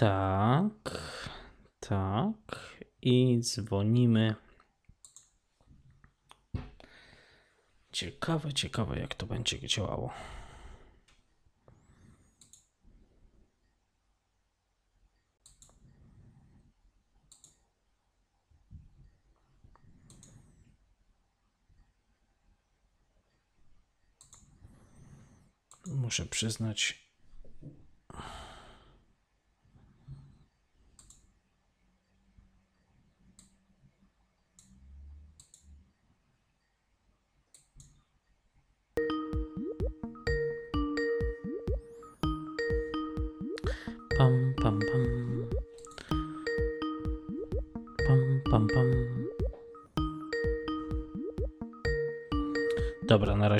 Tak, tak. I dzwonimy. Ciekawe, ciekawe, jak to będzie działało. Muszę przyznać.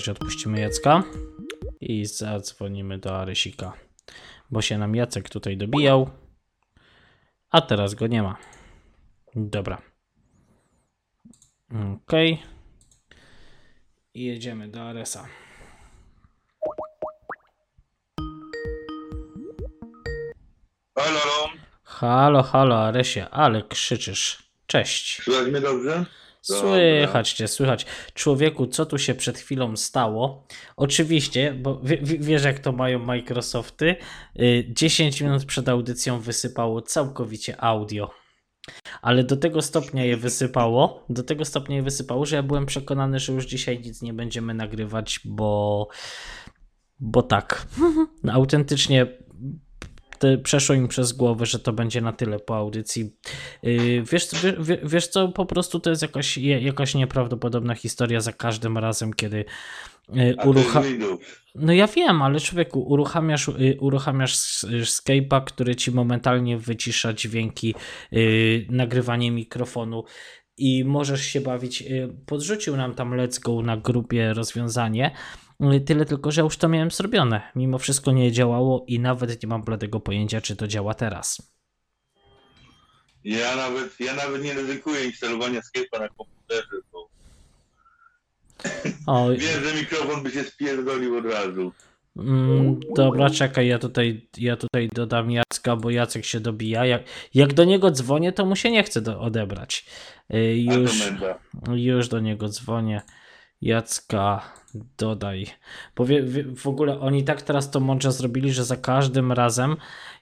Razie odpuścimy Jacka i zadzwonimy do Arysika, bo się nam Jacek tutaj dobijał, a teraz go nie ma. Dobra. Ok. I jedziemy do Aresa. Halo, halo. Halo, halo, Aresie, ale krzyczysz. Cześć. Słychać mnie dobrze? Słychać cię, słychać. Człowieku, co tu się przed chwilą stało? Oczywiście, bo wie, wie- wiesz jak to mają Microsofty, y, 10 minut przed audycją wysypało całkowicie audio. Ale do tego stopnia je wysypało, do tego stopnia je wysypało, że ja byłem przekonany, że już dzisiaj nic nie będziemy nagrywać, bo bo tak. No, autentycznie te, przeszło im przez głowę, że to będzie na tyle po audycji. Yy, wiesz, co- wie- wie- wiesz co, po prostu to jest jakaś, jakaś nieprawdopodobna historia za każdym razem, kiedy jest urucha... No ja wiem, ale człowieku, uruchamiasz, y, uruchamiasz y, Skype'a, który ci momentalnie wycisza dźwięki, y, nagrywanie mikrofonu i możesz się bawić. y, Podrzucił nam tam Let's Go na grupie rozwiązanie, y, tyle tylko, że już to miałem zrobione. Mimo wszystko nie działało i nawet nie mam bladego pojęcia, czy to działa teraz. Ja nawet, ja nawet nie ryzykuję instalowania Skype'a na komputerze, bo O, wiem, że mikrofon by się spierdolił od razu. Mm, dobra, czekaj, ja tutaj, ja tutaj dodam Jacka, bo Jacek się dobija. Jak, jak do niego dzwonię, to mu się nie chce do, odebrać. Y, Już, już do niego dzwonię. Jacka, dodaj. Bo w ogóle oni tak teraz to mądrze zrobili, że za każdym razem,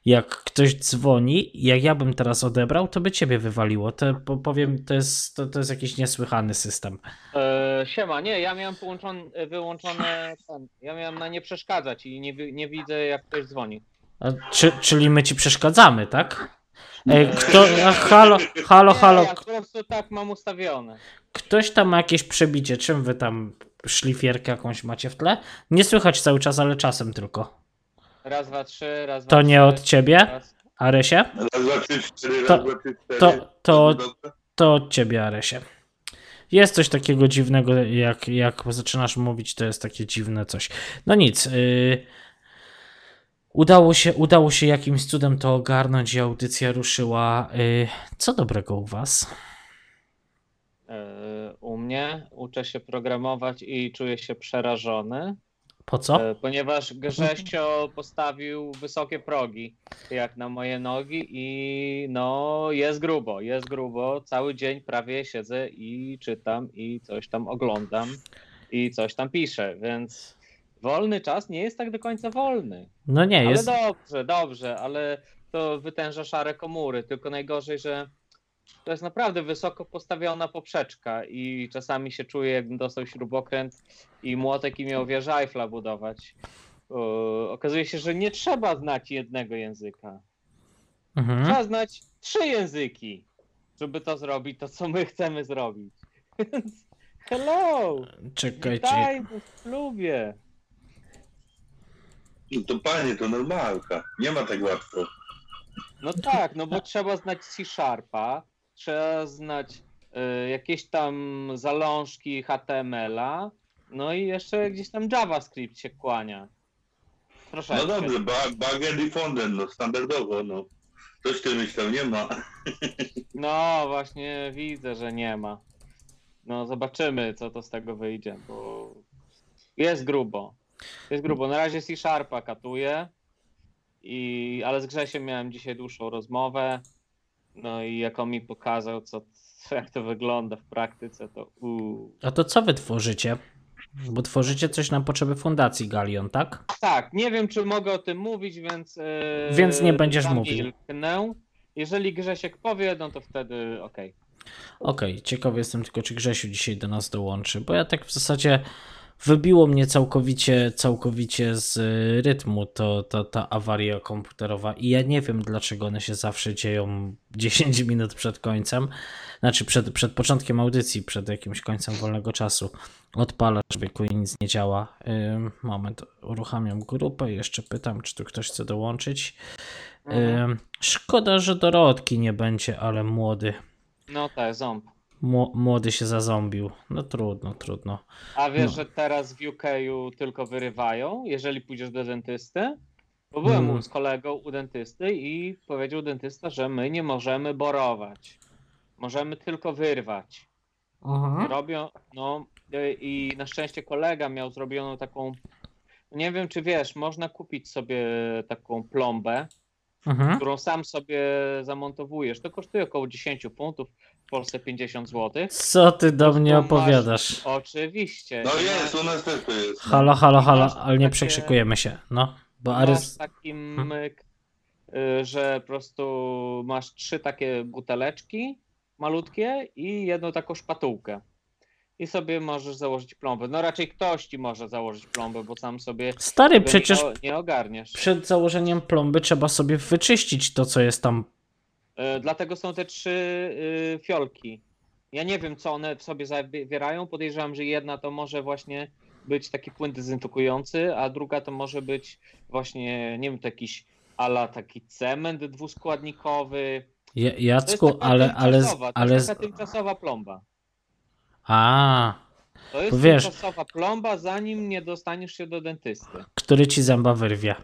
jak ktoś dzwoni, jak ja bym teraz odebrał, to by ciebie wywaliło. To po- powiem, to jest, to, to jest jakiś niesłychany system. E, siema, nie, ja miałem połączone, wyłączone, ten, ja miałem na nie przeszkadzać i nie, nie widzę jak ktoś dzwoni. A, czy, czyli my ci przeszkadzamy, tak? Ej, kto, a, halo, halo, Nie, halo, Ja po prostu tak mam ustawione. Ktoś tam ma jakieś przebicie. Czym wy tam szlifierkę jakąś macie w tle? Nie słychać cały czas, ale czasem tylko. Raz, dwa, trzy, raz, dwa, To trzy, nie od ciebie, raz. Aresie? Raz, dwa, trzy, cztery, To- raz, dwa, trzy, cztery. to- to-? To od ciebie, Aresie. Jest coś takiego dziwnego, jak, jak zaczynasz mówić, to jest takie dziwne coś. No nic. Yy, udało, się, udało się jakimś cudem to ogarnąć i audycja ruszyła. Yy, co dobrego u was? E, u mnie uczę się programować i czuję się przerażony, Po co? e, ponieważ Grzesio postawił wysokie progi jak na moje nogi i no jest grubo, jest grubo. Cały dzień prawie siedzę i czytam i coś tam oglądam i coś tam piszę, więc wolny czas nie jest tak do końca wolny. No nie, Ale jest. dobrze, dobrze, ale to wytęża szare komóry. Tylko najgorzej, że to jest naprawdę wysoko postawiona poprzeczka i czasami się czuję, jakbym dostał śrubokręt i młotek i miał wieżę Eiffla budować. O, okazuje się, że nie trzeba znać jednego języka. Mhm. Trzeba znać trzy języki, żeby to zrobić, to co my chcemy zrobić. Hello! Czekajcie. Witajmy w klubie. No to panie, to normalka. Nie ma tak łatwo. No tak, no bo trzeba znać C-Sharpa, trzeba znać y, jakieś tam zalążki HTML-a, no i jeszcze gdzieś tam JavaScript się kłania. Proszę. No dobrze, ba- backend i no standardowo, no. Coś ty myślał, nie ma. No właśnie widzę, że nie ma. No zobaczymy, co to z tego wyjdzie, bo jest grubo. Jest grubo. Na razie C-Sharpa katuje. I, ale z Grzesiem miałem dzisiaj dłuższą rozmowę. No i jak on mi pokazał, co, jak to wygląda w praktyce, to uuu. A to co wy tworzycie? Bo tworzycie coś na potrzeby fundacji Galion, tak? Tak, nie wiem, czy mogę o tym mówić, więc. Yy, Więc nie będziesz mówił. zamilknę. Jeżeli Grzesiek powie, no to wtedy okej. Okej, ciekawy jestem tylko, czy Grzesiu dzisiaj do nas dołączy, bo ja tak w zasadzie wybiło mnie całkowicie, całkowicie z y, rytmu to, to, ta awaria komputerowa i ja nie wiem, dlaczego one się zawsze dzieją 10 minut przed końcem, znaczy przed, przed początkiem audycji, przed jakimś końcem wolnego czasu. Odpala człowieku i nic nie działa. Moment, uruchamiam grupę i jeszcze pytam, czy tu ktoś chce dołączyć. Mhm. Szkoda, że Dorotki nie będzie, ale młody. No tak, ząb. Mło- Młody się zaząbił. No trudno, trudno. A wiesz, No. że teraz w UK tylko wyrywają, jeżeli pójdziesz do dentysty? Bo byłem Mm. u- z kolegą u dentysty i powiedział dentysta, że my nie możemy borować. Możemy tylko wyrwać. Robią, no y, i na szczęście kolega miał zrobioną taką, nie wiem czy wiesz, można kupić sobie taką plombę, Mhm. którą sam sobie zamontowujesz. To kosztuje około 10 funtów, w Polsce 50 zł. Co ty do mnie masz- opowiadasz? Oczywiście. No jest, masz- u nas też to jest. Halo, halo, halo, Masz ale nie takie- przekrzykujemy się. No, bo Masz Arys. taki Hmm. myk, y, że po prostu masz trzy takie buteleczki malutkie i jedną taką szpatułkę. I sobie możesz założyć plombę. No raczej ktoś ci może założyć plombę, bo sam sobie Stary, przecież nie ogarniesz. przed założeniem plomby trzeba sobie wyczyścić to, co jest tam. Y, Dlatego są te trzy y, fiolki. Ja nie wiem, co one w sobie zawierają. Podejrzewam, że jedna to może właśnie być taki płyn dezynfekujący, a druga to może być właśnie, nie wiem, to jakiś ala taki cement dwuskładnikowy. Ja- To jest Jacku, ale, ale, tymczasowa, to ale. jest taka tymczasowa plomba. A, To jest wiesz- tymczasowa plomba, zanim nie dostaniesz się do dentysty. który ci zęba wyrwie.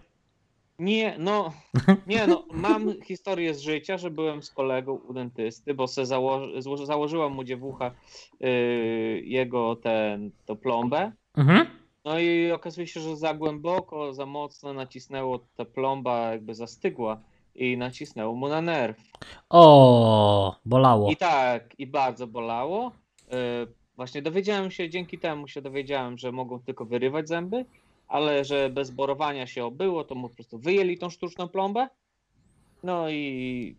Nie, no, nie, no, mam historię z życia, że byłem z kolegą u dentysty, bo se założyłam mu dziewucha yy, jego ten, to plombę. Mhm. No i okazuje się, że za głęboko, za mocno nacisnęło, ta plomba jakby zastygła i nacisnęło mu na nerw. O, bolało. I tak, i bardzo bolało. Yy, Właśnie dowiedziałem się, dzięki temu się dowiedziałem, że mogą tylko wyrywać zęby, ale że bez borowania się obyło, to mu po prostu wyjęli tą sztuczną plombę. No i,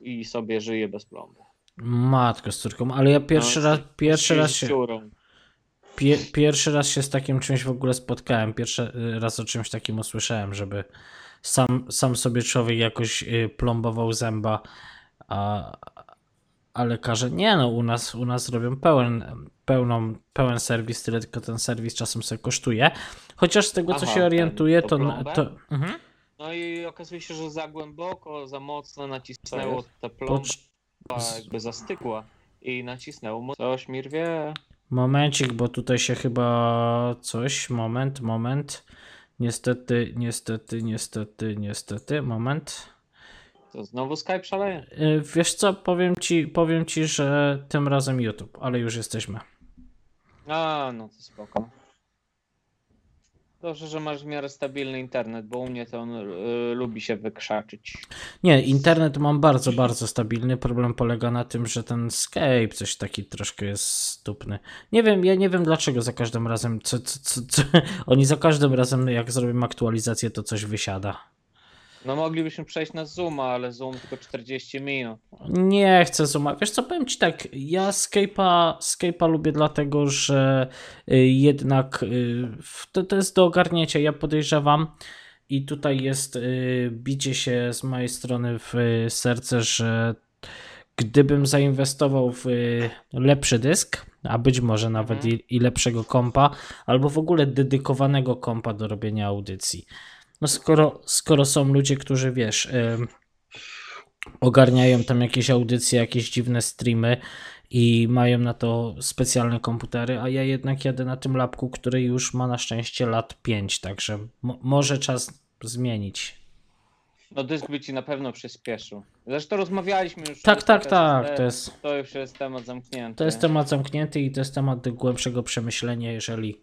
i sobie żyje bez plomby. Matko z córką, ale ja pierwszy No, raz, pierwszy raz się, pie, pierwszy raz się z takim czymś w ogóle spotkałem. Pierwszy raz o czymś takim usłyszałem, żeby sam, sam sobie człowiek jakoś y, plombował zęba, a, a lekarze nie no, u nas, u nas robią pełen, pełną, pełen serwis, tyle tylko ten serwis czasem sobie kosztuje. Chociaż z tego co Aha, się ten- orientuję, to to, mhm. No i okazuje się, że za głęboko, za mocno Co nacisnęło ta plomba, Pocz- jakby zastygła i nacisnęło mu. Coś mi rwie. Momencik, bo tutaj się chyba coś. Moment, moment. Niestety, niestety, niestety, niestety. Moment. To znowu Skype szaleje. Yy, Wiesz co, powiem ci, powiem ci, że tym razem YouTube, ale już jesteśmy. A, no to spoko. Dobrze, że masz w miarę stabilny internet, bo u mnie to on y, lubi się wykrzaczyć. Nie, internet mam bardzo, bardzo stabilny. Problem polega na tym, że ten Skype coś taki troszkę jest stupny. Nie wiem, ja nie wiem dlaczego za każdym razem, co, co, co, co, oni za każdym razem jak zrobimy aktualizację, to coś wysiada. No moglibyśmy przejść na Zooma, ale Zoom tylko 40 minut. Nie chcę zoomać. Wiesz co, powiem ci tak, ja Skype'a, Skype'a lubię dlatego, że y, jednak y, to, to jest do ogarnięcia. Ja podejrzewam i tutaj jest y, bicie się z mojej strony w serce, że gdybym zainwestował w lepszy dysk, a być może nawet Mhm. i, i lepszego kompa, albo w ogóle dedykowanego kompa do robienia audycji. No skoro, skoro są ludzie, którzy wiesz, ogarniają tam jakieś audycje, jakieś dziwne streamy i mają na to specjalne komputery, a ja jednak jadę na tym lapku, który już ma na szczęście lat 5, także mo- może czas zmienić. No dysk by ci na pewno przyspieszył. Zresztą rozmawialiśmy już. Tak, tak, to tak, jest, to jest, to już jest temat zamknięty. to jest temat zamknięty i to jest temat do głębszego przemyślenia, jeżeli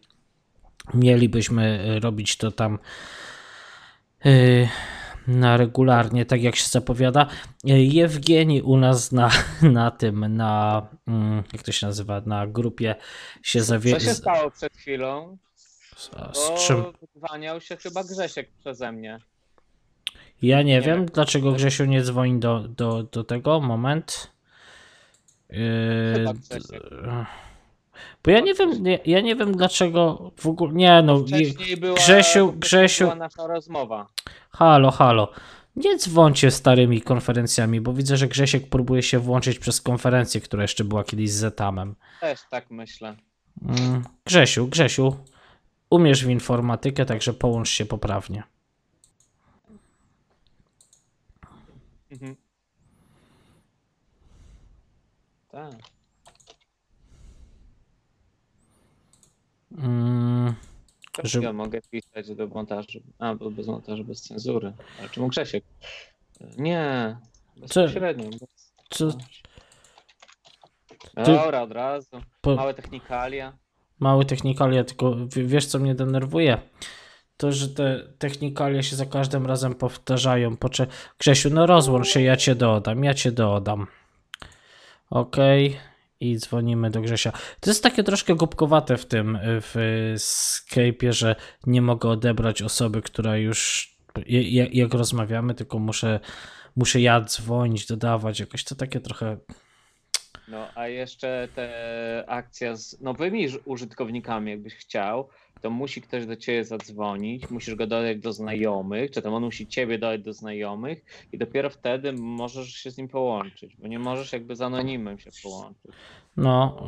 mielibyśmy y, robić to tam na regularnie, tak jak się zapowiada. E, Jewgeni u nas na, na tym, na jak to się nazywa, na grupie się Co zawie... się stało przed chwilą? z, z czym? wyzwaniał się chyba Grzesiek przeze mnie. Ja nie, Nie wiem, wiem. dlaczego Grzesiu nie dzwoni do, do, do tego. Moment. Yy, Chyba Grzesiek. Bo ja nie wiem, nie, ja nie wiem dlaczego w ogóle. Nie no, Wcześniej była, Grzesiu, Grzesiu. była nasza rozmowa. halo, halo. Nie dzwońcie starymi konferencjami, bo widzę, że Grzesiek próbuje się włączyć przez konferencję, która jeszcze była kiedyś z Zetamem. Też tak myślę. Mm, Grzesiu, Grzesiu, umiesz w informatykę, także połącz się poprawnie. Mhm. Tak. Mm, To Że- Ja mogę pisać do montażu. A, bo bez montażu, bez cenzury. Ale czemu Grzesiek? Nie. Bezpośrednio. Bez... co, Dobra, od razu. po, Małe technikalia. Mały technikalia, tylko wiesz co mnie denerwuje? To, że te technikalia się za każdym razem powtarzają. Pocze... Grzesiu, no rozłącz się, ja cię dodam, ja cię dodam. Okej. I dzwonimy do Grzesia. To jest takie troszkę głupkowate w tym, w Skype'ie, że nie mogę odebrać osoby, która już, jak rozmawiamy, tylko muszę, muszę ja dzwonić, dodawać jakoś. To takie trochę No, a jeszcze te akcja z nowymi użytkownikami, jakbyś chciał, to musi ktoś do ciebie zadzwonić, musisz go dodać do znajomych, czy tam on musi ciebie dodać do znajomych i dopiero wtedy możesz się z nim połączyć, bo nie możesz jakby z anonimem się połączyć. No,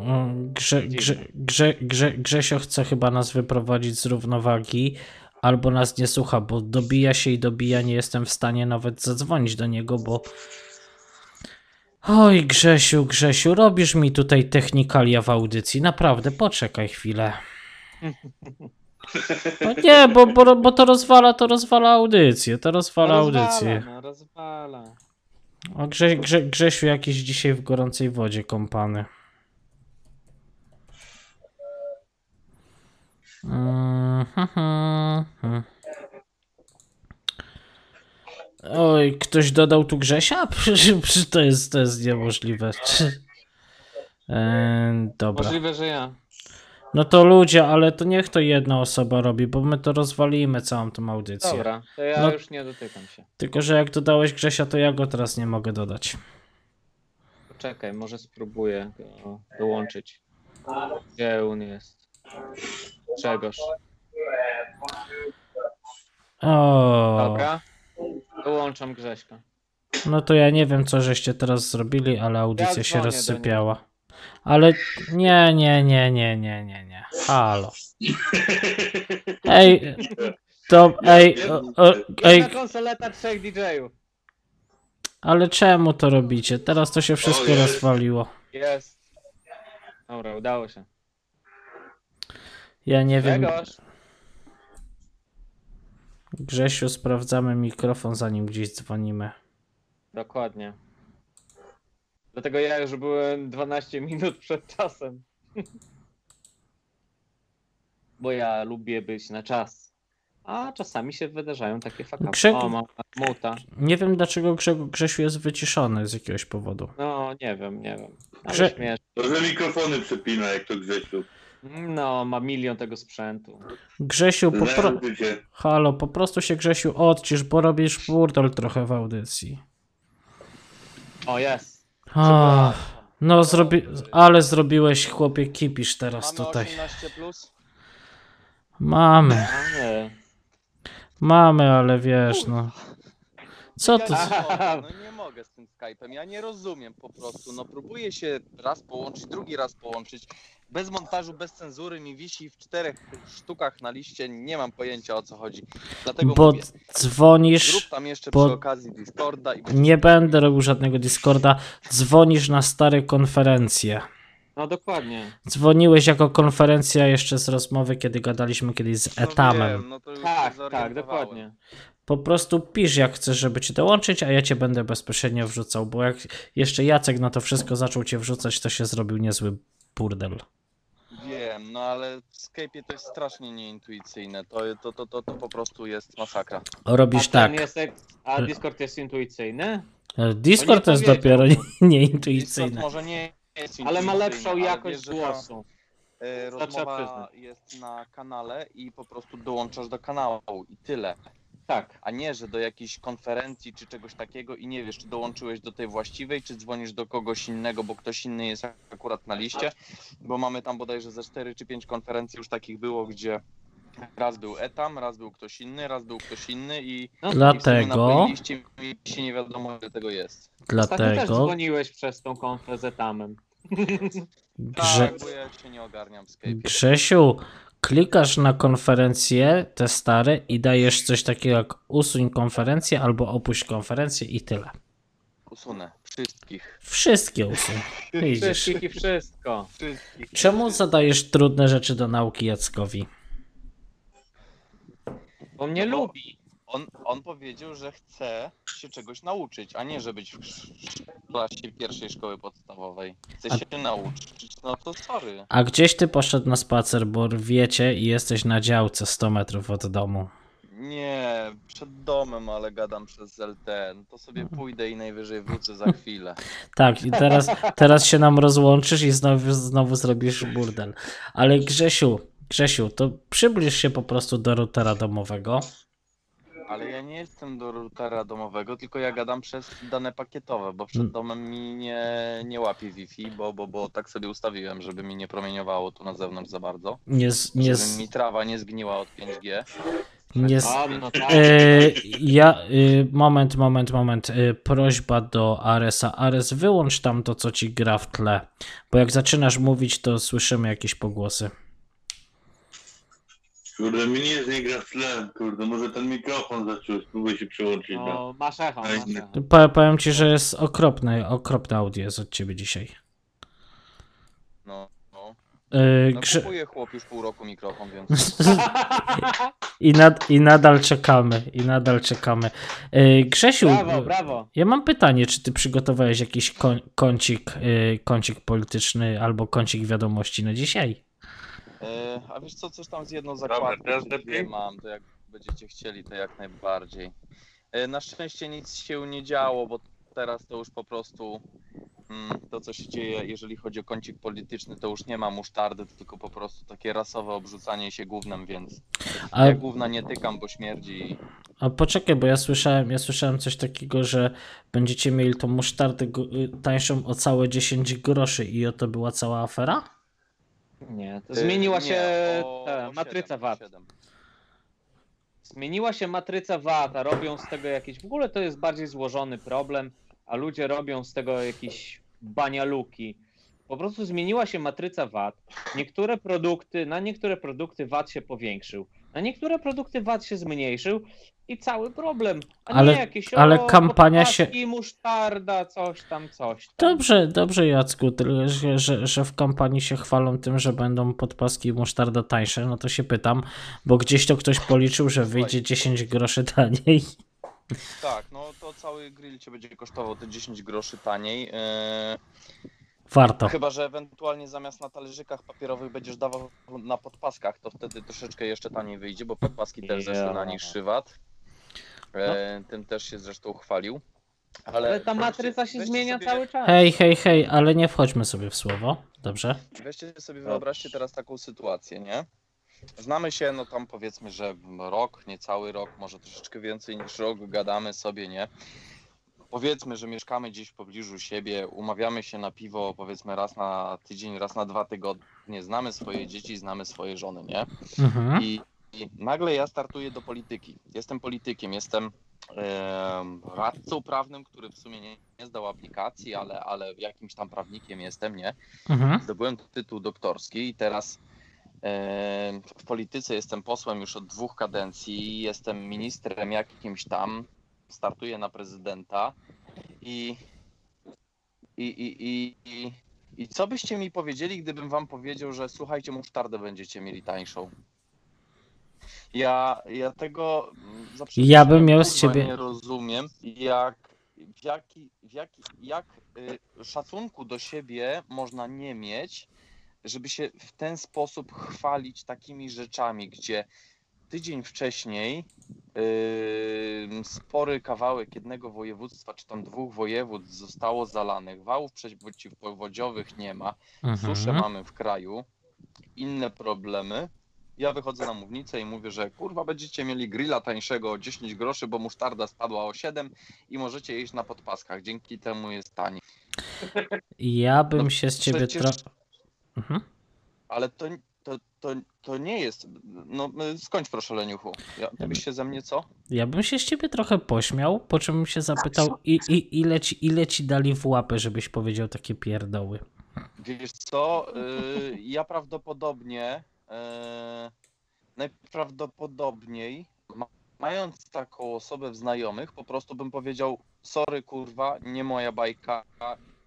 Grze, Grze, Grze, Grze, Grzesio chce chyba nas wyprowadzić z równowagi, albo nas nie słucha, bo dobija się i dobija, nie jestem w stanie nawet zadzwonić do niego, bo... Oj, Grzesiu, Grzesiu, robisz mi tutaj technikalia w audycji, naprawdę, poczekaj chwilę. No nie, bo, bo, bo to rozwala, to rozwala audycję, to rozwala No audycję. rozwala, no rozwala. A Grze, Grze, Grzesiu jakiś dzisiaj w gorącej wodzie kąpany. Mhm. Oj, ktoś dodał tu Grzesia? Przecież to jest, to jest niemożliwe. Eee, dobra. Możliwe, że ja. No to ludzie, ale to niech to jedna osoba robi, bo my to rozwalimy całą tą audycję. Dobra, to ja No- już nie dotykam się. Tylko, że jak dodałeś Grzesia, to ja go teraz nie mogę dodać. Poczekaj, może spróbuję go dołączyć. Gdzie on jest? Czegoż. O. Dobra. Dołączam Grześka. No to ja nie wiem, co żeście teraz zrobili, ale audycja Ja się dzwonię do rozsypiała. Ale nie, nie, nie, nie, nie, nie, nie. Halo. Ej, to, ej, o, o, ej, Jedna konsoleta trzech DJ-ów. ale czemu to robicie? Teraz to się wszystko O, jest. rozwaliło. Jest. Dobra, udało się. Ja nie wiem. Grzegorz. Grzesiu, sprawdzamy mikrofon, zanim gdzieś dzwonimy. Dokładnie. Dlatego ja już byłem 12 minut przed czasem. Bo ja lubię być na czas. A czasami się wydarzają takie fakapy. Grzeg- O, muta. Nie wiem, dlaczego Grze Grzesiu jest wyciszony z jakiegoś powodu. No, nie wiem, nie wiem. Ale Grze- że mikrofony przepina, jak to Grzesiu. No, ma milion tego sprzętu. Grzesiu, po pro... Halo, po prostu się Grzesiu odcisz, bo robisz burdel trochę w audycji. O, jest. No zrobi... ale zrobiłeś chłopie kipisz teraz Mamy tutaj. 18 plus? Mamy, mamy, ale wiesz no. Co ja to? nie mogę, no nie mogę z tym Skype'em, ja nie rozumiem po prostu. No próbuję się raz połączyć, drugi raz połączyć. Bez montażu, bez cenzury mi wisi w czterech sztukach na liście, nie mam pojęcia o co chodzi. Dlatego Bo mówię, zrób dzwonisz, tam jeszcze bo- przy okazji Discorda i nie będę robił żadnego Discorda, dzwonisz na stare konferencje. No dokładnie. Dzwoniłeś jako konferencja jeszcze z rozmowy, kiedy gadaliśmy kiedyś z No Etamem. wiem, no to już się Tak, tak, dokładnie. Po prostu pisz jak chcesz, żeby cię dołączyć, a ja cię będę bezpośrednio wrzucał, bo jak jeszcze Jacek na to wszystko zaczął cię wrzucać, to się zrobił niezły burdel. Wiem, no ale w Skype'ie to jest strasznie nieintuicyjne. To, to, to, to, to po prostu jest masakra. Robisz a tak. ten Jest, a Discord jest intuicyjny? Discord to jest powiedział. dopiero nie- Discord nieintuicyjny. może nie jest Ale ma lepszą ale jakość tam, głosu. e, Rozmowa jest na kanale i po prostu dołączasz do kanału i tyle. Tak. A nie, że do jakiejś konferencji czy czegoś takiego i nie wiesz, czy dołączyłeś do tej właściwej, czy dzwonisz do kogoś innego, bo ktoś inny jest akurat na liście, bo mamy tam bodajże ze 4 czy 5 konferencji już takich było, gdzie raz był Etam, raz był ktoś inny, raz był ktoś inny i, No, i Dlatego, się nie wiadomo ile tego jest. Ostatnio też dlatego, dzwoniłeś przez tą konfę z Etamem. Grze, Tak, bo ja się nie ogarniam w Skype'ie. Grzesiu, klikasz na konferencje, te stare i dajesz coś takiego jak usuń konferencję albo opuść konferencję i tyle. Usunę wszystkich. Wszystkie usuń. Widzisz. Wszystkich i wszystko. Wszystkich. Czemu zadajesz trudne rzeczy do nauki Jackowi? Bo mnie No lubi. On, on powiedział, że chce się czegoś nauczyć, a nie, że być w klasie pierwszej szkoły podstawowej. Chce A- się nauczyć, no to sorry. A gdzieś ty poszedł na spacer, bo wiecie i jesteś na działce 100 metrów od domu. Nie, przed domem, ale gadam przez LTN. To sobie pójdę i najwyżej wrócę za chwilę. Tak, i teraz, teraz się nam rozłączysz i znowu, znowu zrobisz burdel. Ale Grzesiu, Grzesiu, to przybliż się po prostu do routera domowego. Ale ja nie jestem do routera domowego, tylko ja gadam przez dane pakietowe, bo przed Mm. domem mi nie, nie łapie Wi-Fi, bo, bo, bo tak sobie ustawiłem, żeby mi nie promieniowało tu na zewnątrz za bardzo. Nie, z- nie, Żeby z- mi trawa nie zgniła od 5G. nie, z- A, no tak. E, ja, y, moment, moment, moment. Y, prośba do Aresa. Ares, wyłącz tam to, co ci gra w tle, bo jak zaczynasz mówić, to słyszymy jakieś pogłosy. Kurde, mi nie nie gra w tle, kurde, może ten mikrofon zaczął, spróbuj się przełączyć. No. No, masz echo, masz echo. Po, powiem ci, że jest okropne, okropne audio jest od ciebie dzisiaj. No, no. Y, no Grze- kupuję chłop już pół roku mikrofon, więc... I, nad, I nadal czekamy, i nadal czekamy. Y, Grzesiu, Brawo, brawo. ja mam pytanie, czy ty przygotowałeś jakiś kącik, y, kącik polityczny albo kącik wiadomości na dzisiaj? E, a wiesz co, coś tam z jedną zakładką teraz lepiej? mam, to jak będziecie chcieli, to jak najbardziej. E, na szczęście nic się nie działo, bo teraz to już po prostu mm, to, co się dzieje, jeżeli chodzi o kącik polityczny, to już nie ma musztardy, tylko po prostu takie rasowe obrzucanie się gównem, więc A- ja gówna nie tykam, bo śmierdzi i A poczekaj, bo ja słyszałem, ja słyszałem coś takiego, że będziecie mieli tą musztardę go- tańszą o całe 10 groszy i oto była cała afera? Nie, to zmieniła nie, się o- ta, o matryca siedem, VAT. siedem. Zmieniła się matryca VAT, a robią z tego jakiś. W ogóle to jest bardziej złożony problem, a ludzie robią z tego jakieś banialuki. Po prostu zmieniła się matryca VAT. Niektóre produkty, na niektóre produkty VAT się powiększył, na niektóre produkty VAT się zmniejszył i cały problem. A Ale- nie jakieś ale o, kampania się- musztarda, coś tam, coś tam. Dobrze, dobrze Jacku, tyle że, że, że w kampanii się chwalą tym, że będą podpaski i musztarda tańsze, no to się pytam, bo gdzieś to ktoś policzył, że wyjdzie 10 groszy taniej. Tak, no to cały grill cię będzie kosztował te 10 groszy taniej. E, Warto. Chyba, że ewentualnie zamiast na talerzykach papierowych będziesz dawał na podpaskach, to wtedy troszeczkę jeszcze taniej wyjdzie, bo podpaski też zeszły na niższy VAT. E, Tym też się zresztą chwalił. Ale, Ale ta matryca się zmienia sobie, cały czas. Hej, hej, hej, ale nie wchodźmy sobie w słowo, dobrze? Weźcie sobie, wyobraźcie teraz taką sytuację, nie? Znamy się, no tam powiedzmy, że rok, niecały rok, może troszeczkę więcej niż rok, gadamy sobie, nie? Powiedzmy, że mieszkamy gdzieś w pobliżu siebie, umawiamy się na piwo powiedzmy raz na tydzień, raz na dwa tygodnie, znamy swoje dzieci, znamy swoje żony, nie? Mhm. I, I nagle ja startuję do polityki. Jestem politykiem, jestem em, radcą prawnym, który w sumie nie, nie zdał aplikacji, ale, ale jakimś tam prawnikiem jestem, nie? Mhm. Zdobyłem tytuł doktorski i teraz w polityce jestem posłem już od dwóch kadencji, jestem ministrem jakimś tam, startuję na prezydenta i i, i, i, i, i co byście mi powiedzieli, gdybym wam powiedział, że słuchajcie, musztardę będziecie mieli tańszą? Ja, ja tego Ja bym miał z ciebie- nie rozumiem, jak, w jaki, w jaki, jak y, szacunku do siebie można nie mieć, żeby się w ten sposób chwalić takimi rzeczami, gdzie tydzień wcześniej yy, spory kawałek jednego województwa, czy tam dwóch województw zostało zalanych, wałów przeciwpowodziowych nie ma, suszę Mhm. mamy w kraju, inne problemy. Ja wychodzę na mównicę i mówię, że kurwa będziecie mieli grilla tańszego o 10 groszy, bo musztarda spadła o 7 i możecie jeść na podpaskach. Dzięki temu jest tani. Ja bym No się z ciebie przecież- trochę. Mhm. Ale to, to, to, to nie jest. No y, skończ proszę Leniuchu. Ja, ty byś się ze mnie co? Ja bym się z ciebie trochę pośmiał, po czym bym się zapytał, i, i, ile, ci, ile ci dali w łapę, żebyś powiedział takie pierdoły. Wiesz co? Y, ja prawdopodobnie y, najprawdopodobniej ma, mając taką osobę w znajomych, po prostu bym powiedział sorry kurwa, nie moja bajka.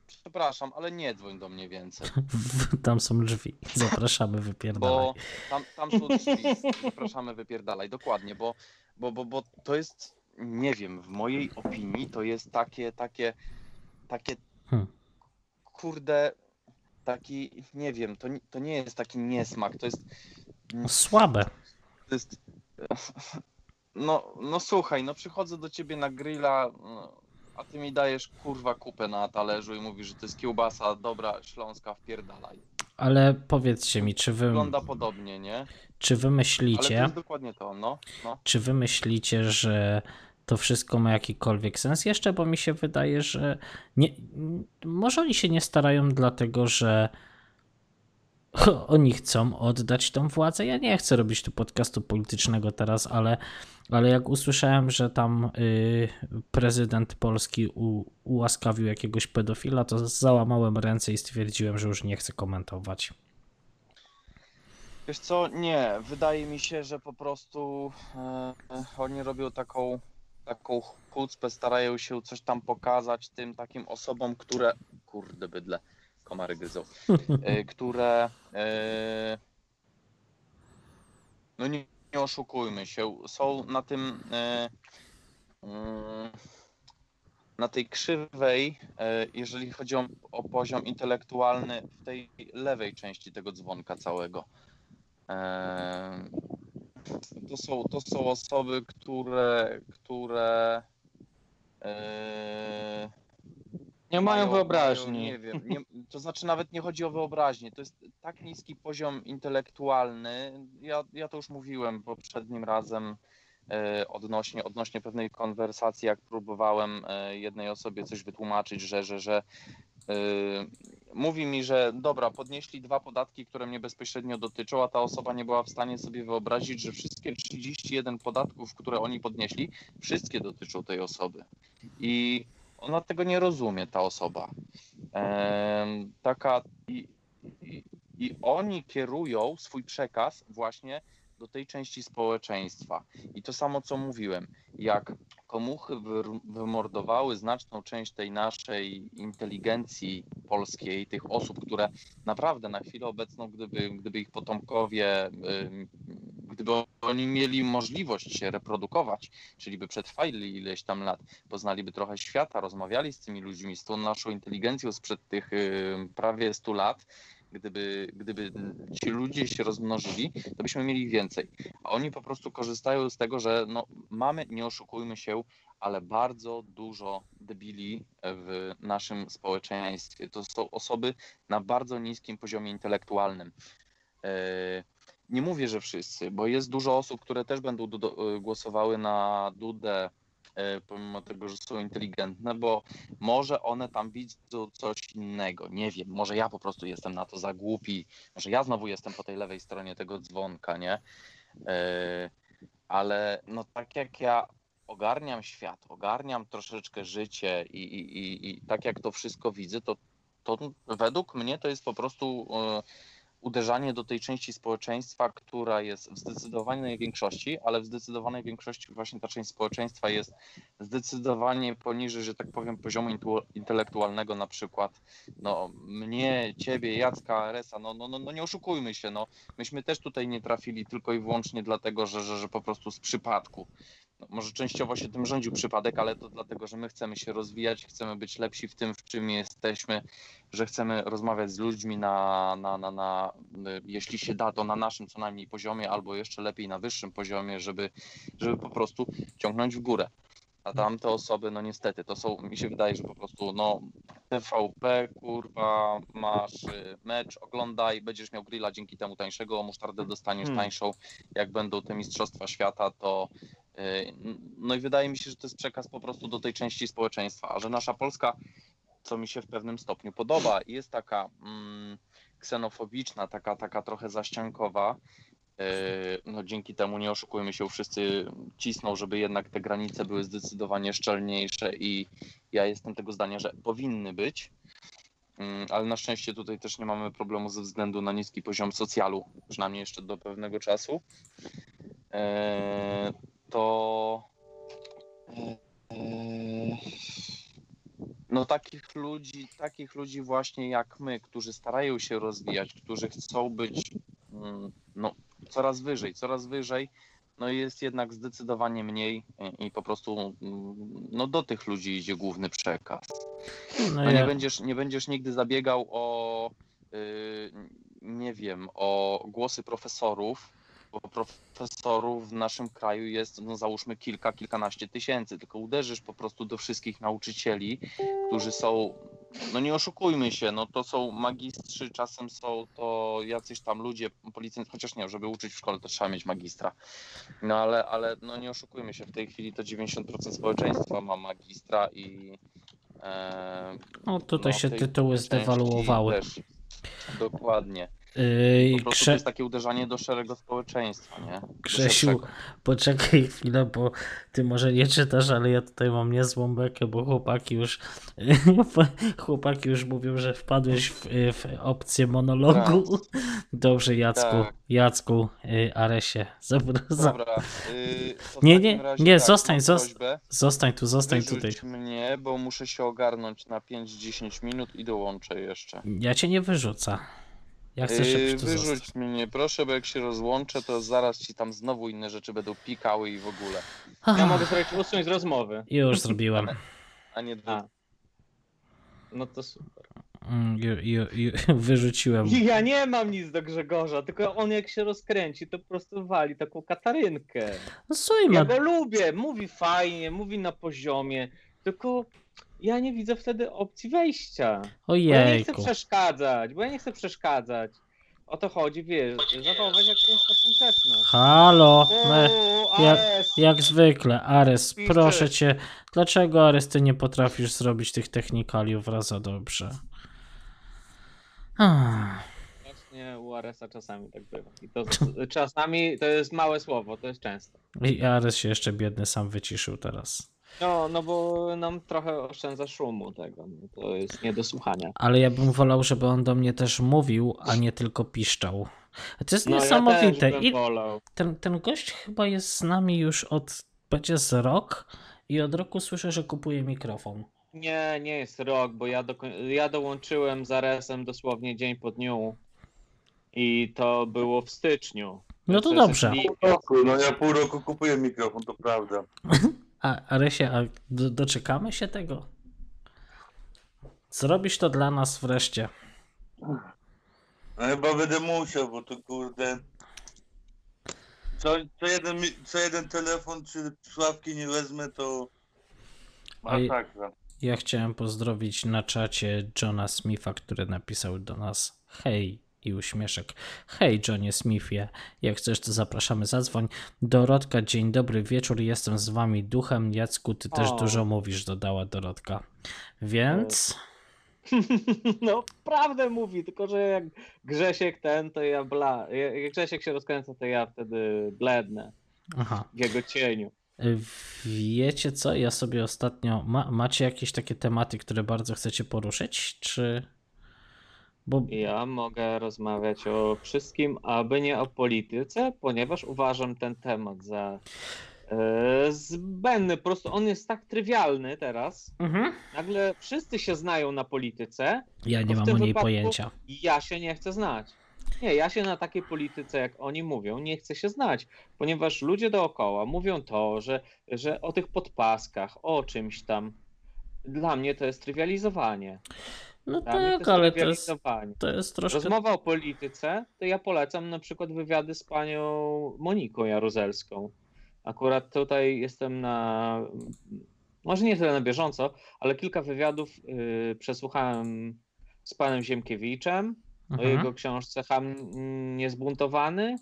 Przepraszam, ale nie dzwoń do mnie więcej. Tam są drzwi. Zapraszamy, wypierdalaj. Bo tam, tam są drzwi. Zapraszamy, wypierdalaj. Dokładnie, bo, bo, bo, bo to jest, nie wiem, w mojej opinii to jest takie, takie, takie, Hmm. kurde, taki, nie wiem, to, nie- to nie jest taki niesmak, to jest, Słabe. to jest, no, no słuchaj, no przychodzę do ciebie na grilla, no, a ty mi dajesz kurwa kupę na talerzu i mówisz, że to jest kiełbasa dobra, śląska, wpierdalaj. Ale powiedzcie mi, czy wy, Wygląda podobnie, nie? czy wy Ale to myślicie, jest dokładnie to, no. no. czy wy myślicie, że to wszystko ma jakikolwiek sens jeszcze, bo mi się wydaje, że nie, może oni się nie starają dlatego, że oni chcą oddać tą władzę. Ja nie chcę robić tu podcastu politycznego teraz, ale, ale jak usłyszałem, że tam y, prezydent Polski u, ułaskawił jakiegoś pedofila, to załamałem ręce i stwierdziłem, że już nie chcę komentować. Wiesz co, nie, wydaje mi się, że po prostu e, oni robią taką, taką chucpę, starają się coś tam pokazać tym takim osobom, które, kurde bydle, komary gryzą, e, które, e, no nie, nie oszukujmy się, są na tym, e, mm, na tej krzywej, jeżeli chodzi o, o poziom intelektualny, w tej lewej części tego dzwonka całego. To są, to są osoby, które, które Nie mają wyobraźni. Mają, nie wiem, nie, to znaczy nawet nie chodzi o wyobraźnię, to jest tak niski poziom intelektualny. Ja, ja to już mówiłem poprzednim razem e, odnośnie, odnośnie pewnej konwersacji, jak próbowałem e, jednej osobie coś wytłumaczyć, że, że, że e, mówi mi, że dobra, podnieśli dwa podatki, które mnie bezpośrednio dotyczą, a ta osoba nie była w stanie sobie wyobrazić, że wszystkie 31 podatków, które oni podnieśli, wszystkie dotyczą tej osoby. I ona tego nie rozumie, ta osoba. Em, taka i, i, I oni kierują swój przekaz właśnie do tej części społeczeństwa. I to samo, co mówiłem, jak komuchy wymordowały znaczną część tej naszej inteligencji polskiej, tych osób, które naprawdę na chwilę obecną, gdyby, gdyby ich potomkowie, gdyby oni mieli możliwość się reprodukować, czyli by przetrwali ileś tam lat, poznaliby trochę świata, rozmawiali z tymi ludźmi, z tą naszą inteligencją sprzed tych prawie 100 lat, gdyby, gdyby ci ludzie się rozmnożyli, to byśmy mieli więcej. A oni po prostu korzystają z tego, że no, mamy, nie oszukujmy się, ale bardzo dużo debili w naszym społeczeństwie. To są osoby na bardzo niskim poziomie intelektualnym. E, Nie mówię, że wszyscy, bo jest dużo osób, które też będą do, głosowały na Dudę, e, pomimo tego, że są inteligentne, bo może one tam widzą coś innego. Nie wiem, może ja po prostu jestem na to za głupi, może ja znowu jestem po tej lewej stronie tego dzwonka, nie? E, Ale no tak jak ja ogarniam świat, ogarniam troszeczkę życie i, i, i, i tak jak to wszystko widzę, to, to według mnie to jest po prostu e, uderzanie do tej części społeczeństwa, która jest w zdecydowanej większości, ale w zdecydowanej większości właśnie ta część społeczeństwa jest zdecydowanie poniżej, że tak powiem, poziomu intelektualnego na przykład no mnie, ciebie, Jacka, Resa, no, no, no, no nie oszukujmy się, no myśmy też tutaj nie trafili tylko i wyłącznie dlatego, że, że, że po prostu z przypadku. No, może częściowo się tym rządził przypadek, ale to dlatego, że my chcemy się rozwijać, chcemy być lepsi w tym, w czym jesteśmy, że chcemy rozmawiać z ludźmi na, na, na, na y, jeśli się da, to na naszym co najmniej poziomie, albo jeszcze lepiej na wyższym poziomie, żeby, żeby po prostu ciągnąć w górę. A tamte osoby, no niestety, to są, mi się wydaje, że po prostu, no TVP, kurwa, masz y, mecz, oglądaj, będziesz miał grilla dzięki temu tańszego, musztardę dostaniesz Hmm. tańszą, jak będą te Mistrzostwa Świata, to y, no i wydaje mi się, że to jest przekaz po prostu do tej części społeczeństwa, a że nasza Polska, co mi się w pewnym stopniu podoba, jest taka mm, ksenofobiczna, taka, taka trochę zaściankowa, no dzięki temu nie oszukujmy się, wszyscy cisną, żeby jednak te granice były zdecydowanie szczelniejsze i ja jestem tego zdania, że powinny być, Mm, ale na szczęście tutaj też nie mamy problemu ze względu na niski poziom socjalu, przynajmniej jeszcze do pewnego czasu. Eee, to eee, no takich ludzi, takich ludzi właśnie jak my, którzy starają się rozwijać, którzy chcą być mm, no, coraz wyżej, coraz wyżej, no jest jednak zdecydowanie mniej i- po prostu mm, no, do tych ludzi idzie główny przekaz. No No nie ja, będziesz, nie będziesz nigdy zabiegał o, y, nie wiem, o głosy profesorów, bo profesorów w naszym kraju jest, no załóżmy, kilka, kilkanaście tysięcy, tylko uderzysz po prostu do wszystkich nauczycieli, którzy są, no nie oszukujmy się, no to są magistrzy, czasem są to jacyś tam ludzie, policjanci, chociaż nie, żeby uczyć w szkole to trzeba mieć magistra, no ale, ale no nie oszukujmy się, w tej chwili to 90% społeczeństwa ma magistra i e, no tutaj no, się tytuły zdewaluowały. Też. Dokładnie. Yy, Po prostu Krze- to jest takie uderzanie do szeregu społeczeństwa, nie? Do szerszego. poczekaj chwilę, bo ty może nie czytasz, ale ja tutaj mam niezłą bekę, bo chłopaki już chłopaki już mówią, że wpadłeś w, w opcję monologu. Dobrze, Jacku, Tak. Jacku, yy, Aresie, zabra- Dobra. y, w Nie, nie, nie, tak, zostań, prośbę, zostań tu, zostań tutaj. mnie, bo muszę się ogarnąć na 5-10 minut i dołączę jeszcze. Ja cię nie wyrzucę. Ja chcę, Yy, wyrzuć został. mnie, proszę, bo jak się rozłączę, to zaraz ci tam znowu inne rzeczy będą pikały i w ogóle. Ja mogę sobie cię usunąć z rozmowy. Już zrobiłem. A nie A. No to super. Mm, ju, ju, ju, wyrzuciłem. Ja nie mam nic do Grzegorza, tylko on jak się rozkręci, to po prostu wali taką katarynkę. No słuchaj, Ja go lubię, mówi fajnie, mówi na poziomie, tylko ja nie widzę wtedy opcji wejścia. Bo ja nie chcę przeszkadzać, bo ja nie chcę przeszkadzać. O to chodzi, wiesz, zachować jakąś taką grzeczność. Halo, O, jak- jak zwykle, Ares, Piszczy. proszę cię, dlaczego Ares ty nie potrafisz zrobić tych technikaliów raz za dobrze? Ah, Właśnie u Aresa czasami tak bywa. I to czasami to jest małe słowo, to jest często. I Ares się jeszcze biedny sam wyciszył teraz. No, no bo nam trochę oszczędza szumu tego. No, to jest nie do słuchania. Ale ja bym wolał, żeby on do mnie też mówił, a nie tylko piszczał. To jest No, niesamowite. Ja też I bym wolał. ten, ten gość chyba jest z nami już od będzie z rok i od roku słyszę, że kupuje mikrofon. Nie, nie jest rok, bo ja, doko- ja dołączyłem z Aresem dosłownie dzień po dniu. I to było w styczniu. No to dobrze. Pół roku, no ja pół roku kupuję mikrofon, to prawda. A Aresie, a do, doczekamy się tego? Zrobisz to dla nas wreszcie. No chyba będę musiał, bo to kurde... Co, co, jeden, co jeden telefon czy sławki nie wezmę, to... Masakra. Ja chciałem pozdrowić na czacie Johna Smitha, który napisał do nas hej i uśmieszek. Hej Johnie Smithie, jak chcesz to zapraszamy, zadzwoń. Dorotka, dzień dobry wieczór, jestem z wami duchem. Jacku, ty też O. dużo mówisz, dodała Dorotka. Więc... No, prawdę mówi, tylko że jak Grzesiek ten, to ja bla. Jak Grzesiek się rozkręca, to ja wtedy blednę Aha. w jego cieniu. Wiecie co? Ja sobie ostatnio. Ma, macie jakieś takie tematy, które bardzo chcecie poruszyć? Czy. Bo. Ja mogę rozmawiać o wszystkim, aby nie o polityce, ponieważ uważam ten temat za e, zbędny. Po prostu on jest tak trywialny teraz. Mhm. Nagle wszyscy się znają na polityce, Ja nie mam o niej pojęcia. ja się nie chcę znać. Nie, ja się na takiej polityce, jak oni mówią, nie chcę się znać, ponieważ ludzie dookoła mówią to, że, że o tych podpaskach, o czymś tam. Dla mnie to jest trywializowanie. No Dla tak, ale to jest, to jest troszkę... Rozmowa o polityce, to ja polecam na przykład wywiady z panią Moniką Jaruzelską. Akurat tutaj jestem na, może nie tyle na bieżąco, ale kilka wywiadów y, przesłuchałem z panem Ziemkiewiczem o Mhm. jego książce Ham Niezbuntowany.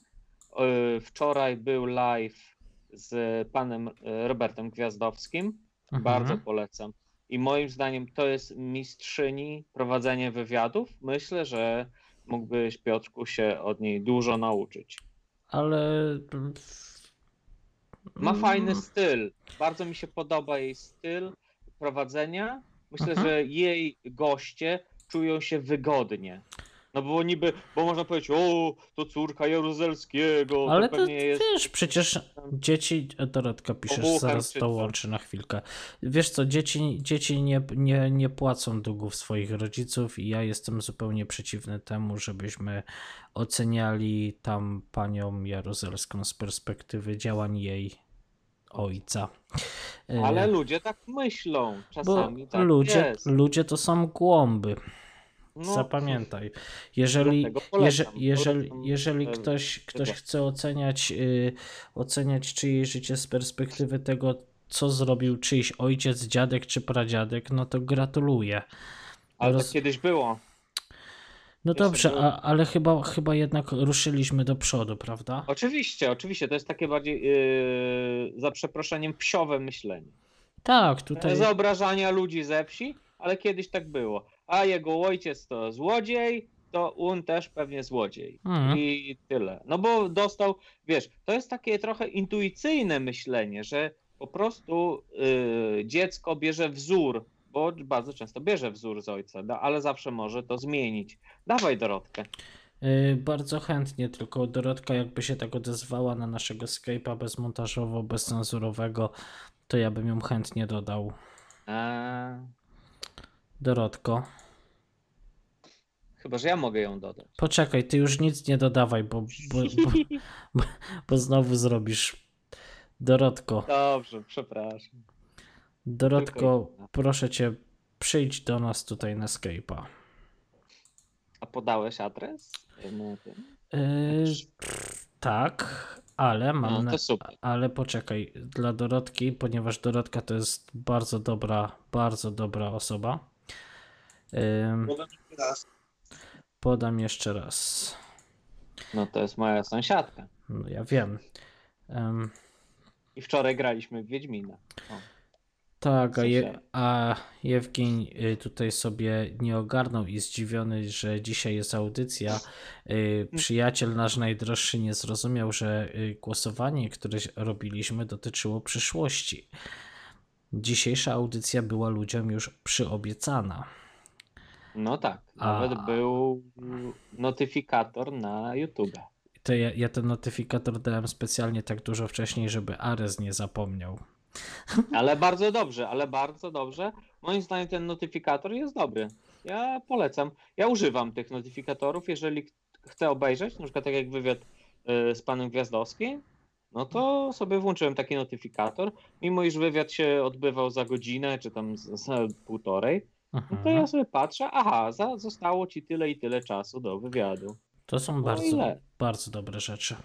Y, Wczoraj był live z panem y, Robertem Gwiazdowskim. Mhm. Bardzo polecam. I moim zdaniem to jest mistrzyni prowadzenia wywiadów. Myślę, że mógłbyś Piotrku się od niej dużo nauczyć. Ale... Ma Mm. fajny styl. Bardzo mi się podoba jej styl prowadzenia. Myślę, Mhm. że jej goście czują się wygodnie. No bo niby, bo można powiedzieć, o, to córka Jaruzelskiego. Ale to to jest. wiesz, przecież dzieci, Dorotka piszesz, Obuchem zaraz czy co? dołączy na chwilkę. Wiesz co, dzieci, dzieci nie, nie, nie płacą długów swoich rodziców i ja jestem zupełnie przeciwny temu, żebyśmy oceniali tam panią Jaruzelską z perspektywy działań jej ojca. E, Ale ludzie tak myślą. Bo Czasami tak ludzie, jest. ludzie to są głąby. No, Zapamiętaj. Jeżeli, polecam, jeżeli, polecam, jeżeli ktoś, ktoś chce oceniać, y, oceniać czyjeś życie z perspektywy tego, co zrobił czyjś ojciec, dziadek czy pradziadek, no to gratuluję. Ale roz- tak kiedyś było. No Wiesz, dobrze, a, ale chyba, chyba jednak ruszyliśmy do przodu, prawda? Oczywiście, oczywiście. To jest takie bardziej, yy, za przeproszeniem, psiowe myślenie. Tak, tutaj. Zaobrażania ludzi ze wsi, ale kiedyś tak było. A jego ojciec to złodziej, to on też pewnie złodziej. Mhm. I tyle. No bo dostał, wiesz, to jest takie trochę intuicyjne myślenie, że po prostu yy, dziecko bierze wzór, bo bardzo często bierze wzór z ojca, da, ale zawsze może to zmienić. Dawaj Dorotkę. Y, bardzo chętnie, tylko Dorotka jakby się tak odezwała na naszego Skype'a bezmontażowo, bezcenzurowego, to ja bym ją chętnie dodał. Eee, Dorotko. chyba, że ja mogę ją dodać. Poczekaj, ty już nic nie dodawaj, bo, bo, bo, bo, bo znowu zrobisz. Dorotko, Dobrze, przepraszam. Dorotko, proszę cię, przyjdź do nas tutaj na Skype'a. A podałeś adres? Yy, tak, ale mam. No na, super. ale poczekaj, dla Dorotki, ponieważ Dorotka to jest bardzo dobra, bardzo dobra osoba. Podam jeszcze raz. podam jeszcze raz. No to jest moja sąsiadka. No ja wiem. Ym, I wczoraj graliśmy w Wiedźmina. O. Tak, a, je, a Jewgień y, tutaj sobie nie ogarnął i zdziwiony, że dzisiaj jest audycja. y, Przyjaciel nasz najdroższy nie zrozumiał, że y, głosowanie, które robiliśmy, dotyczyło przyszłości. Dzisiejsza audycja była ludziom już przyobiecana. No tak. A. Nawet był notyfikator na YouTube. To ja, ja ten notyfikator dałem specjalnie tak dużo wcześniej, żeby Ares nie zapomniał. Ale bardzo dobrze, ale bardzo dobrze. Moim zdaniem ten notyfikator jest dobry. Ja polecam. Ja używam tych notyfikatorów, jeżeli ch- chcę obejrzeć, na przykład tak jak wywiad y, z panem Gwiazdowskim, no to sobie włączyłem taki notyfikator. Mimo iż wywiad się odbywał za godzinę, czy tam za półtorej, no to ja sobie patrzę, aha, za, zostało ci tyle i tyle czasu do wywiadu. To są No bardzo, bardzo dobre rzeczy.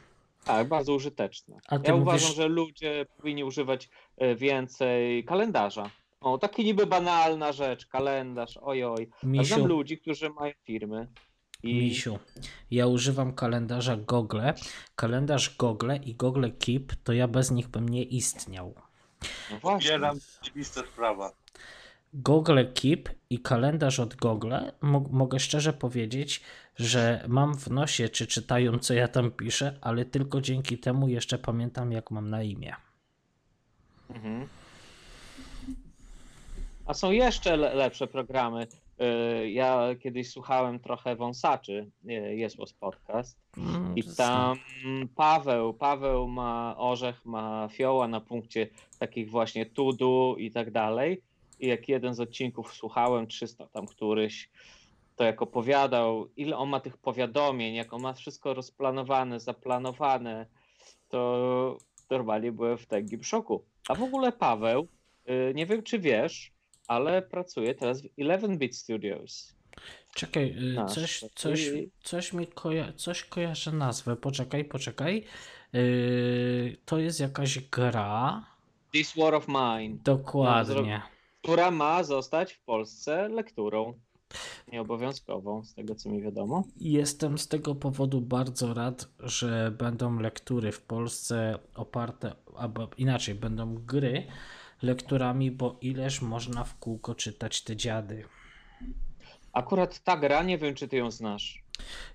Tak, bardzo użyteczne. Ja mówisz- uważam, że ludzie powinni używać e, więcej kalendarza. O, taki niby banalna rzecz, kalendarz, ojoj. A znam Misiu, ludzi, którzy mają firmy. I Misiu, ja używam kalendarza Google. Kalendarz Google i Google Keep, to ja bez nich bym nie istniał. no właśnie. Oczywista sprawa. Google Keep i kalendarz od Google, mo- mogę szczerze powiedzieć, że mam w nosie, czy czytają, co ja tam piszę, ale tylko dzięki temu jeszcze pamiętam, jak mam na imię. Mhm. A są jeszcze le lepsze programy. E, Ja kiedyś słuchałem trochę wąsaczy, e, jest podcast. Mm, I tam Paweł, Paweł ma orzech, ma fioła na punkcie takich właśnie tudu i tak dalej. I jak jeden z odcinków słuchałem, 300 tam któryś, to jak opowiadał, ile on ma tych powiadomień, jak on ma wszystko rozplanowane, zaplanowane, to normalnie byłem w takim szoku. A w ogóle Paweł, y, nie wiem czy wiesz, ale pracuje teraz w 11-bit Studios. Czekaj, y, Nasz coś, coś, coś mi koja coś kojarzy nazwę. Poczekaj, poczekaj. Yy, to jest jakaś gra. This War of Mine, Dokładnie. Która ma zostać w Polsce lekturą nieobowiązkową, z tego co mi wiadomo. Jestem z tego powodu bardzo rad, że będą lektury w Polsce oparte, albo inaczej, będą gry lekturami, bo ileż można w kółko czytać te dziady. Akurat ta gra, nie wiem czy ty ją znasz.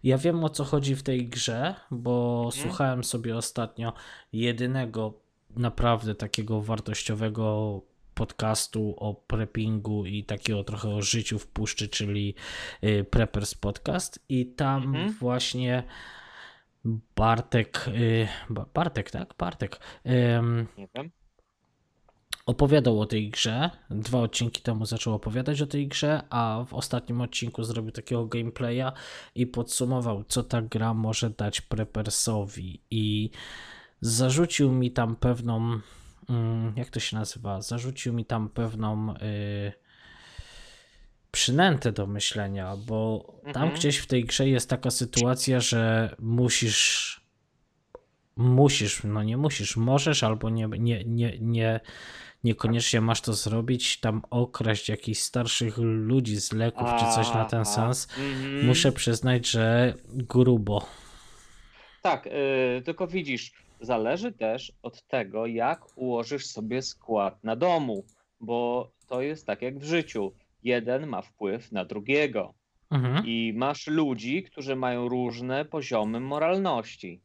Ja wiem o co chodzi w tej grze, bo Mhm. słuchałem sobie ostatnio jedynego naprawdę takiego wartościowego podcastu o preppingu i takiego trochę o życiu w puszczy, czyli y, Preppers Podcast i tam Mhm. właśnie Bartek, y, Ba- Bartek, tak? Bartek. Nie wiem. opowiadał o tej grze. Dwa odcinki temu zaczął opowiadać o tej grze, a w ostatnim odcinku zrobił takiego gameplaya i podsumował, co ta gra może dać Preppersowi. I zarzucił mi tam pewną. Mm, Jak to się nazywa? Zarzucił mi tam pewną. y, przynętę do myślenia, bo tam Mhm. gdzieś w tej grze jest taka sytuacja, że musisz musisz, no nie musisz, możesz albo nie, nie, nie, nie, niekoniecznie masz to zrobić, tam okraść jakichś starszych ludzi z leków czy coś na ten sens. Mhm. Muszę przyznać, że grubo. Tak, yy, tylko widzisz, zależy też od tego, jak ułożysz sobie skład na domu, bo to jest tak jak w życiu. Jeden ma wpływ na drugiego Mhm. i masz ludzi, którzy mają różne poziomy moralności.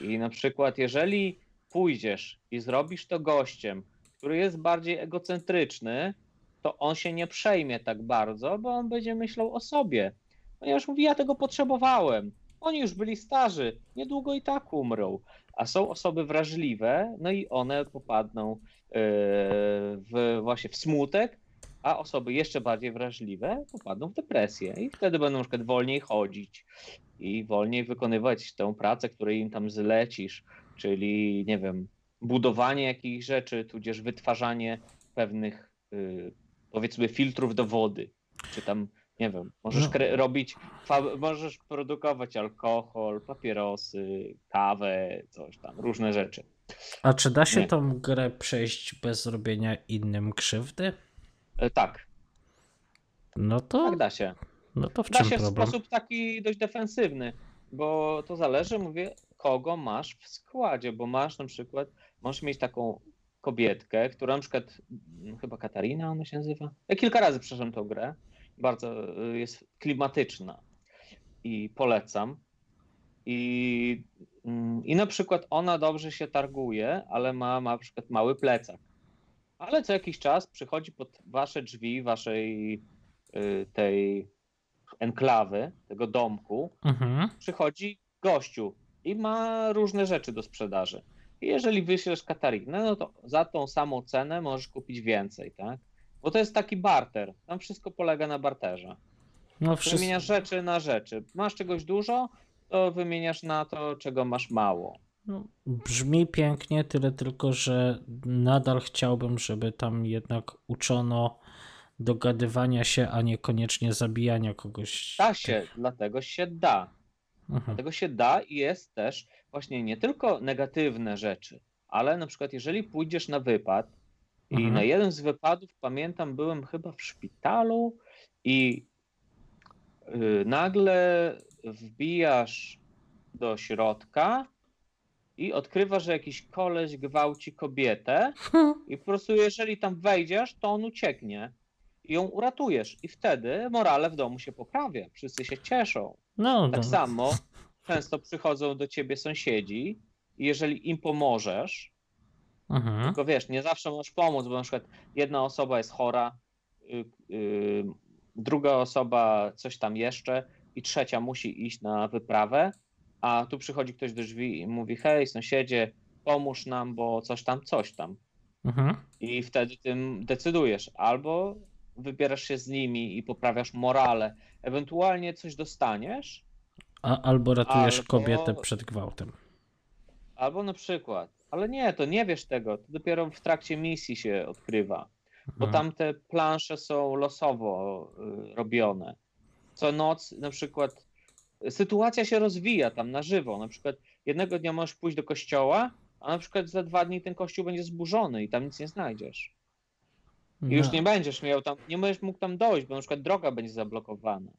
I na przykład, jeżeli pójdziesz i zrobisz to gościem, który jest bardziej egocentryczny, to on się nie przejmie tak bardzo, bo on będzie myślał o sobie. Ponieważ mówi, ja tego potrzebowałem. Oni już byli starzy, niedługo i tak umrą. A są osoby wrażliwe, no i one popadną e, w, właśnie w smutek, a osoby jeszcze bardziej wrażliwe popadną w depresję i wtedy będą na przykład wolniej chodzić i wolniej wykonywać tę pracę, której im tam zlecisz, czyli nie wiem, budowanie jakichś rzeczy, tudzież wytwarzanie pewnych y, powiedzmy filtrów do wody, czy tam nie wiem, możesz No. robić, możesz produkować alkohol, papierosy, kawę, coś tam, różne rzeczy. A czy da się Nie. tą grę przejść bez robienia innym krzywdy? E, tak, No to, tak da się. no to w Da czym się w problem? sposób taki dość defensywny, bo to zależy, mówię, kogo masz w składzie, bo masz na przykład, możesz mieć taką kobietkę, która na przykład, mm, chyba Katarina ona się nazywa, ja kilka razy przeszedłem tą grę, bardzo y, jest klimatyczna i polecam. I, mm, I na przykład ona dobrze się targuje, ale ma, ma na przykład mały plecak. Ale co jakiś czas przychodzi pod wasze drzwi, waszej y, tej enklawy, tego domku, Mhm. przychodzi gościu i ma różne rzeczy do sprzedaży. I jeżeli wyślesz Katarinę, no to za tą samą cenę możesz kupić więcej, tak? Bo to jest taki barter. Tam wszystko polega na barterze. No wszystko. Wymieniasz rzeczy na rzeczy. Masz czegoś dużo, to wymieniasz na to, czego masz mało. No, brzmi pięknie, tyle tylko, że nadal chciałbym, żeby tam jednak uczono dogadywania się, a niekoniecznie zabijania kogoś. Da się, dlatego się da. Mhm. Tego się da i jest też właśnie nie tylko negatywne rzeczy, ale na przykład jeżeli pójdziesz na wypad i Mhm. na jeden z wypadów pamiętam byłem chyba w szpitalu i y, nagle wbijasz do środka i odkrywasz, że jakiś koleś gwałci kobietę i po prostu jeżeli tam wejdziesz, to on ucieknie i ją uratujesz i wtedy morale w domu się poprawia, wszyscy się cieszą. No, Tak no. samo często przychodzą do ciebie sąsiedzi i jeżeli im pomożesz, Mhm. tylko wiesz, nie zawsze możesz pomóc, bo na przykład jedna osoba jest chora, y, y, druga osoba coś tam jeszcze i trzecia musi iść na wyprawę, a tu przychodzi ktoś do drzwi i mówi, hej sąsiedzie, pomóż nam, bo coś tam, coś tam. Mhm. I wtedy tym decydujesz. Albo wybierasz się z nimi i poprawiasz morale, ewentualnie coś dostaniesz, A, albo ratujesz Albo- kobietę przed gwałtem. albo na przykład, ale nie, to nie wiesz tego, to dopiero w trakcie misji się odkrywa, bo Mhm. tam te plansze są losowo y, robione. Co noc na przykład sytuacja się rozwija tam na żywo, na przykład jednego dnia możesz pójść do kościoła, a na przykład za dwa dni ten kościół będzie zburzony i tam nic nie znajdziesz. I już No, nie będziesz miał tam, nie będziesz mógł tam dojść, bo na przykład droga będzie zablokowana.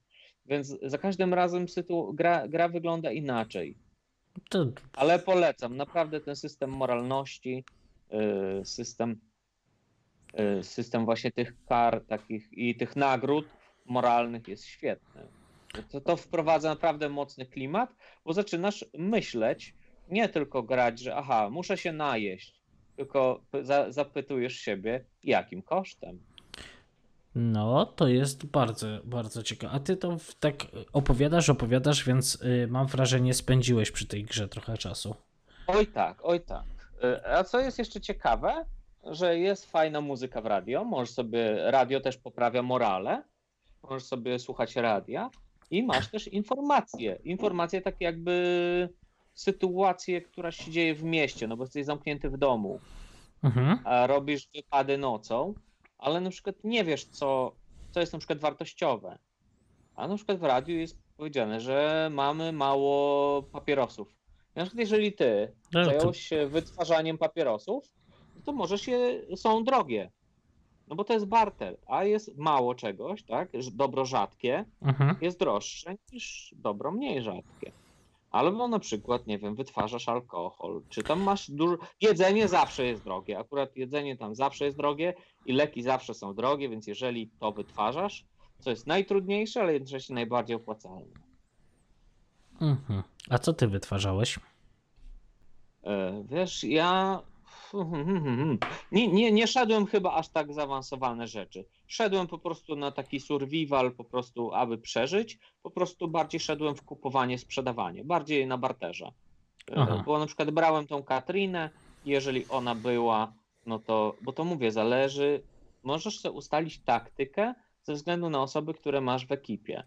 Więc za każdym razem sytu, gra, gra wygląda inaczej. To, Ale polecam, naprawdę ten system moralności, yy, system, yy, system właśnie tych kar takich i tych nagród moralnych jest świetny. To, to wprowadza naprawdę mocny klimat, bo zaczynasz myśleć, nie tylko grać, że aha, muszę się najeść, tylko za, zapytujesz siebie, jakim kosztem. No, to jest bardzo, bardzo ciekawe. A ty to tak opowiadasz, opowiadasz, więc y, mam wrażenie, spędziłeś przy tej grze trochę czasu. Oj tak, oj tak. Y, A co jest jeszcze ciekawe, że jest fajna muzyka w radio, możesz sobie, radio też poprawia morale, możesz sobie słuchać radia i masz też informacje, informacje takie jakby sytuację, która się dzieje w mieście, no bo jesteś zamknięty w domu, Mhm. a robisz wypady nocą, ale na przykład nie wiesz, co, co jest na przykład wartościowe. A na przykład w radiu jest powiedziane, że mamy mało papierosów. Na przykład jeżeli ty No, to, zająłeś się wytwarzaniem papierosów, to możesz je, są drogie. No bo to jest barter, a jest mało czegoś, tak? Dobro rzadkie mhm. jest droższe niż dobro mniej rzadkie. Albo na przykład, nie wiem, wytwarzasz alkohol, czy tam masz dużo. Jedzenie zawsze jest drogie. Akurat jedzenie tam zawsze jest drogie i leki zawsze są drogie, więc jeżeli to wytwarzasz, co jest najtrudniejsze, ale jednocześnie najbardziej opłacalne. Mhm. A co ty wytwarzałeś? E, Wiesz, ja nie, nie, nie szedłem chyba aż tak zaawansowane rzeczy. Szedłem po prostu na taki survival, po prostu aby przeżyć. Po prostu bardziej szedłem w kupowanie, sprzedawanie, bardziej na barterze. E, Aha. Bo na przykład brałem tą Katrinę, jeżeli ona była, no to, bo to mówię, zależy, możesz sobie ustalić taktykę ze względu na osoby, które masz w ekipie.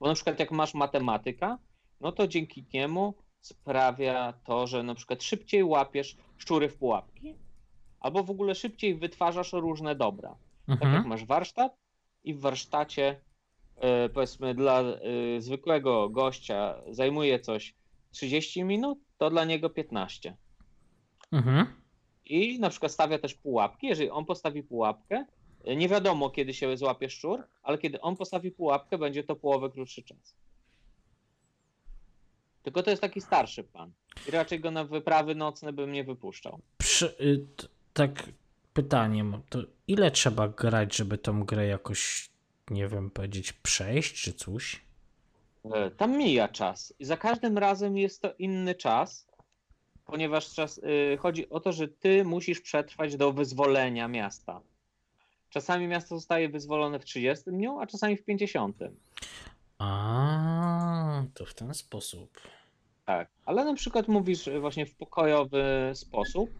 Bo na przykład jak masz matematyka, no to dzięki niemu sprawia to, że na przykład szybciej łapiesz szczury w pułapki, albo w ogóle szybciej wytwarzasz różne dobra. Tak jak Mhm. masz warsztat i w warsztacie e, powiedzmy dla e, zwykłego gościa zajmuje coś 30 minut, to dla niego 15. Mhm. I na przykład stawia też pułapki. Jeżeli on postawi pułapkę, e, nie wiadomo kiedy się złapie szczur, ale kiedy on postawi pułapkę, będzie to połowę krótszy czas. Tylko to jest taki starszy pan. I raczej go na wyprawy nocne bym nie wypuszczał. Przy, y, tak pytanie mam, to ile trzeba grać, żeby tą grę jakoś, nie wiem, powiedzieć, przejść czy coś? E, Tam mija czas i za każdym razem jest to inny czas, ponieważ czas, y, chodzi o to, że ty musisz przetrwać do wyzwolenia miasta. Czasami miasto zostaje wyzwolone w 30 dniu, a czasami w 50. A, to w ten sposób. Tak, ale na przykład mówisz y, właśnie w pokojowy sposób,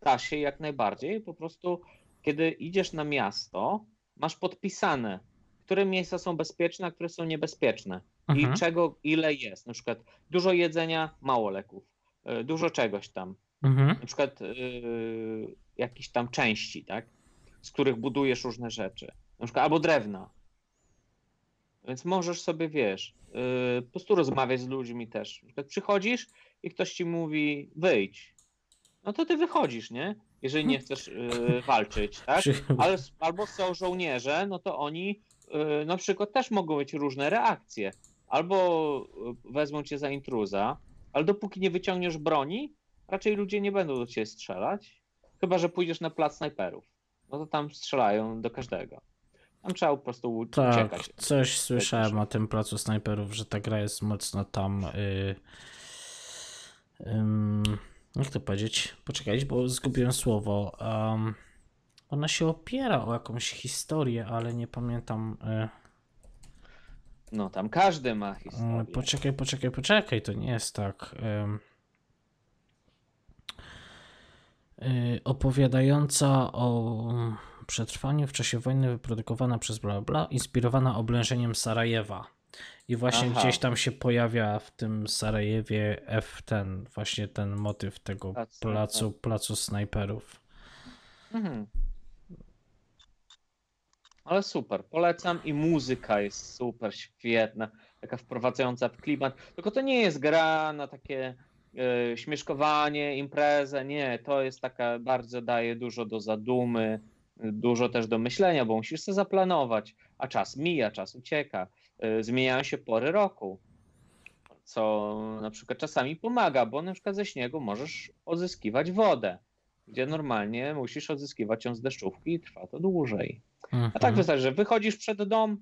da się jak najbardziej. Po prostu, kiedy idziesz na miasto, masz podpisane, które miejsca są bezpieczne, a które są niebezpieczne. Mhm. i czego ile jest. Na przykład dużo jedzenia, mało leków. Y, Dużo czegoś tam. Mhm. Na przykład yy, jakichś tam części, tak? Z których budujesz różne rzeczy. Na przykład albo drewna. Więc możesz sobie, wiesz, yy, po prostu rozmawiać z ludźmi też. Przychodzisz i ktoś ci mówi wyjdź. No to ty wychodzisz, nie? Jeżeli nie chcesz yy, walczyć, tak? Ale, albo są żołnierze, no to oni y, na przykład też mogą mieć różne reakcje. Albo y, wezmą cię za intruza, ale dopóki nie wyciągniesz broni, raczej ludzie nie będą do ciebie strzelać. Chyba, że pójdziesz na plac snajperów. No to tam strzelają do każdego. Tam trzeba po prostu Tak, uciekać. coś słyszałem o tym placu snajperów, że ta gra jest mocno tam. Y, ym, jak to powiedzieć? Poczekaj, bo zgubiłem słowo. Um, ona się opiera o jakąś historię, ale nie pamiętam. Y, No tam każdy ma historię. poczekaj, poczekaj, poczekaj, to nie jest tak. Y, opowiadająca o Przetrwanie w czasie wojny wyprodukowana przez bla bla, inspirowana oblężeniem Sarajewa. I właśnie Aha. gdzieś tam się pojawia w tym Sarajewie F ten, właśnie ten motyw tego Plac placu, snajperów. placu snajperów. Mhm. Ale super, polecam i muzyka jest super, świetna, taka wprowadzająca w klimat. Tylko to nie jest gra na takie e, śmieszkowanie, imprezę, nie, to jest taka, bardzo daje dużo do zadumy, dużo też do myślenia, bo musisz sobie zaplanować, a czas mija, czas ucieka, e, zmieniają się pory roku, co na przykład czasami pomaga, bo na przykład ze śniegu możesz odzyskiwać wodę gdzie normalnie musisz odzyskiwać ją z deszczówki i trwa to dłużej. A tak Mhm. wystarczy, że wychodzisz przed dom,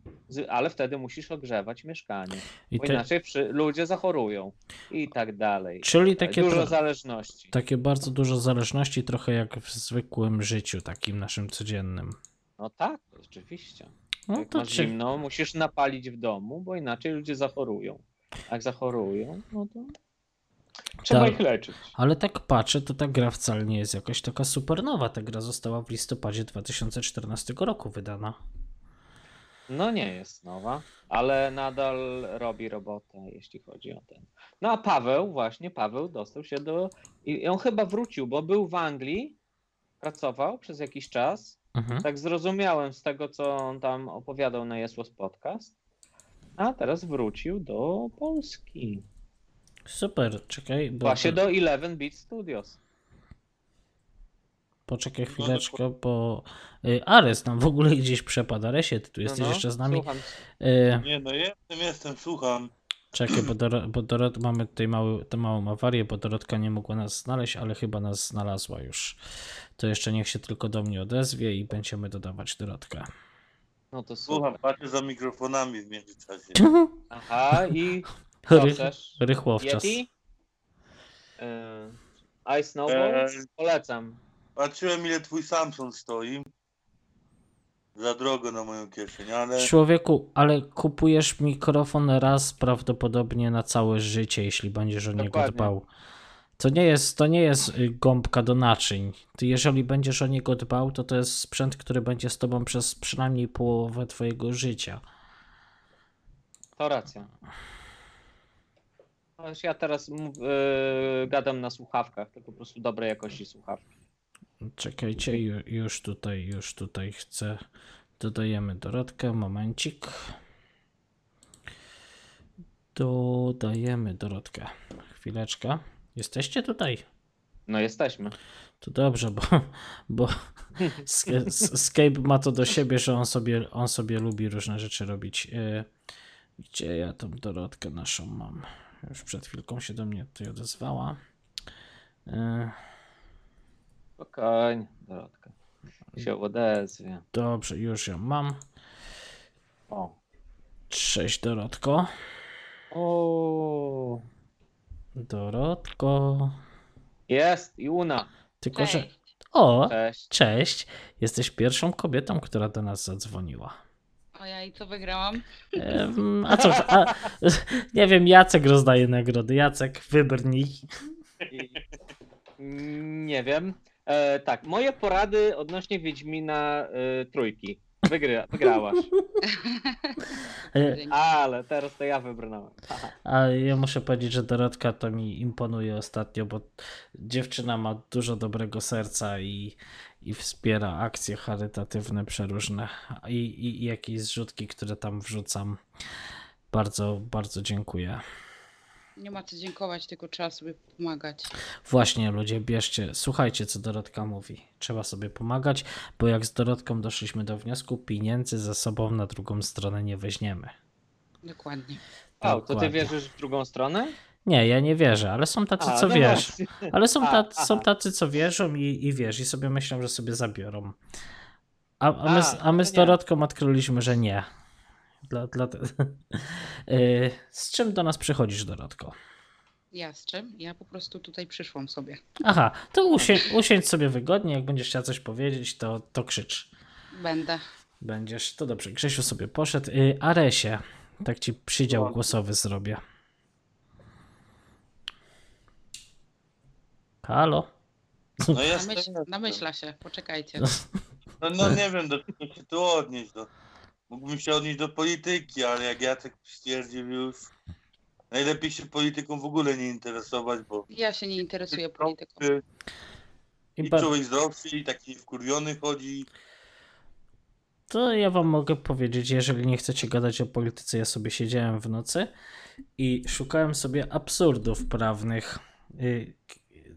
ale wtedy musisz ogrzewać mieszkanie, I bo te, inaczej przy, ludzie zachorują i tak dalej. czyli takie, Dużo zależności. takie bardzo dużo zależności, trochę jak w zwykłym życiu, takim naszym codziennym. No tak, oczywiście. No Jak to masz zimno, musisz napalić w domu, bo inaczej ludzie zachorują. Jak zachorują, no to trzeba Tak. ich leczyć. Ale tak patrzę, to ta gra wcale nie jest jakoś taka super nowa. Ta gra została w listopadzie 2014 roku wydana. No nie jest nowa, ale nadal robi robotę, jeśli chodzi o ten. No a Paweł, właśnie Paweł dostał się do. I on chyba wrócił, bo był w Anglii, pracował przez jakiś czas. Mhm. Tak zrozumiałem z tego, co on tam opowiadał na Jesłos Podcast. A teraz wrócił do Polski. Super, czekaj, bo Właśnie do 11 Beat Studios. poczekaj chwileczkę, bo y, Ares nam w ogóle gdzieś przepadł. Aresie, ty tu jesteś No, no, jeszcze z nami. Y, Nie no, jestem, jestem, słucham. czekaj, bo, Doro, bo Dorot, mamy tutaj mały, tę małą awarię, bo Dorotka nie mogła nas znaleźć, ale chyba nas znalazła już. To jeszcze niech się tylko do mnie odezwie i będziemy dodawać Dorotkę. No to Słucham, patrzę za mikrofonami w międzyczasie. Aha, i Rych, chcesz? rychłowczas. Yeti? Yy, Ice Snowball? Eee. Polecam. Patrzyłem ile twój Samsung stoi. Za drogo na moją kieszeń, ale Człowieku, ale kupujesz mikrofon raz prawdopodobnie na całe życie, jeśli będziesz o niego Dokładnie. dbał. To nie jest, to nie jest y, gąbka do naczyń. Ty jeżeli będziesz o niego dbał, to to jest sprzęt, który będzie z tobą przez przynajmniej połowę twojego życia. To racja. Ja teraz mów, yy, gadam na słuchawkach, tylko po prostu dobrej jakości słuchawki. Czekajcie, ju- już tutaj, już tutaj chcę. Dodajemy Dorotkę, momencik. Dodajemy Dorotkę. Chwileczkę. Jesteście tutaj? No jesteśmy. To dobrze, bo, bo Skype ma to do siebie, że on sobie, on sobie lubi różne rzeczy robić. Y, Gdzie ja tą Dorotkę naszą mam? Już przed chwilką się do mnie tutaj odezwała. Spokojnie, Dorotka. Się odezwie. Dobrze, już ją mam. O. Cześć Dorotko. o. Dorotko. Jest i Una. Tylko, że... Cześć. O, Cześć. cześć. Jesteś pierwszą kobietą, która do nas zadzwoniła. O ja i co wygrałam? A co? A, nie wiem, Jacek rozdaje nagrody. Jacek, wybrnij. Nie wiem. E, tak, moje porady odnośnie Wiedźmina e, trójki. Wygry, wygrałaś. E, Ale teraz to ja wybrnąłem. A ja muszę powiedzieć, że Dorotka to mi imponuje ostatnio, bo dziewczyna ma dużo dobrego serca i, i wspiera akcje charytatywne przeróżne i, i, i jakieś zrzutki, które tam wrzucam. Bardzo, bardzo dziękuję. Nie ma co dziękować, tylko trzeba sobie pomagać. Właśnie ludzie, bierzcie, słuchajcie co Dorotka mówi. Trzeba sobie pomagać, bo jak z Dorotką doszliśmy do wniosku, pieniędzy ze sobą na drugą stronę nie weźmiemy. Dokładnie. O, to ty Dokładnie. wierzysz w drugą stronę? Nie, ja nie wierzę, ale są tacy, A, co no wiesz. właśnie. Ale są, A, tacy, są tacy, co wierzą i, i wiesz, i sobie myślą, że sobie zabiorą. A, a, my, z- A, a my no z nie. Dorotką odkryliśmy, że nie. Dla, dla te... Y, z czym do nas przychodzisz, Dorotko? Ja z czym? Ja po prostu tutaj przyszłam sobie. Aha, to usię, usiądź sobie wygodnie, jak będziesz chciała coś powiedzieć, to, to krzycz. Będę. Będziesz, to dobrze, Grzesiu sobie poszedł. Y, Aresie, tak ci przydział głosowy zrobię. Halo? no Namyśl, jestem. namyśla się, poczekajcie. No, no nie wiem, do czego się tu odnieść. Do... Mógłbym się odnieść do polityki, ale jak Jacek stwierdził już, najlepiej się polityką w ogóle nie interesować, bo Ja się nie interesuję polityką. i, I ba- człowiek zdrowszy i taki wkurwiony chodzi. To ja wam mogę powiedzieć, jeżeli nie chcecie gadać o polityce, ja sobie siedziałem w nocy i szukałem sobie absurdów prawnych.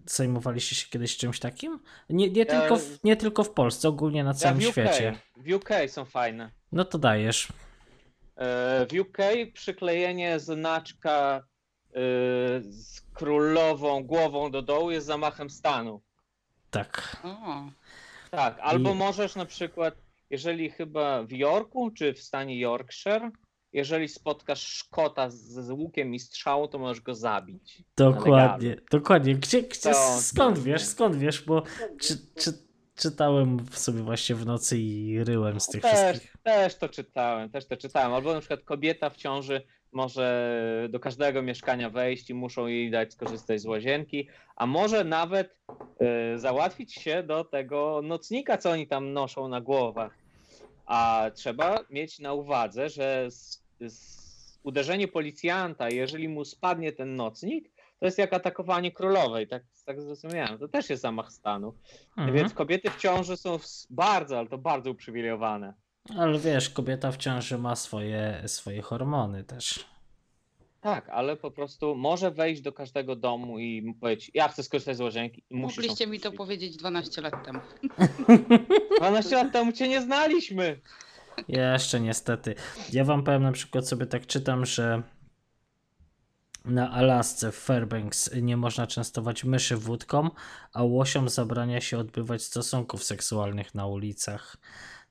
Zajmowaliście się kiedyś czymś takim? Nie, nie, Ja- tylko, w, nie tylko w Polsce, ogólnie na Ja całym w UK, świecie. w UK są fajne. No to dajesz. E, W UK przyklejenie znaczka e, z królową głową do dołu jest zamachem stanu. Tak. O, Tak, albo I- możesz na przykład, jeżeli chyba w Yorku czy w stanie Yorkshire, jeżeli spotkasz Szkota z, łukiem i strzałą, to możesz go zabić. Dokładnie, dokładnie. Gdzie, gdzie, To- skąd wiesz, skąd wiesz, bo czy, czy, czytałem sobie właśnie w nocy i ryłem z tych Też, wszystkich. też to czytałem, też to czytałem. Albo na przykład kobieta w ciąży może do każdego mieszkania wejść i muszą jej dać skorzystać z łazienki, a może nawet e, załatwić się do tego nocnika, co oni tam noszą na głowach. A trzeba mieć na uwadze, że z, z uderzenie policjanta, jeżeli mu spadnie ten nocnik, to jest jak atakowanie królowej, tak, tak zrozumiałem. To też jest zamach stanu. Mhm. Więc kobiety w ciąży są bardzo, ale to bardzo uprzywilejowane. Ale wiesz, kobieta w ciąży ma swoje, swoje hormony też. Tak, ale po prostu może wejść do każdego domu i mu powiedzieć, ja chcę skorzystać z łazienki i musisz ją mogliście mi to powiedzieć 12 lat temu. 12 lat temu cię nie znaliśmy. Jeszcze niestety. Ja wam powiem na przykład sobie tak czytam, że na Alasce w Fairbanks nie można częstować myszy wódką, a łosiom zabrania się odbywać stosunków seksualnych na ulicach.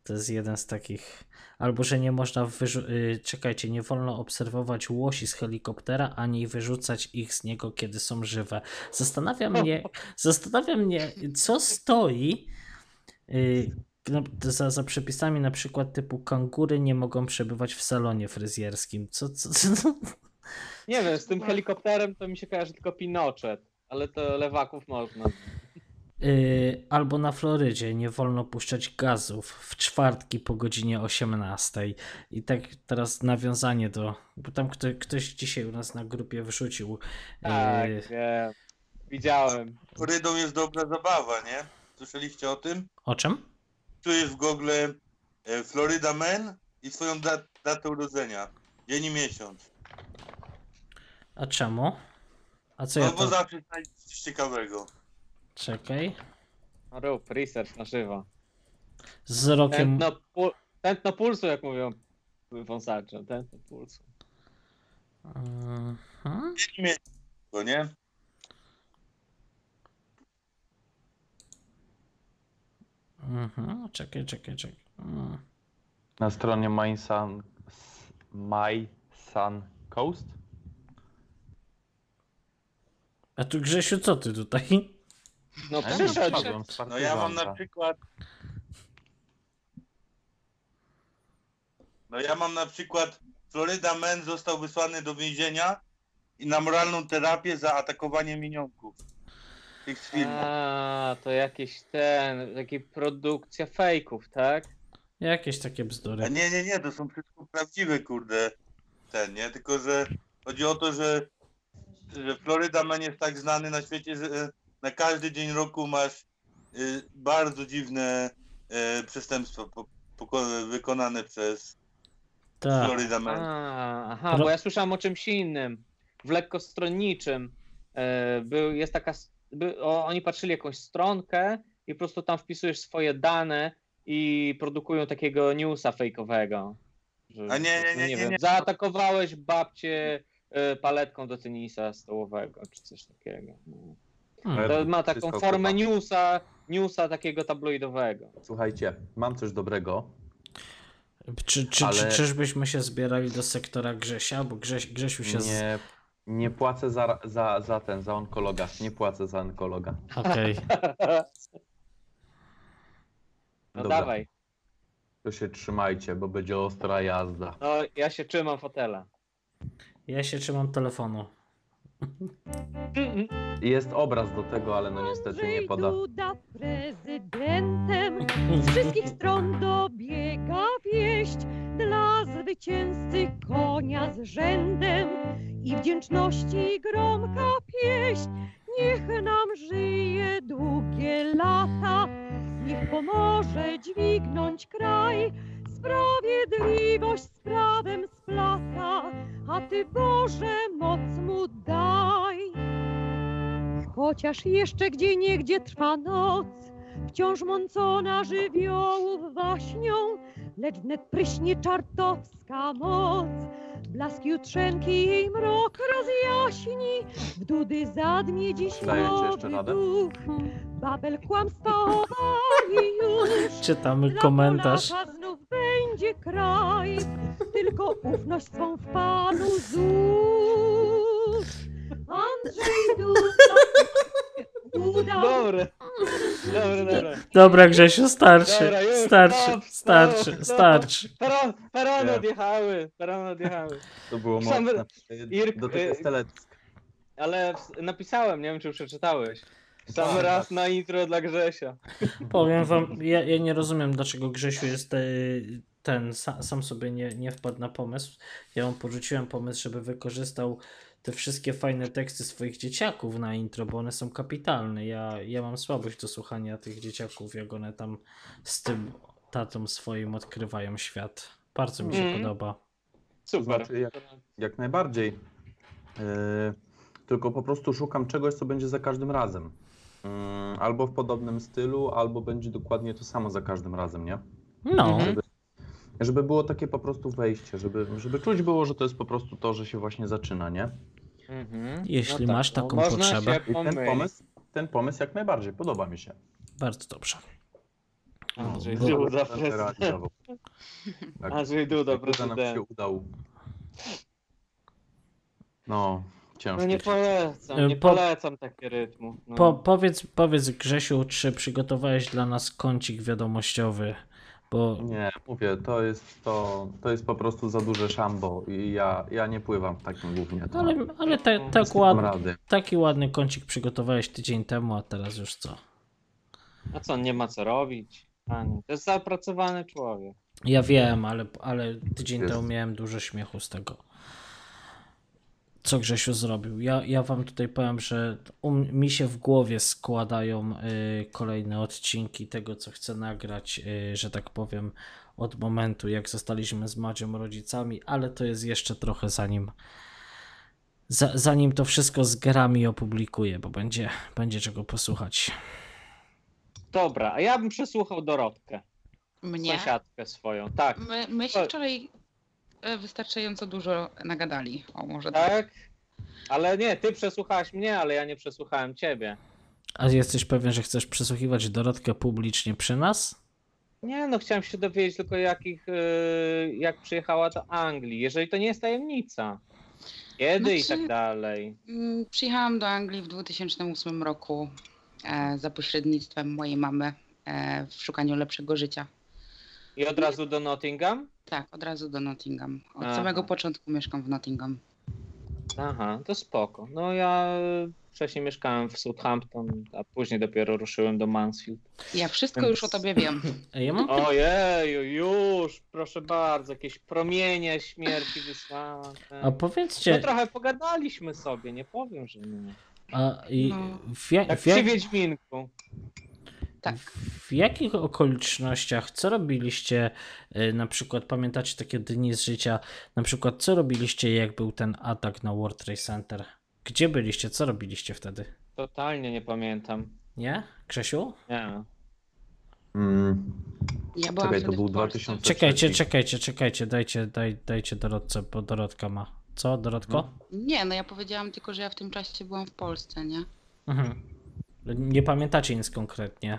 To jest jeden z takich. Albo że nie można wyrzu- y, czekajcie, nie wolno obserwować łosi z helikoptera, ani wyrzucać ich z niego, kiedy są żywe. Zastanawia mnie, zastanawia mnie, co stoi y, no, za, za przepisami na przykład typu kangury nie mogą przebywać w salonie fryzjerskim. Co, co, co? Nie wiem, z tym helikopterem to mi się kojarzy tylko Pinochet, ale to lewaków można. Y, albo na Florydzie nie wolno puszczać gazów w czwartki po godzinie 18. I tak teraz nawiązanie do. Bo tam kto, ktoś dzisiaj u nas na grupie wrzucił. Tak, y, wiem. Widziałem. Rydą jest dobra zabawa, nie? Słyszeliście o tym? o czym? Tu jest w Google Florida Man i swoją dat datę urodzenia. Dzień i miesiąc. A czemu? A co ja No bo to. zawsze coś ciekawego. Czekaj. Rób research na żywo. Z rokiem. Tętno, pu- tętno pulsu, jak mówią wąsacze. Tętno pulsu. Miesiąc, bo nie? Mhm. Czekaj, czekaj, czekaj. Mm. Na stronie My Sun, My Sun Coast? A tu Grzesiu, co ty tutaj? No A ja przyszedł. z No ja mam na partyzanta. przykład. No ja mam na przykład. Florida Man został wysłany do więzienia i na moralną terapię za atakowanie minionków. Tych z filmu. A, to jakieś ten, takie produkcja fejków, tak? Jakieś takie A bzdury. nie, nie, nie, to są wszystko prawdziwe, kurde, ten, nie? Tylko, że chodzi o to, że, że Florida Man jest tak znany na świecie, że na każdy dzień roku masz y, bardzo dziwne e, przestępstwo po, wykonane przez Tak. Florida Man. A, aha, Pro- bo ja słyszałem o czymś innym. W lekkostronniczym e, był, jest taka, by, o, oni patrzyli jakąś stronkę i po prostu tam wpisujesz swoje dane i produkują takiego newsa fejkowego. Że, A nie, nie, nie, nie, wiem, nie. Zaatakowałeś babcię e, paletką do tenisa stołowego, czy coś takiego. No. Hmm. To ma taką Wszystko formę kupa. newsa, newsa takiego tabloidowego. Słuchajcie, mam coś dobrego. Czy, czy, Ale- czy, czyżbyśmy się zbierali do sektora Grzesia? Bo Grześ, Grzesiu się. Nie, nie płacę za, za, za ten, za onkologa. Nie płacę za onkologa. Okej. No Dobra. dawaj. To się trzymajcie, bo będzie ostra jazda. No ja się trzymam fotela. Ja się trzymam telefonu. Jest obraz do tego, ale no niestety nie poda. Duda prezydentem Z wszystkich stron dobiega wieść dla zwycięzcy konia z rzędem i wdzięczności gromka pieśń. Niech nam żyje długie lata, niech pomoże dźwignąć kraj. Sprawiedliwość z prawem splata, a Ty Boże moc mu daj. Chociaż jeszcze gdzie niegdzie trwa noc, wciąż mącona żywiołów waśnią, lecz wnet pryśnie czartowska moc. Blask jutrzenki jej mrok rozjaśni, w dudy zadmie dziś nowy duch. Babel kłamstwa obali już, Czytamy komentarz. Znów będzie kraj, tylko ufność swą w Panu złóż. Andrzej Duda, Dobre. Dobra, Grzesiu, starczy. Dobra, już, Starczy, stop, starczy, stop, starczy. Peron, perony Nie. odjechały, perony odjechały. To było Sam- mocne. Irk- Do tego y- steleck. Ale napisałem, nie wiem czy przeczytałeś. Sam Tak, raz tak. na intro dla Grzesia. Powiem wam, ja, ja nie rozumiem, dlaczego Grzesiu jest e, ten, sa, sam sobie nie, nie wpadł na pomysł. Ja mu porzuciłem pomysł, żeby wykorzystał te wszystkie fajne teksty swoich dzieciaków na intro, bo one są kapitalne. Ja, ja mam słabość do słuchania tych dzieciaków, jak one tam z tym tatą swoim odkrywają świat. Bardzo mi się Mhm. podoba. Super. znaczy, jak- Jak najbardziej. Yy, tylko po prostu szukam czegoś, co będzie za każdym razem. Yy, albo w podobnym stylu, albo będzie dokładnie to samo za każdym razem, nie? No. Żeby, żeby było takie po prostu wejście, żeby, żeby czuć było, że to jest po prostu to, że się właśnie zaczyna, nie? Mhm. Jeśli No masz no taką można potrzebę. się I ten pomysł, ten pomysł jak najbardziej podoba mi się. bardzo dobrze. Andrzej Duda, prezydent. Tak. Andrzej Duda, nam się prezydent. udał. No, ciężko. No nie polecam, Y, nie po- polecam takie rytmu. No. Po, powiedz, powiedz Grzesiu, czy przygotowałeś dla nas kącik wiadomościowy, bo Nie, mówię, to jest to, to jest po prostu za duże szambo i ja, ja nie pływam w takim głównie. To ale, ale tak nie ład, mam rady. taki ładny kącik przygotowałeś tydzień temu, a teraz już co? A co, nie ma co robić? Ani. To jest zapracowany człowiek. Ja wiem, ale, ale tydzień Jest. temu miałem dużo śmiechu z tego. Co Grzesiu zrobił? Ja, ja wam tutaj powiem, że u, m- mi się w głowie składają y, kolejne odcinki tego, co chcę nagrać, y, że tak powiem, od momentu, jak zostaliśmy z Madzią rodzicami, ale to jest jeszcze trochę zanim za, zanim to wszystko zgram i opublikuję, bo będzie, będzie czego posłuchać. Dobra, a ja bym przesłuchał Dorotkę, Mnie? sąsiadkę swoją. Tak, My, my się wczoraj wystarczająco dużo nagadali. O, może tak. tak? Ale nie, ty przesłuchałaś mnie, ale ja nie przesłuchałem ciebie. A jesteś pewien, że chcesz przesłuchiwać Dorotkę publicznie przy nas? Nie, no chciałem się dowiedzieć tylko jakich, y, jak przyjechała do Anglii, jeżeli to nie jest tajemnica. Kiedy i Znaczy- tak dalej. Mm, Przyjechałam do Anglii w 2008 roku e, za pośrednictwem mojej mamy e, w szukaniu lepszego życia. I od razu do Nottingham? Tak, od razu do Nottingham. Od Aha. samego początku mieszkam w Nottingham. Aha, to spoko. No ja wcześniej mieszkałem w Southampton, a później dopiero ruszyłem do Mansfield. Ja wszystko Więc- już o tobie wiem. Ej, Ja mam Ojeju, już, proszę bardzo, jakieś promienie śmierci wysłane. A No powiedzcie, trochę pogadaliśmy sobie, nie powiem, że nie. a i No. w, ja, Jak w, przy jak, Wiedźminku. Tak. w jakich okolicznościach, co robiliście, y, na przykład pamiętacie takie dni z życia, na przykład co robiliście jak był ten atak na World Trade Center? Gdzie byliście, co robiliście wtedy? Totalnie nie pamiętam. Nie? Grzesiu? Nie. Mm, Ja Czekaj, to był w Polsce. 2000. Czekajcie, czekajcie, czekajcie, dajcie, daj, dajcie Dorotce, bo Dorotka ma. Co, Dorotko? Nie, no ja powiedziałam tylko, że ja w tym czasie byłam w Polsce, nie? Mhm. Nie pamiętacie nic konkretnie.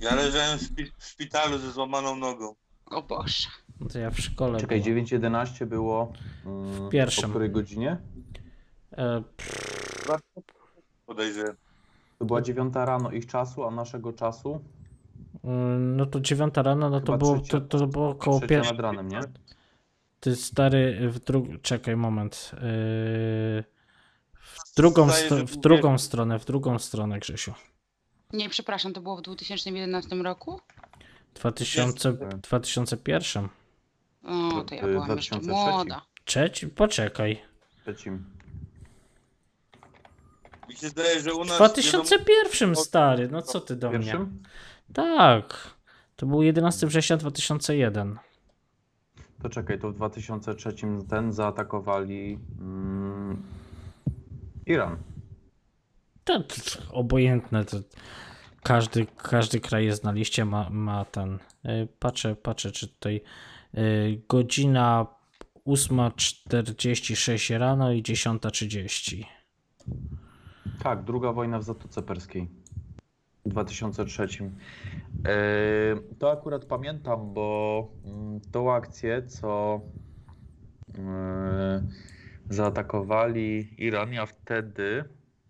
Ja leżałem w, szpi- w szpitalu ze złamaną nogą. O Boże. No to ja w szkole Czekaj, byłem. 9.11 było. Mm, pierwszym. O której godzinie? E, Podejrzewam. To była 9 rano ich czasu, a naszego czasu mm, No to dziewiąta rano, no to Chyba było, trzecia- to, to było około trzecia pierwszej. nad ranem, nie? Ty stary, w drugą. Czekaj, moment. Yy... W drugą, Zdaje, w drugą stronę, w drugą stronę, Grzesiu. Nie, przepraszam, to było w 2011 roku? 2000, Jest. 2001. O, to ja Y, byłam jeszcze 2003. młoda. Trzeci? Poczekaj. Trzecim. Mi się zdaje, że u W nas... 2001 stary, no co ty do mnie? Pierwszym? Tak. To był 11 września 2001. To czekaj, to w 2003 ten zaatakowali mm, Iran. To, to, to obojętne. To każdy, każdy kraj jest na liście, ma, ma ten. y, Patrzę, patrzę, czy tutaj y, godzina 8.46 rano i 10.30. Tak, druga wojna w Zatoce Perskiej. W 2003. Yy, To akurat pamiętam, bo mm, tą akcję, co zaatakowali Iran, ja wtedy,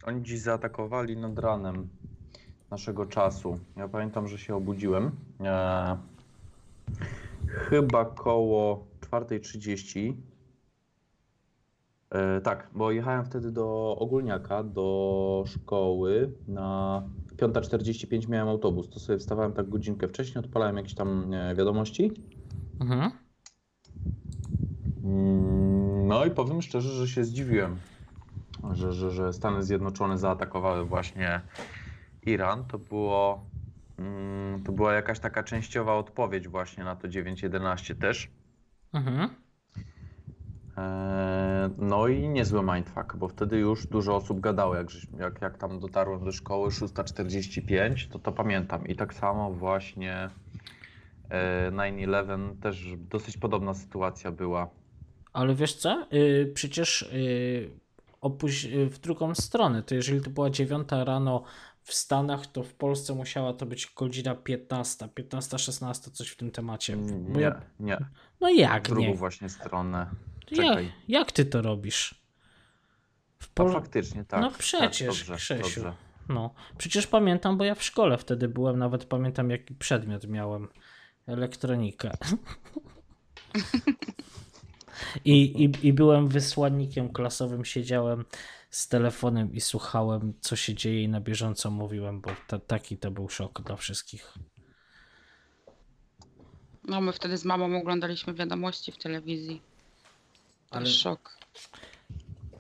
oni dziś zaatakowali nad ranem naszego czasu. Ja pamiętam, że się obudziłem. e, Chyba koło 4.30. E, tak, bo jechałem wtedy do Ogólniaka, do szkoły. Na 5.45 miałem autobus. To sobie wstawałem tak godzinkę wcześniej, odpalałem jakieś tam e, wiadomości. Mhm. Mm, No i powiem szczerze, że się zdziwiłem, że, że, że Stany Zjednoczone zaatakowały właśnie Iran. To było, mm, to była jakaś taka częściowa odpowiedź właśnie na to 9.11 też. Mhm. Eee, No i niezły mindfuck, bo wtedy już dużo osób gadało, jak, jak, jak tam dotarłem do szkoły 6.45, to to pamiętam. I tak samo właśnie e, 9-11 też dosyć podobna sytuacja była. Ale wiesz co? Y, przecież y, opuś, y, w drugą stronę. To jeżeli to była 9 rano w Stanach, to w Polsce musiała to być godzina 15, 15, 16, coś w tym temacie. Bo Nie, ja, nie, no jak w drugą nie? właśnie stronę. Jak, Czekaj. jak ty to robisz? W A Pol- faktycznie, tak. No tak, przecież, dobrze, Grzesiu. dobrze. No, przecież pamiętam, bo ja w szkole wtedy byłem, nawet pamiętam jaki przedmiot miałem. Elektronikę. I, i, I byłem wysłannikiem klasowym, siedziałem z telefonem i słuchałem, co się dzieje i na bieżąco mówiłem, bo ta, taki to był szok dla wszystkich. No, my wtedy z mamą oglądaliśmy wiadomości w telewizji. To Ale- szok.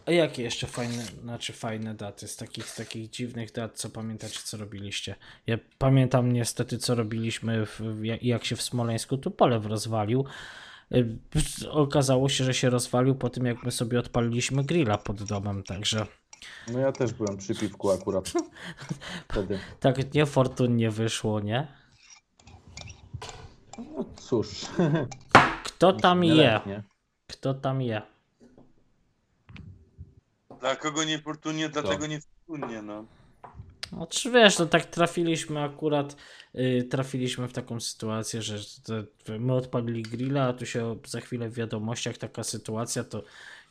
A jakie jeszcze fajne, znaczy fajne daty z takich, z takich dziwnych dat, co pamiętacie, co robiliście? Ja pamiętam niestety, co robiliśmy, w, jak- jak się w Smoleńsku tu polew rozwalił. Y, Okazało się, że się rozwalił po tym, jak my sobie odpaliliśmy grilla pod domem, także No ja też byłem przy piwku akurat wtedy. tak niefortunnie wyszło, nie? No cóż, Kto tam je? Kto tam je? Dla kogo niefortunnie, dlatego niefortunnie, no. No, czy wiesz, no tak trafiliśmy akurat, y, trafiliśmy w taką sytuację, że te- my odpalili grilla, a tu się za chwilę w wiadomościach taka sytuacja, to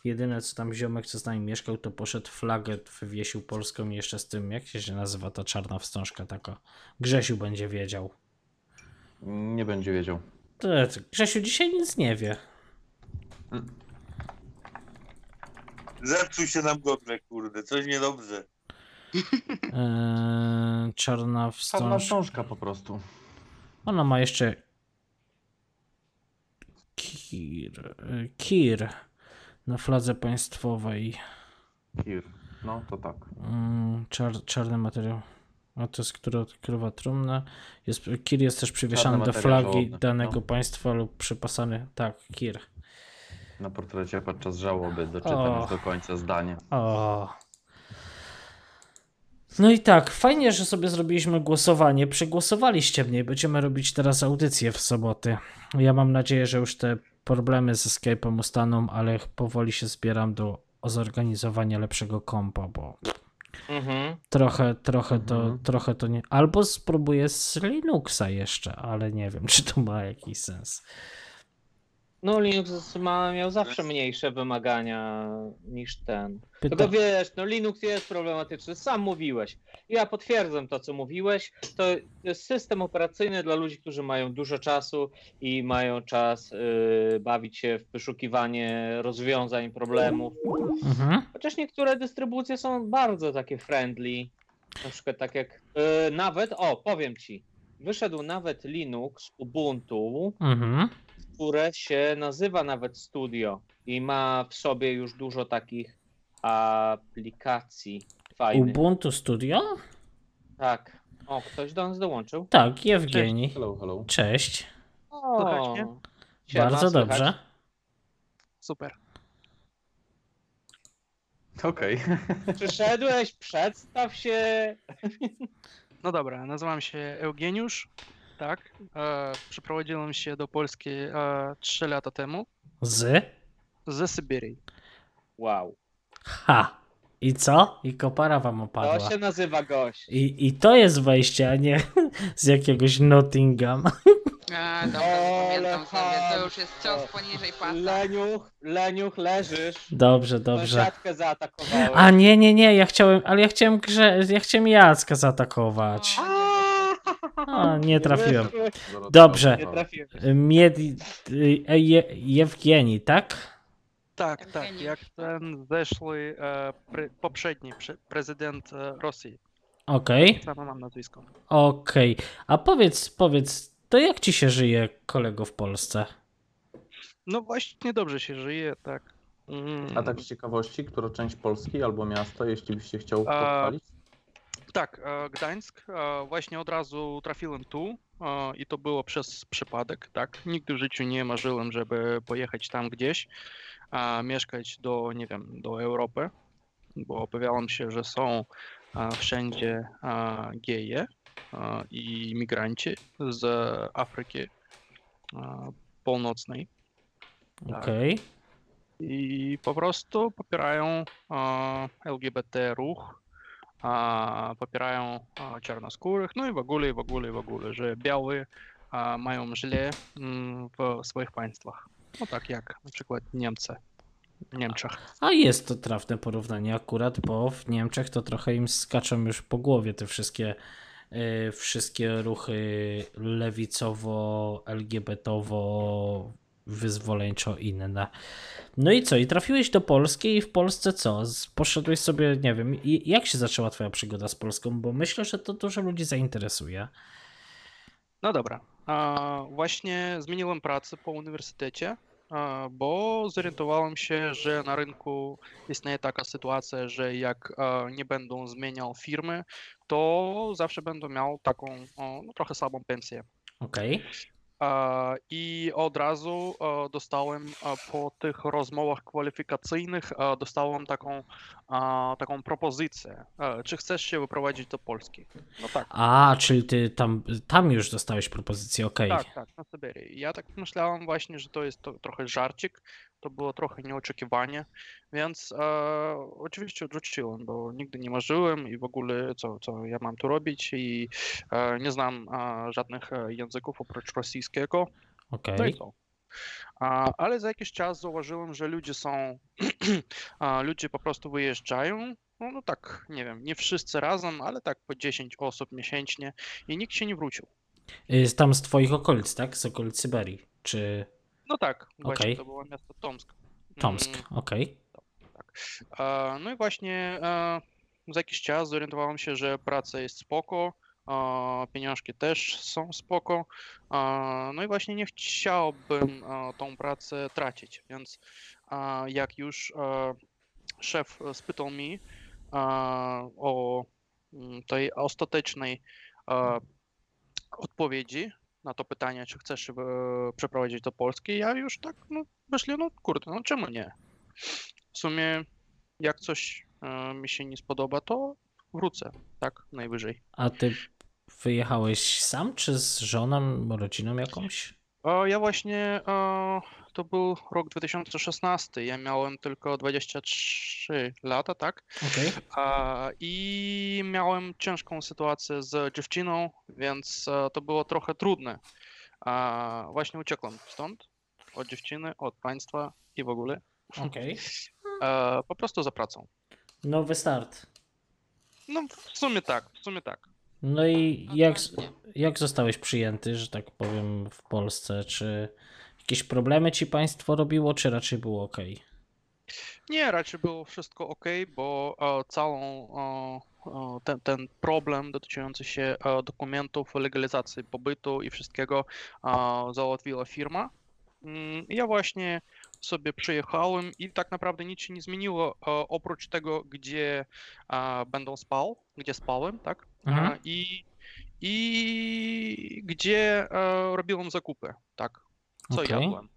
jedyne co tam ziomek, co z nami mieszkał, to poszedł flagę, wywiesił polską i jeszcze z tym, jak się nazywa ta czarna wstążka taka. Grzesiu będzie wiedział. Nie będzie wiedział. To, to Grzesiu dzisiaj nic nie wie. Zepsuł się nam gogle, kurde, coś niedobrze. Eee, czarna Czarna wstążka. wstążka po prostu. Ona ma jeszcze Kir, Kir na fladze państwowej. Kir. No to tak. Mm, Czar, czarny materiał. A to jest która, królowa trumna. Jest, kir jest też przywieszany do flagi żałobny, danego no. państwa lub przypasany. Tak, kir. Na portrecie podczas żałoby doczytam O. już do końca zdanie. O. No i tak, fajnie, że sobie zrobiliśmy głosowanie. Przegłosowaliście mnie. Będziemy robić teraz audycję w soboty. Ja mam nadzieję, że już te problemy ze Skype'em ustaną, ale powoli się zbieram do zorganizowania lepszego kompa, bo Mhm. trochę, trochę to, Mhm. trochę to nie. Albo spróbuję z Linuxa jeszcze, ale nie wiem, czy to ma jakiś sens. No Linux ma, miał zawsze mniejsze wymagania niż ten. Pyta... Tylko wiesz, no Linux jest problematyczny, sam mówiłeś. Ja potwierdzam to, co mówiłeś. To jest system operacyjny dla ludzi, którzy mają dużo czasu i mają czas y, bawić się w wyszukiwanie rozwiązań, problemów. Mhm. Chociaż niektóre dystrybucje są bardzo takie friendly. Na przykład tak jak y, nawet, o powiem ci, wyszedł nawet Linux Ubuntu, Mhm. Które się nazywa nawet Studio i ma w sobie już dużo takich aplikacji fajnych. Ubuntu Studio? Tak. O, ktoś do nas dołączył. Tak, Jewgeni. Hello, hello. Cześć. O, Słychać mnie? siema, Bardzo słychać. dobrze. Super. Okej. Przyszedłeś, przedstaw się. No dobra, nazywam się Eugeniusz. Tak. E, przeprowadziłem się do Polski e, 3 lata temu Z? ze Syberii. Wow. Ha. I co? I kopara wam To opadła. się nazywa gość. I, I to jest wejście, a nie z jakiegoś Nottingham. A, dobra, Ale zapamiętam sobie. To już jest cios poniżej pasa. Leniuch, Leniuch, leżysz. Dobrze, dobrze. Sąsiadkę zaatakowałeś. A nie, nie, nie, ja chciałem, ale ja chciałem grze, ja chciałem Jacka zaatakować. A, nie trafiłem. Dobrze. Nie trafiłem. Mied... e, Je... Tak? Tak, tak, jak ten zeszły e, pre, poprzedni prze, prezydent e, Rosji. Okej, Samo mam nazwisko. okej. A powiedz, powiedz, to jak ci się żyje, kolego, w Polsce? No właśnie dobrze się żyje, tak. Mm, A tak z ciekawości, która część Polski albo miasto, jeśli byście chciał A, pochwalić? Tak, e, Gdańsk. e, Właśnie od razu trafiłem tu e, i to było przez przypadek, tak. Nigdy w życiu nie marzyłem, żeby pojechać tam gdzieś, mieszkać do, nie wiem, do Europy, bo obawiałem się, że są wszędzie geje i migranci z Afryki Północnej. Tak. Okej. i po prostu popierają LGBT ruch, popierają czarnoskórych, no i w ogóle, i w ogóle, i w ogóle, że biały mają źle mm, w swoich państwach. No tak jak na przykład Niemcy. Niemczech. A jest to trafne porównanie akurat, bo w Niemczech to trochę im skaczą już po głowie te wszystkie, y, wszystkie ruchy lewicowo, LGBT-owo, wyzwoleńczo inne. No i co? I trafiłeś do Polski i w Polsce co? Poszedłeś sobie, nie wiem, i jak się zaczęła twoja przygoda z Polską? Bo myślę, że to dużo ludzi zainteresuje. No dobra. Właśnie zmieniłem pracę po uniwersytecie, bo zorientowałem się, że na rynku istnieje taka sytuacja, że jak nie będą zmieniał firmy, to zawsze będą miał taką no, trochę słabą pensję. Okej. E, I od razu dostałem po tych rozmowach kwalifikacyjnych, dostałem taką, taką propozycję. E, Czy chcesz się wyprowadzić do Polski? No tak. A, czyli ty tam, tam już dostałeś propozycję, okej. Tak, tak, na Syberii. Ja tak myślałem właśnie, że to jest to, trochę żarcik, to było trochę nieoczekiwanie, więc e, oczywiście odrzuciłem, bo nigdy nie marzyłem i w ogóle co, co ja mam tu robić i e, nie znam e, żadnych e, języków oprócz rosyjskiego, Okej. no co. A, ale za jakiś czas zauważyłem, że ludzie są, ludzie po prostu wyjeżdżają, no, no tak, nie wiem, nie wszyscy razem, ale tak po 10 osób miesięcznie i nikt się nie wrócił. Y, Tam z twoich okolic, tak? Z okolic Syberii. Czy No tak, właśnie Okej. to było miasto Tomsk. Tomsk? Mm, Okej. e, No i właśnie e, za jakiś czas zorientowałem się, że praca jest spoko, e, pieniążki też są spoko. No i właśnie nie chciałbym tą pracę tracić, więc jak już szef spytał mi o mm, tej ostatecznej odpowiedzi na to pytanie, czy chcesz przeprowadzić do Polski, ja już tak, no myślę, no kurde, no czemu nie? W sumie jak coś e, mi się nie spodoba, to wrócę, tak, najwyżej. A ty wyjechałeś sam, czy z żoną, rodziną jakąś? Ja właśnie, to był rok 2016, ja miałem tylko 23 lata, tak? A, I miałem ciężką sytuację z dziewczyną, więc e, to było trochę trudne. A, Właśnie uciekłem stąd, od dziewczyny, od państwa i w ogóle. Okej. E, Po prostu za pracą. Nowy start. No w sumie tak, w sumie tak. No i jak, jak zostałeś przyjęty, że tak powiem, w Polsce? Czy jakieś problemy ci państwo robiło, czy raczej było ok? Nie, raczej było wszystko ok, bo e, całą e, e, ten, ten problem dotyczący się e, dokumentów, legalizacji pobytu i wszystkiego e, załatwiła firma. Mm, Ja właśnie sobie przyjechałem i tak naprawdę nic się nie zmieniło, oprócz tego, gdzie będę spał, gdzie spałem, tak? Mhm. I, i gdzie e, robiłem zakupy, tak? Co Okej. jadłem.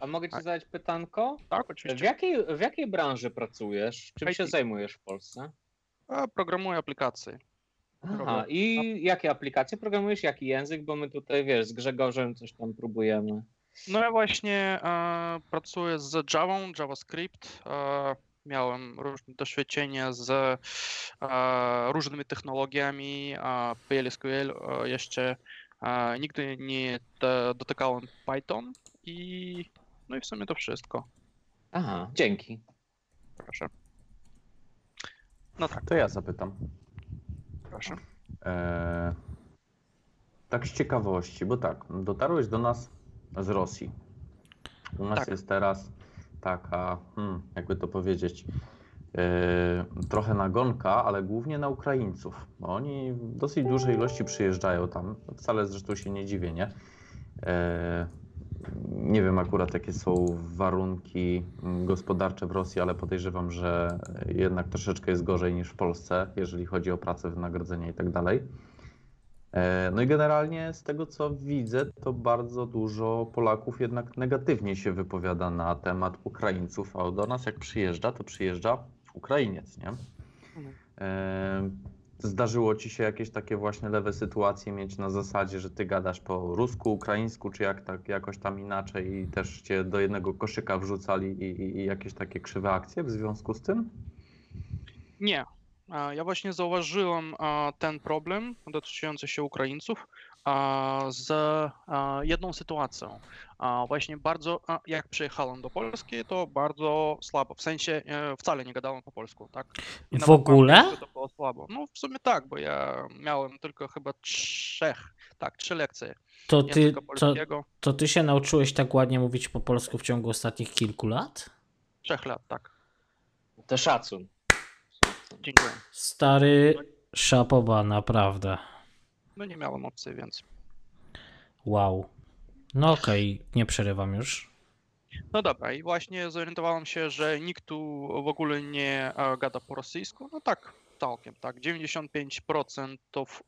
A mogę ci Tak. zadać pytanko? Tak, W oczywiście. jakiej, w jakiej branży pracujesz? Czym się IT. zajmujesz w Polsce? E, Programuję aplikacje. Aha, i jakie aplikacje programujesz? Jaki język? Bo my tutaj, wiesz, z Grzegorzem coś tam próbujemy. No ja właśnie e, pracuję z Java, JavaScript. E, miałem różne doświadczenia z e, różnymi technologiami, PLSQL e, jeszcze e, nigdy nie do, dotykałem Python i no i w sumie to wszystko. Aha, dzięki. Proszę. No tak, To ja zapytam. proszę. Eee, tak z ciekawości, bo tak, dotarłeś do nas z Rosji. U nas Tak. jest teraz taka, hmm, jakby to powiedzieć, eee, trochę nagonka, ale głównie na Ukraińców. Bo oni w dosyć dużej ilości przyjeżdżają tam. Wcale zresztą się nie dziwię, nie? Eee, nie wiem akurat jakie są warunki gospodarcze w Rosji, ale podejrzewam, że jednak troszeczkę jest gorzej niż w Polsce, jeżeli chodzi o pracę, wynagrodzenia i tak dalej. E, No i generalnie z tego co widzę, to bardzo dużo Polaków jednak negatywnie się wypowiada na temat Ukraińców, a do nas jak przyjeżdża, to przyjeżdża Ukrainiec, nie? E, Zdarzyło ci się jakieś takie właśnie lewe sytuacje mieć na zasadzie, że ty gadasz po rusku, ukraińsku, czy jak tak jakoś tam inaczej i też cię do jednego koszyka wrzucali i, i, i jakieś takie krzywe akcje w związku z tym? Nie. Ja właśnie zauważyłem ten problem dotyczący się Ukraińców z jedną sytuacją. Właśnie bardzo, jak przyjechałem do Polski, to bardzo słabo, w sensie e, wcale nie gadałem po polsku, tak? I W ogóle? To było słabo. No w sumie tak, bo ja miałem tylko chyba trzech, tak, trzy lekcje To ty, to, polskiego, to ty się nauczyłeś tak ładnie mówić po polsku w ciągu ostatnich kilku lat? trzech lat, tak. To szacun. Dziękuję. Stary szapoba, naprawdę. No nie miałem opcji, więc. Wow. No okej, nie przerywam już. No dobra, i właśnie zorientowałem się, że nikt tu w ogóle nie e, gada po rosyjsku. No tak, całkiem, tak. 95%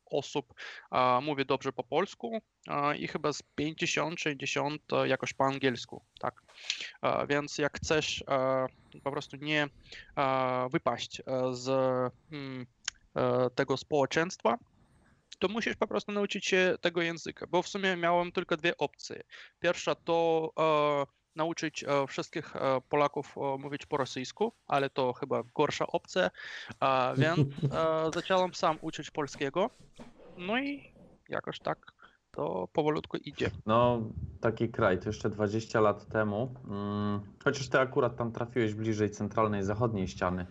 osób e, mówi dobrze po polsku e, i chyba z 50-60 e, jakoś po angielsku, tak. Więc jak chcesz po prostu nie wypaść e, z mm, e, tego społeczeństwa, to musisz po prostu nauczyć się tego języka, bo w sumie miałem tylko dwie opcje. Pierwsza to e, nauczyć e, wszystkich e, Polaków e, mówić po rosyjsku, ale to chyba gorsza opcja, więc zacząłem sam uczyć polskiego. No i jakoś tak to powolutku idzie. No, taki kraj, to jeszcze 20 lat temu, mm, chociaż ty akurat tam trafiłeś bliżej centralnej, zachodniej ściany.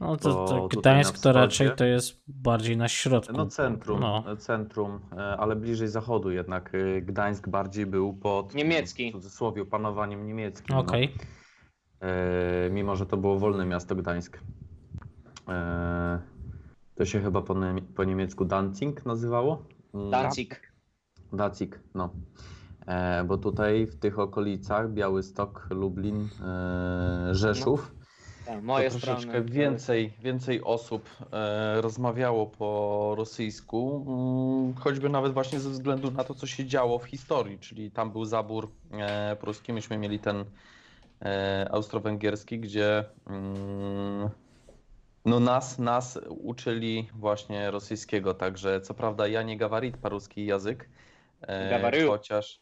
No to, To Gdańsk to raczej to jest bardziej na środku. No centrum, No. centrum, e, ale bliżej zachodu jednak. e, Gdańsk bardziej był pod Niemiecki. w cudzysłowie panowaniem niemieckim. Okej. No. E, mimo, że to było wolne miasto Gdańsk. E, to się chyba po, po niemiecku Danzig nazywało? Mm, Dacik, no. E, bo tutaj w tych okolicach Białystok, Lublin, e, Rzeszów Tak, moje to troszeczkę strony. więcej, więcej osób e, rozmawiało po rosyjsku, mm, choćby nawet właśnie ze względu na to, co się działo w historii, czyli tam był zabór e, pruski, myśmy mieli ten e, austro-węgierski, gdzie mm, no nas, nas uczyli właśnie rosyjskiego, także co prawda ja nie gawarit paruski język, Gawaryju. chociaż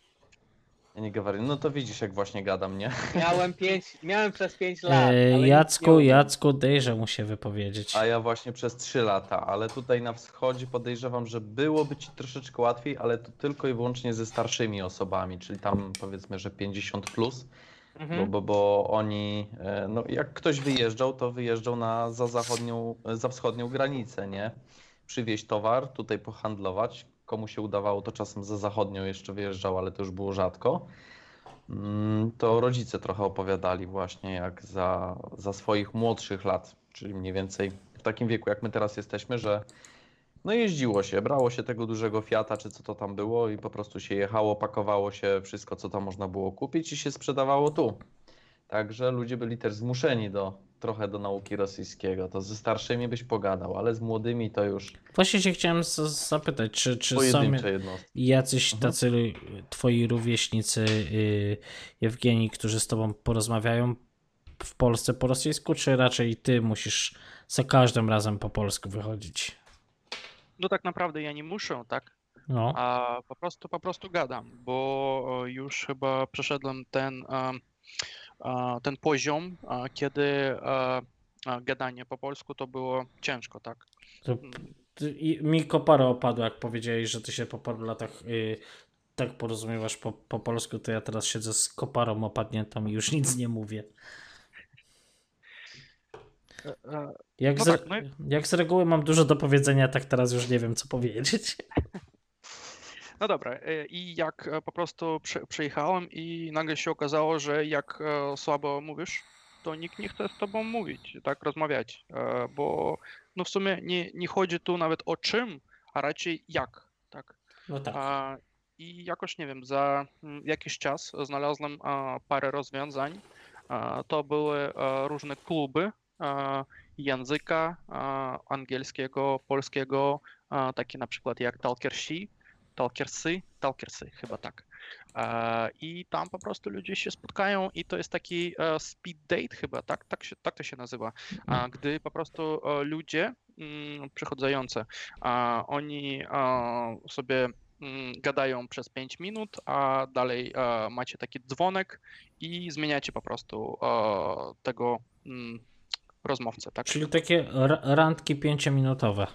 ja nie gawarit, no to widzisz jak właśnie gadam, nie? Miałem pięć, miałem przez pięć lat. E, ale nic nie Jacku. Jacku, dejże mu się wypowiedzieć. A ja właśnie przez 3 lata, ale tutaj na wschodzie podejrzewam, że byłoby ci troszeczkę łatwiej, ale to tylko i wyłącznie ze starszymi osobami, czyli tam powiedzmy, że 50 plus, bo, Mhm. bo, bo oni, e, no jak ktoś wyjeżdżał, to wyjeżdżał na za zachodnią, za wschodnią granicę, nie? Przywieźć towar, tutaj pohandlować. Komu się udawało, to czasem za zachodnią jeszcze wyjeżdżał, ale to już było rzadko. mm, to rodzice trochę opowiadali właśnie jak za, za swoich młodszych lat, czyli mniej więcej w takim wieku jak my teraz jesteśmy, że no jeździło się, brało się tego dużego Fiata czy co to tam było i po prostu się jechało, pakowało się wszystko co tam można było kupić i się sprzedawało tu. Także ludzie byli też zmuszeni do trochę do nauki rosyjskiego. To ze starszymi byś pogadał, ale z młodymi to już Właśnie się chciałem z- zapytać, czy, czy są jacyś Mhm. tacy twoi rówieśnicy, y, Jewgeni, którzy z tobą porozmawiają w Polsce po rosyjsku, czy raczej ty musisz za każdym razem po polsku wychodzić? No tak naprawdę ja nie muszę, tak? No, A po prostu, po prostu gadam, bo e, już chyba przeszedłem ten, e, ten poziom, e, kiedy e, e, gadanie po polsku to było ciężko, tak? to, mi kopara opadła, jak powiedziałeś, że ty się po paru latach y, tak porozumiewasz po, po polsku, to ja teraz siedzę z koparą opadniętą i już nic nie mówię. E, Jak, No z, tak, no i- jak z reguły mam dużo do powiedzenia, tak teraz już nie wiem, co powiedzieć. No dobra, e, i jak e, po prostu przy, przyjechałem i nagle się okazało, że jak e, słabo mówisz, to nikt nie chce z tobą mówić, tak, rozmawiać, bo no w sumie nie, nie chodzi tu nawet o czym, a raczej jak, tak. No tak. A, I jakoś nie wiem, za mm, jakiś czas znalazłem parę rozwiązań. To były różne kluby języka angielskiego, polskiego, takie na przykład jak Talkersi, Talkersy, Talkersy chyba tak. A, I tam po prostu ludzie się spotkają i to jest taki e, speed date chyba, tak, tak, się, tak to się nazywa, a, gdy po prostu e, ludzie mm, przychodzące, a, oni sobie mm, gadają przez 5 minut, a dalej e, macie taki dzwonek i zmieniacie po prostu e, tego mm, rozmówcę, tak? Czyli takie ra- randki pięciominutowe.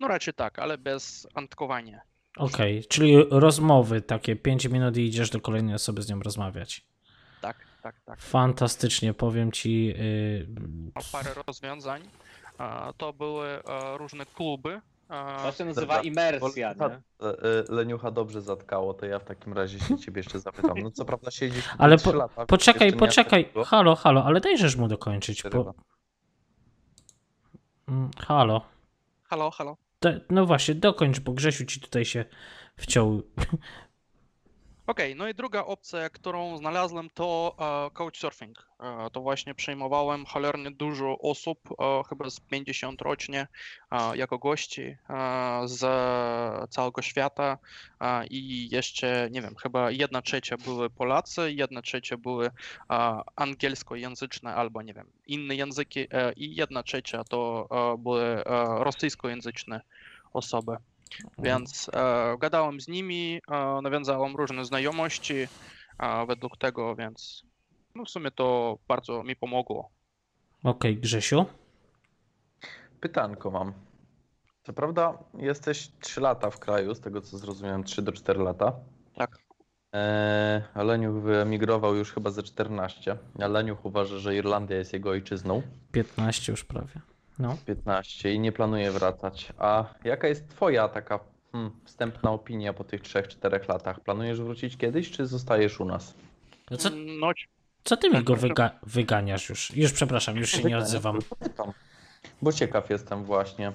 No raczej tak, ale bez antkowania. Okej, czyli rozmowy takie 5 minut i idziesz do kolejnej osoby z nią rozmawiać. Tak, tak, tak. Fantastycznie, powiem ci. Yy, Mam parę rozwiązań. To były różne kluby. To się nazywa imersja, e, e, Leniucha dobrze zatkało, to ja w takim razie się ciebie jeszcze zapytam. No co prawda siedzisz ale po, lata, poczekaj, poczekaj. Halo, halo, ale dajżesz mu dokończyć. Po... Mm, Halo. Halo, halo. No właśnie, dokończ, bo Grzesiu ci tutaj się wciął. Okej, no i druga opcja, którą znalazłem, to e, couchsurfing. E, to właśnie przyjmowałem cholernie dużo osób, e, chyba z 50 rocznie, jako gości z całego świata i jeszcze, nie wiem, chyba jedna trzecia były Polacy, jedna trzecia były angielskojęzyczne albo, nie wiem, inne języki i jedna trzecia to były rosyjskojęzyczne osoby. Więc e, gadałem z nimi, e, nawiązałem różne znajomości e, według tego, więc no w sumie to bardzo mi pomogło. Okej, Grzesiu. Pytanko mam. Co prawda jesteś 3 lata w kraju, z tego co zrozumiałem 3 do 4 lata. Tak. A Leniuch wyemigrował już chyba ze 14. A Leniuch uważa, że Irlandia jest jego ojczyzną. 15 już prawie. No. 15 i nie planuje wracać. A jaka jest twoja taka hmm, wstępna opinia po tych 3-4 latach? Planujesz wrócić kiedyś, czy zostajesz u nas? No co, No, co ty mi go wyga- wyganiasz już? Już przepraszam, już się nie odzywam. Bo ciekaw jestem właśnie.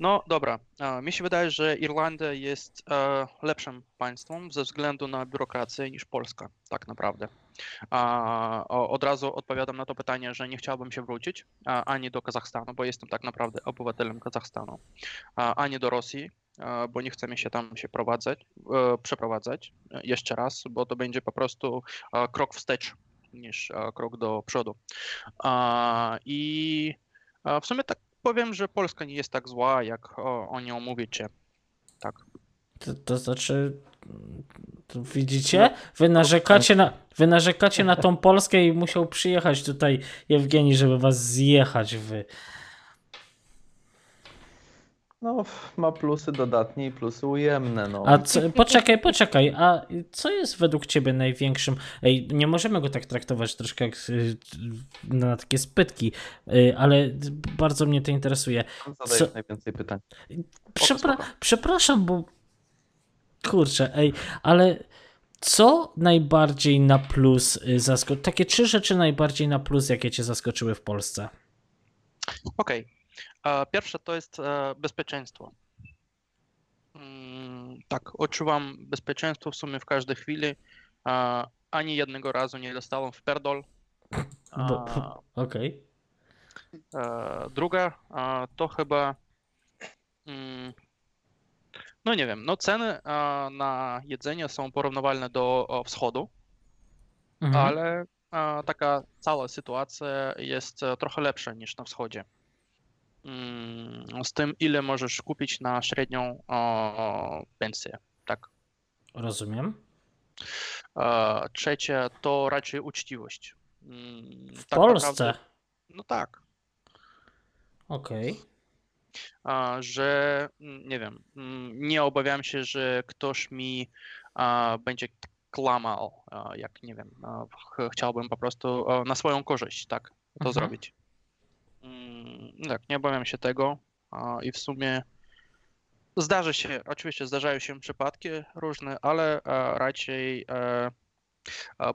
No dobra, mi się wydaje, że Irlandia jest e, lepszym państwem ze względu na biurokrację niż Polska, tak naprawdę. Od razu odpowiadam na to pytanie, że nie chciałbym się wrócić ani do Kazachstanu, bo jestem tak naprawdę obywatelem Kazachstanu, ani do Rosji, e, bo nie chce mi się tam się prowadzać, e, przeprowadzać jeszcze raz, bo to będzie po prostu krok wstecz niż krok do przodu. I w sumie tak powiem, że Polska nie jest tak zła, jak o, o nią mówicie. Tak. To, to znaczy, to widzicie? Wy narzekacie, na, wy narzekacie na tą Polskę i musiał przyjechać tutaj Jewgeni, żeby was zjechać w... No, ma plusy dodatnie i plusy ujemne. No. A co, poczekaj, poczekaj, a co jest według ciebie największym... Ej, nie możemy go tak traktować troszkę jak y, na takie spytki, y, ale bardzo mnie to interesuje. Zadajesz co- najwięcej pytań. Przepra- spoko. przepraszam, bo kurczę, ej, ale Co najbardziej na plus zaskoczyło? Takie trzy rzeczy najbardziej na plus, jakie cię zaskoczyły w Polsce. Okej. E, Pierwsze to jest e, bezpieczeństwo. Mm, Tak, odczuwam bezpieczeństwo w sumie w każdej chwili. Ani jednego razu nie dostałem w A, Okej. e, Druga to chyba mm, no nie wiem, no ceny na jedzenie są porównywalne do wschodu, Mhm. ale taka cała sytuacja jest e, trochę lepsza niż na wschodzie. Mm, Z tym, ile możesz kupić na średnią pensję. Tak. Rozumiem. E, Trzecie to raczej uczciwość. Mm, W tak Polsce. naprawdę- No tak. Okej. a, że mm, nie wiem, nie obawiam się, że ktoś mi a, będzie kłamał, a, jak nie wiem, a, ch- chciałbym po prostu na swoją korzyść, tak, to Mhm. zrobić. Tak, nie obawiam się tego i w sumie zdarzy się, oczywiście zdarzają się przypadki różne, ale a, raczej e,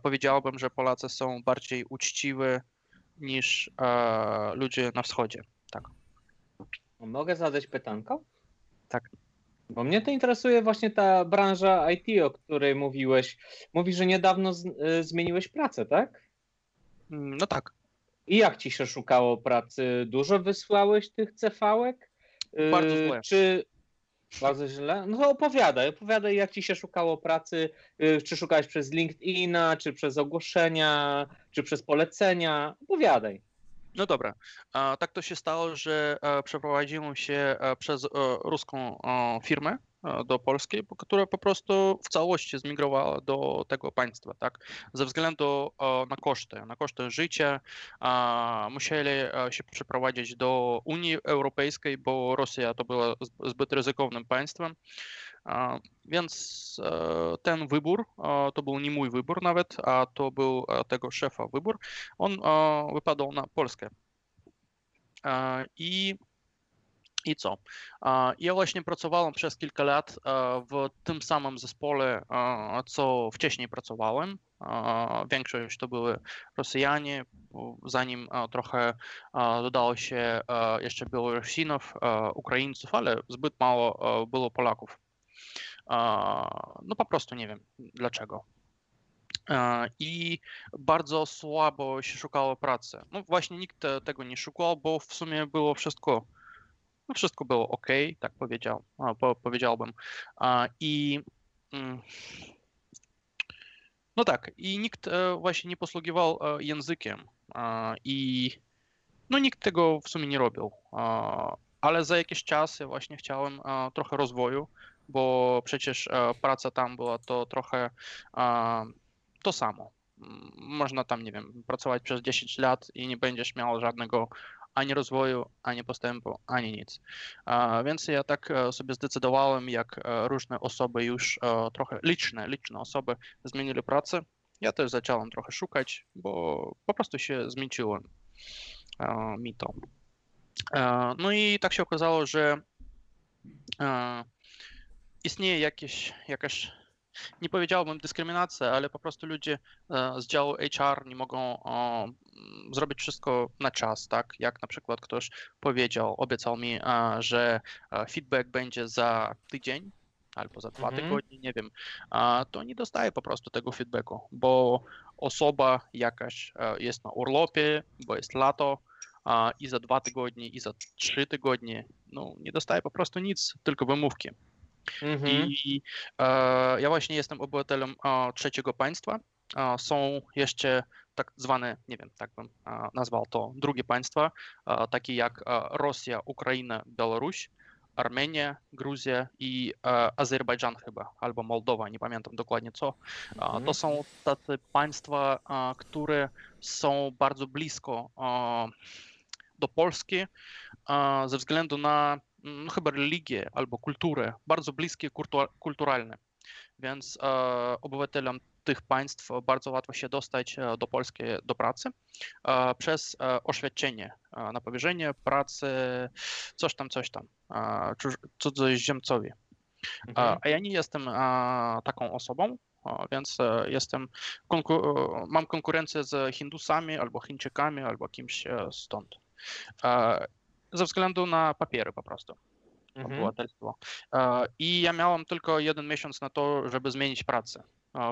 powiedziałbym, że Polacy są bardziej uczciwi niż e, ludzie na wschodzie. Mogę zadać pytanko? Tak. Bo mnie to interesuje właśnie ta branża IT, o której mówiłeś. Mówisz, że niedawno z, y, zmieniłeś pracę, tak? Mm, No tak. I jak ci się szukało pracy? Dużo wysłałeś tych CV-ek? Y, Bardzo źle. Czy bardzo źle? No to opowiadaj, opowiadaj jak ci się szukało pracy, y, czy szukałeś przez LinkedIna, czy przez ogłoszenia, czy przez polecenia? Opowiadaj. No dobra. Tak to się stało, że e, przeprowadziłem się e, przez e, ruską firmę do Polski, po- która po prostu w całości zmigrowała do tego państwa, tak? Ze względu e, na koszty, na koszty życia. Musieli e, się przeprowadzić do Unii Europejskiej, bo Rosja to była zb- zbyt ryzykownym państwem. Więc e, ten wybór, e, to był nie mój wybór nawet, a to był e, tego szefa wybór, on e, wypadał na Polskę. E, I, I co? Ja właśnie pracowałem przez kilka lat e, w tym samym zespole, e, co wcześniej pracowałem. E, Większość to były Rosjanie, zanim trochę dodało się jeszcze Białorusinów, Ukraińców, ale zbyt mało było Polaków. No po prostu nie wiem dlaczego. I bardzo słabo się szukało pracy. No właśnie nikt te- tego nie szukał, bo w sumie było wszystko, no wszystko było ok, tak powiedział, po, powiedziałbym. I mm, no tak, i nikt e, właśnie nie posługiwał e, językiem. I no nikt tego w sumie nie robił. Ale za jakiś czas ja właśnie chciałem trochę rozwoju, bo przecież e, praca tam była to trochę to samo. Można tam, nie wiem, pracować przez 10 lat i nie będziesz miał żadnego ani rozwoju, ani postępu, ani nic. Więc ja tak e, sobie zdecydowałem, jak e, różne osoby już e, trochę liczne, liczne osoby zmienili pracę. Ja też zacząłem trochę szukać, bo po prostu się zmęczyłem e, mi to. No i tak się okazało, że istnieje jakieś, jakaś nie powiedziałbym dyskryminacja, ale po prostu ludzie z działu HR nie mogą zrobić wszystko na czas, tak? Jak na przykład ktoś powiedział, obiecał mi, że feedback będzie za tydzień albo za dwa Mhm. tygodnie, nie wiem, to nie dostaje po prostu tego feedbacku, bo osoba jakaś jest na urlopie, bo jest lato i za dwa tygodnie, i za trzy tygodnie, no nie dostaje po prostu nic, tylko wymówki. Mhm. I e, ja właśnie jestem obywatelem e, trzeciego państwa. E, są jeszcze tak zwane, nie wiem, tak bym nazwał to, drugie państwa, takie jak Rosja, Ukraina, Białoruś, Armenia, Gruzja i e, Azerbejdżan chyba, albo Mołdowa, nie pamiętam dokładnie co. E, Mhm. To są tacy państwa, e, które są bardzo blisko do Polski ze względu na mm, no, chyba religię albo kulturę, bardzo bliskie kultu- kulturalne. Więc obywatelom tych państw bardzo łatwo się dostać e, do Polski do pracy e, przez e, oświadczenie na powierzenie pracy, coś tam, coś tam, cudz- cudzoziemcowi. Mhm. A ja nie jestem taką osobą, Więc jestem, mam konkurencję z Hindusami albo Chińczykami albo kimś stąd. Ze względu na papiery po prostu. Mhm. obywatelstwo. I ja miałem tylko jeden miesiąc na to, żeby zmienić pracę.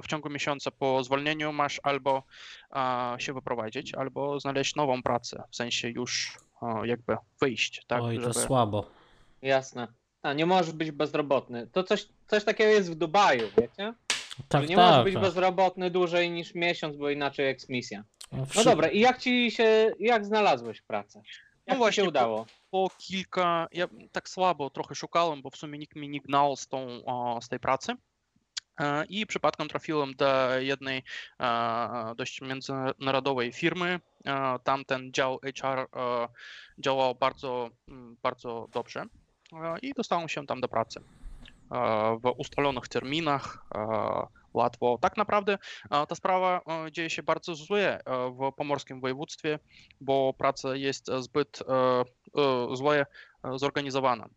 W ciągu miesiąca po zwolnieniu masz albo się wyprowadzić, albo znaleźć nową pracę, w sensie już jakby wyjść, tak? Oj, to żeby... słabo. Jasne. A nie możesz być bezrobotny. To coś, coś takiego jest w Dubaju, wiecie? Tak, Że nie tak. możesz być tak. bezrobotny dłużej niż miesiąc, bo inaczej eksmisja. No Wszy- dobra, i jak ci się, jak znalazłeś pracę? Jak ci właśnie, się po- udało? po kilka, ja tak słabo trochę szukałem, bo w sumie nikt mnie nie gnał z, tą, o, z tej pracy. E, I przypadkiem trafiłem do jednej e, dość międzynarodowej firmy. E, Tam ten dział HR działał bardzo, bardzo dobrze i dostałem się tam do pracy w ustalonych terminach. Łatwo. Tak naprawdę ta sprawa dzieje się bardzo źle e, w pomorskim województwie, bo praca jest zbyt e, e, źle e, zorganizowana.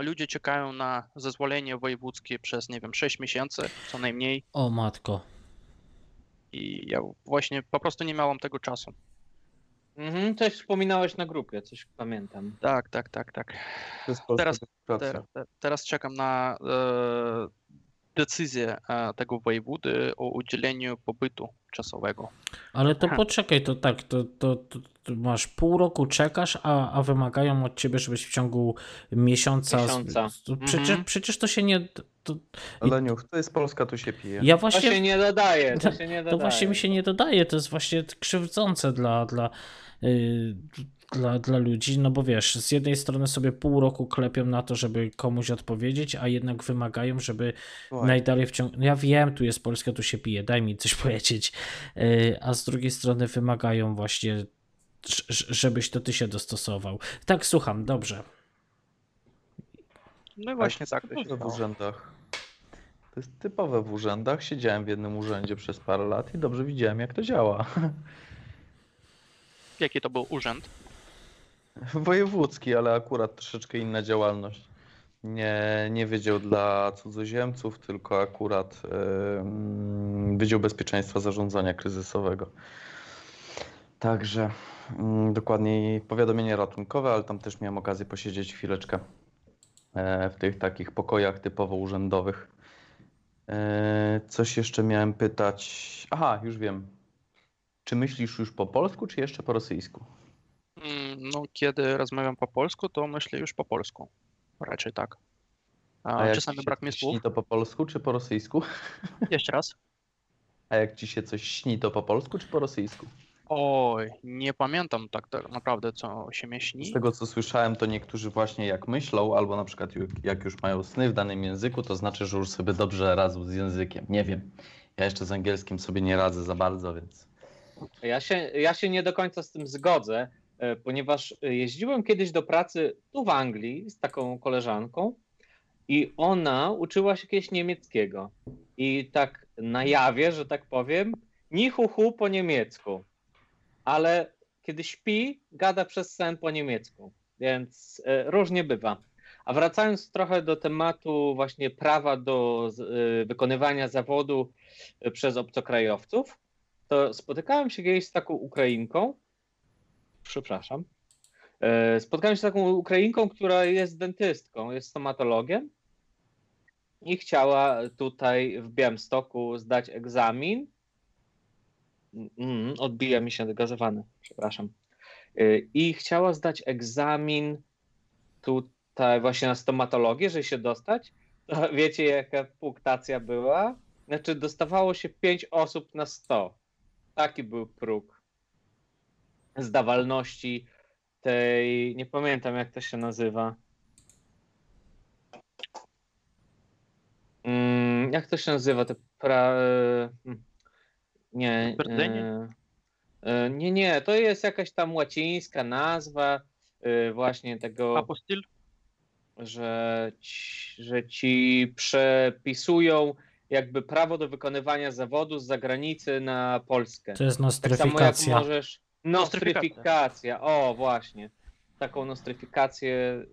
Ludzie czekają na zezwolenie wojewódzkie przez, nie wiem, 6 miesięcy co najmniej O matko. i ja właśnie po prostu nie miałem tego czasu. Mhm, coś wspominałeś na grupie, coś pamiętam. Tak, tak, tak, tak. Teraz-. Teraz, te- teraz czekam na e, decyzję e, tego wojewody o udzieleniu pobytu czasowego. Ale to Aha. poczekaj, to tak, to, to, to, to masz pół roku czekasz, a, a wymagają od ciebie, żebyś w ciągu miesiąca. Miesiąca. to Przecież, Mhm. przecież to się nie. To, Leniuch, to jest Polska, tu się pije. ja To właśnie. się nie dodaje, to się nie dodaje. To właśnie mi się nie dodaje, to jest właśnie krzywdzące dla, dla, yy, dla, dla ludzi, no bo wiesz, z jednej strony sobie pół roku klepią na to, żeby komuś odpowiedzieć, a jednak wymagają, żeby Słuchaj, najdalej wciągnąć. Ja wiem, tu jest Polska, tu się pije, daj mi coś powiedzieć. Yy, A z drugiej strony wymagają właśnie, żebyś to ty się dostosował. Tak, słucham, dobrze. No i właśnie tak to się typowe w urzędach. To jest typowe w urzędach. Siedziałem w jednym urzędzie przez parę lat i dobrze widziałem, jak to działa. Jaki to był urząd? Wojewódzki, ale akurat troszeczkę inna działalność. Nie, nie wydział dla cudzoziemców, tylko akurat em, Wydział Bezpieczeństwa Zarządzania Kryzysowego. Także mm, dokładniej powiadomienie ratunkowe, ale tam też miałem okazję posiedzieć chwileczkę e, w tych takich pokojach typowo urzędowych. E, Coś jeszcze miałem pytać. Aha, już wiem. Czy myślisz już po polsku, czy jeszcze po rosyjsku? Mm, No, kiedy rozmawiam po polsku, to myślę już po polsku. Raczej tak. A, jak czasami brak mi słów. Śni to po polsku, czy po rosyjsku? Jeszcze raz. A jak ci się coś śni, to po polsku, czy po rosyjsku? Oj, nie pamiętam tak naprawdę, co się mnie śni. Z tego co słyszałem, to niektórzy właśnie jak myślą, albo na przykład jak już mają sny w danym języku, to znaczy, że już sobie dobrze radzą z językiem. Nie wiem. Ja jeszcze z angielskim sobie nie radzę za bardzo, więc. Ja się, ja się nie do końca z tym zgodzę, ponieważ e, jeździłem kiedyś do pracy tu w Anglii z taką koleżanką i ona uczyła się jakiegoś niemieckiego. I tak na jawie, że tak powiem, ni hu hu po niemiecku. Ale kiedy śpi, gada przez sen po niemiecku. Więc e, różnie bywa. A wracając trochę do tematu właśnie prawa do e, wykonywania zawodu e, przez obcokrajowców, to spotykałem się kiedyś z taką Ukrainką. Przepraszam. E, Spotkałem się z taką Ukrainką, która jest dentystką, jest stomatologiem i chciała tutaj w Białymstoku zdać egzamin. Mm, odbija mi się gazowany, przepraszam. E, I chciała zdać egzamin tutaj właśnie na stomatologię, żeby się dostać. Wiecie, jaka punktacja była? Znaczy, dostawało się 5 osób na 100. Taki był próg zdawalności tej. Nie pamiętam, jak to się nazywa. Mm, jak to się nazywa? Te pra... mm, Nie. E, e, Nie, nie, to jest jakaś tam łacińska nazwa e, właśnie tego Apostil? że ci, że ci przepisują jakby prawo do wykonywania zawodu z zagranicy na Polskę. To jest Tak samo jak nostryfikacja. możesz. Nostryfikacja, o właśnie. taką nostryfikację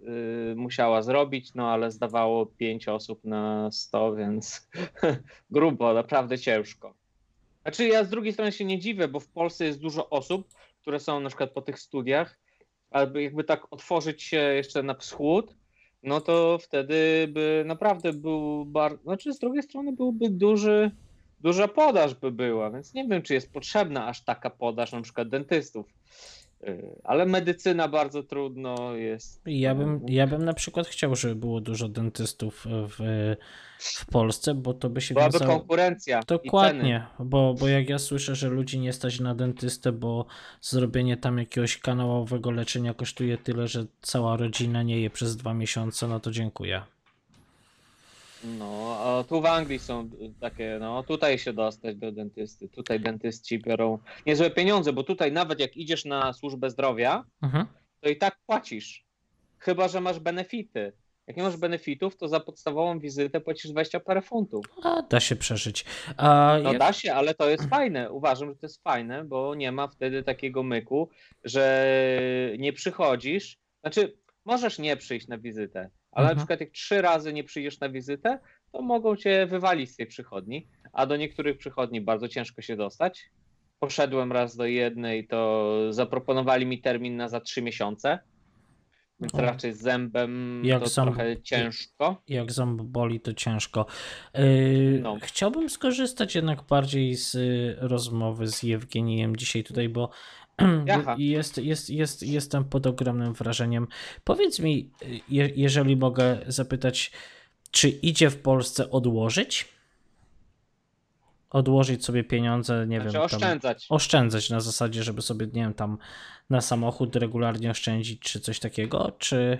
y, musiała zrobić, no ale zdawało 5 osób na 100, więc grubo, naprawdę ciężko. Znaczy ja z drugiej strony się nie dziwię, bo w Polsce jest dużo osób, które są na przykład po tych studiach, albo jakby tak otworzyć się jeszcze na wschód, no to wtedy by naprawdę był bardzo, znaczy z drugiej strony byłby duży, duża podaż by była, więc nie wiem, czy jest potrzebna aż taka podaż na przykład dentystów. Yy, Ale medycyna bardzo trudno jest. Ja bym, ja bym na przykład chciał, żeby było dużo dentystów w, w Polsce, bo to by się Byłaby wiązało... konkurencja. Dokładnie, bo, bo jak ja słyszę, że ludzi nie stać na dentystę, bo zrobienie tam jakiegoś kanałowego leczenia kosztuje tyle, że cała rodzina nie je przez dwa miesiące, no to dziękuję. No, a tu w Anglii są takie, no tutaj się dostać do dentysty. Tutaj dentyści biorą niezłe pieniądze, bo tutaj nawet jak idziesz na służbę zdrowia, Mhm. to i tak płacisz. Chyba, że masz benefity. Jak nie masz benefitów, to za podstawową wizytę płacisz 20 parę funtów. A da się przeżyć. A No da się, ale to jest fajne. Uważam, że to jest fajne, bo nie ma wtedy takiego myku, że nie przychodzisz. Znaczy, możesz nie przyjść na wizytę, ale Mhm. na przykład jak trzy razy nie przyjdziesz na wizytę, to mogą cię wywalić z tej przychodni, a do niektórych przychodni bardzo ciężko się dostać. Poszedłem raz do jednej, to zaproponowali mi termin na za trzy miesiące, więc raczej z zębem Jak to ząb- trochę ciężko. jak ząb boli, to ciężko. Yy, No. Chciałbym skorzystać jednak bardziej z y, rozmowy z Jewgenijem dzisiaj tutaj, bo Jaha. jest, jest, jest, jestem pod ogromnym wrażeniem. Powiedz mi, je, jeżeli mogę zapytać, czy idzie w Polsce odłożyć? Odłożyć sobie pieniądze, nie Znaczy wiem, tam, oszczędzać. oszczędzać na zasadzie, żeby sobie, nie wiem, tam na samochód regularnie oszczędzić, czy coś takiego, czy,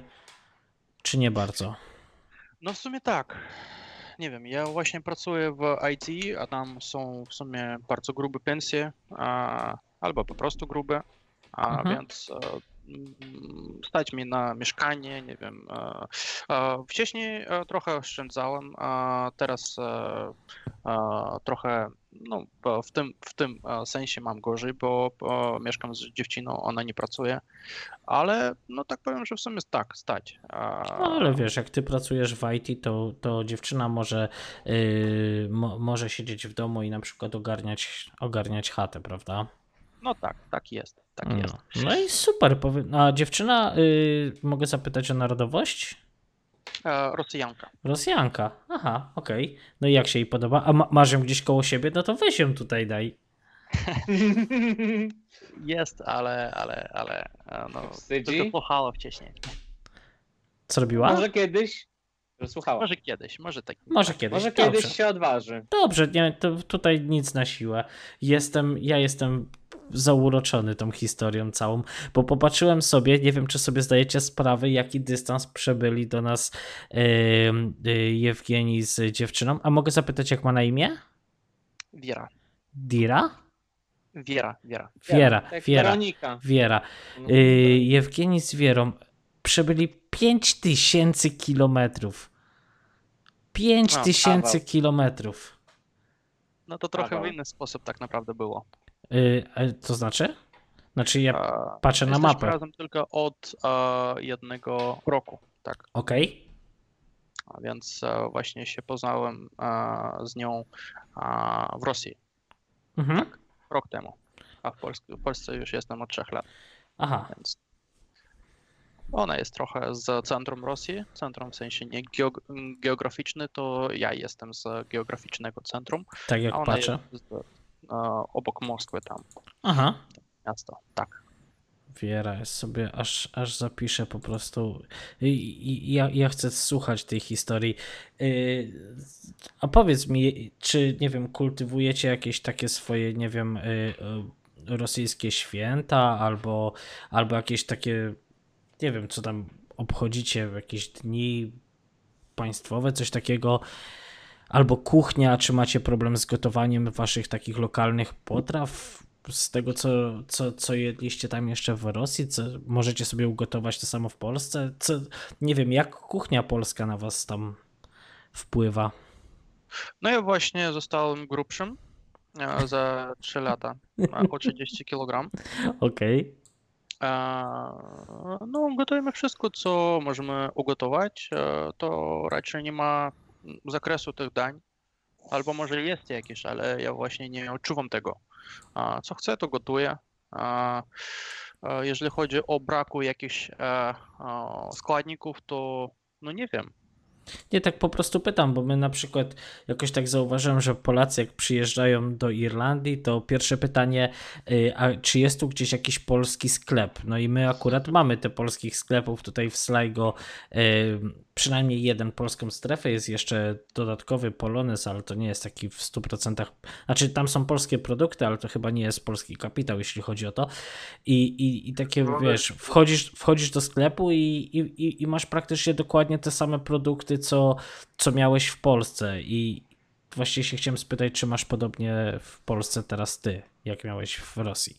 czy nie bardzo? No w sumie tak. Nie wiem, ja właśnie pracuję w IT, a tam są w sumie bardzo grube pensje, a, albo po prostu grube, a Mhm. więc e, stać mi na mieszkanie, nie wiem. E, e, wcześniej e, trochę oszczędzałem, a teraz trochę, no w tym, w tym sensie mam gorzej, bo mieszkam z dziewczyną, ona nie pracuje, ale no tak powiem, że w sumie tak, stać. No, ale wiesz, jak ty pracujesz w IT, to, to dziewczyna może, yy, mo, może siedzieć w domu i na przykład ogarniać, ogarniać chatę, prawda? No tak, tak jest, tak jest. No, no i super. A dziewczyna, yy, mogę zapytać o narodowość? E, Rosjanka. Rosjanka. Aha, okej. No i jak się jej podoba? A ma, masz ją gdzieś koło siebie? No to weź ją tutaj daj. Jest, ale, ale, ale e, no, Wstydzi? tylko wcześniej. Co robiła? Może kiedyś, słuchała. Może kiedyś, może tak. Może kiedyś. Może Dobrze. kiedyś się odważy. Dobrze, nie, to tutaj nic na siłę. Jestem, ja jestem zauroczony tą historią całą, bo popatrzyłem sobie, nie wiem, czy sobie zdajecie sprawę, jaki dystans przebyli do nas yy, yy, Jewgeni z dziewczyną. A mogę zapytać, jak ma na imię? Wiera, Dira? wiera, wiera. Wiera, Wiera, Weronika. Wiera. No, Yy, Jewgeni z Wierą przebyli 5000 kilometrów. 5000 kawał. kilometrów. No to trochę Kawał. w inny sposób tak naprawdę było. Yy, to znaczy? Znaczy ja patrzę na mapę. razem tylko od e, jednego roku, tak. Okej. A więc e, właśnie się poznałem e, z nią e, w Rosji Mhm. rok temu. A w Polsce, w Polsce już jestem od trzech lat, Aha. więc ona jest trochę z centrum Rosji, centrum w sensie nie geog geograficzny, to ja jestem z geograficznego centrum, Tak jak a ona patrzę. jest z, e, obok Moskwy tam, Aha. miasto, tak. Wiera, ja sobie aż, aż zapiszę po prostu. Ja, ja chcę słuchać tej historii. Yy, a powiedz mi, czy nie wiem, kultywujecie jakieś takie swoje, nie wiem, yy, yy, rosyjskie święta albo, albo jakieś takie, nie wiem, co tam obchodzicie, jakieś dni państwowe, coś takiego. Albo kuchnia, czy macie problem z gotowaniem waszych takich lokalnych potraw? Z tego, co, co, co jedliście tam jeszcze w Rosji, co możecie sobie ugotować to samo w Polsce? Co, nie wiem, jak kuchnia polska na was tam wpływa? No ja właśnie zostałem grubszym e, za 3 lata, e, o 30 kg. Okej. E, No, gotujemy wszystko, co możemy ugotować. E, To raczej nie ma zakresu tych dań. Albo może jest jakieś, ale ja właśnie nie odczuwam tego. A Co chcę, to gotuję. E, Jeżeli chodzi o braku jakichś e, e, składników, to no nie wiem. Nie, tak po prostu pytam, bo my na przykład jakoś tak zauważyłem, że Polacy jak przyjeżdżają do Irlandii, to pierwsze pytanie, y, a czy jest tu gdzieś jakiś polski sklep? No i my akurat mamy te polskich sklepów tutaj w Sligo, y, przynajmniej jeden polską strefę, jest jeszcze dodatkowy Polonez, ale to nie jest taki w 100%, znaczy tam są polskie produkty, ale to chyba nie jest polski kapitał, jeśli chodzi o to. I, i, i takie, wiesz, wchodzisz, wchodzisz do sklepu i, i- i masz praktycznie dokładnie te same produkty, co, co miałeś w Polsce. I właśnie się chciałem spytać, czy masz podobnie w Polsce teraz ty, jak miałeś w Rosji.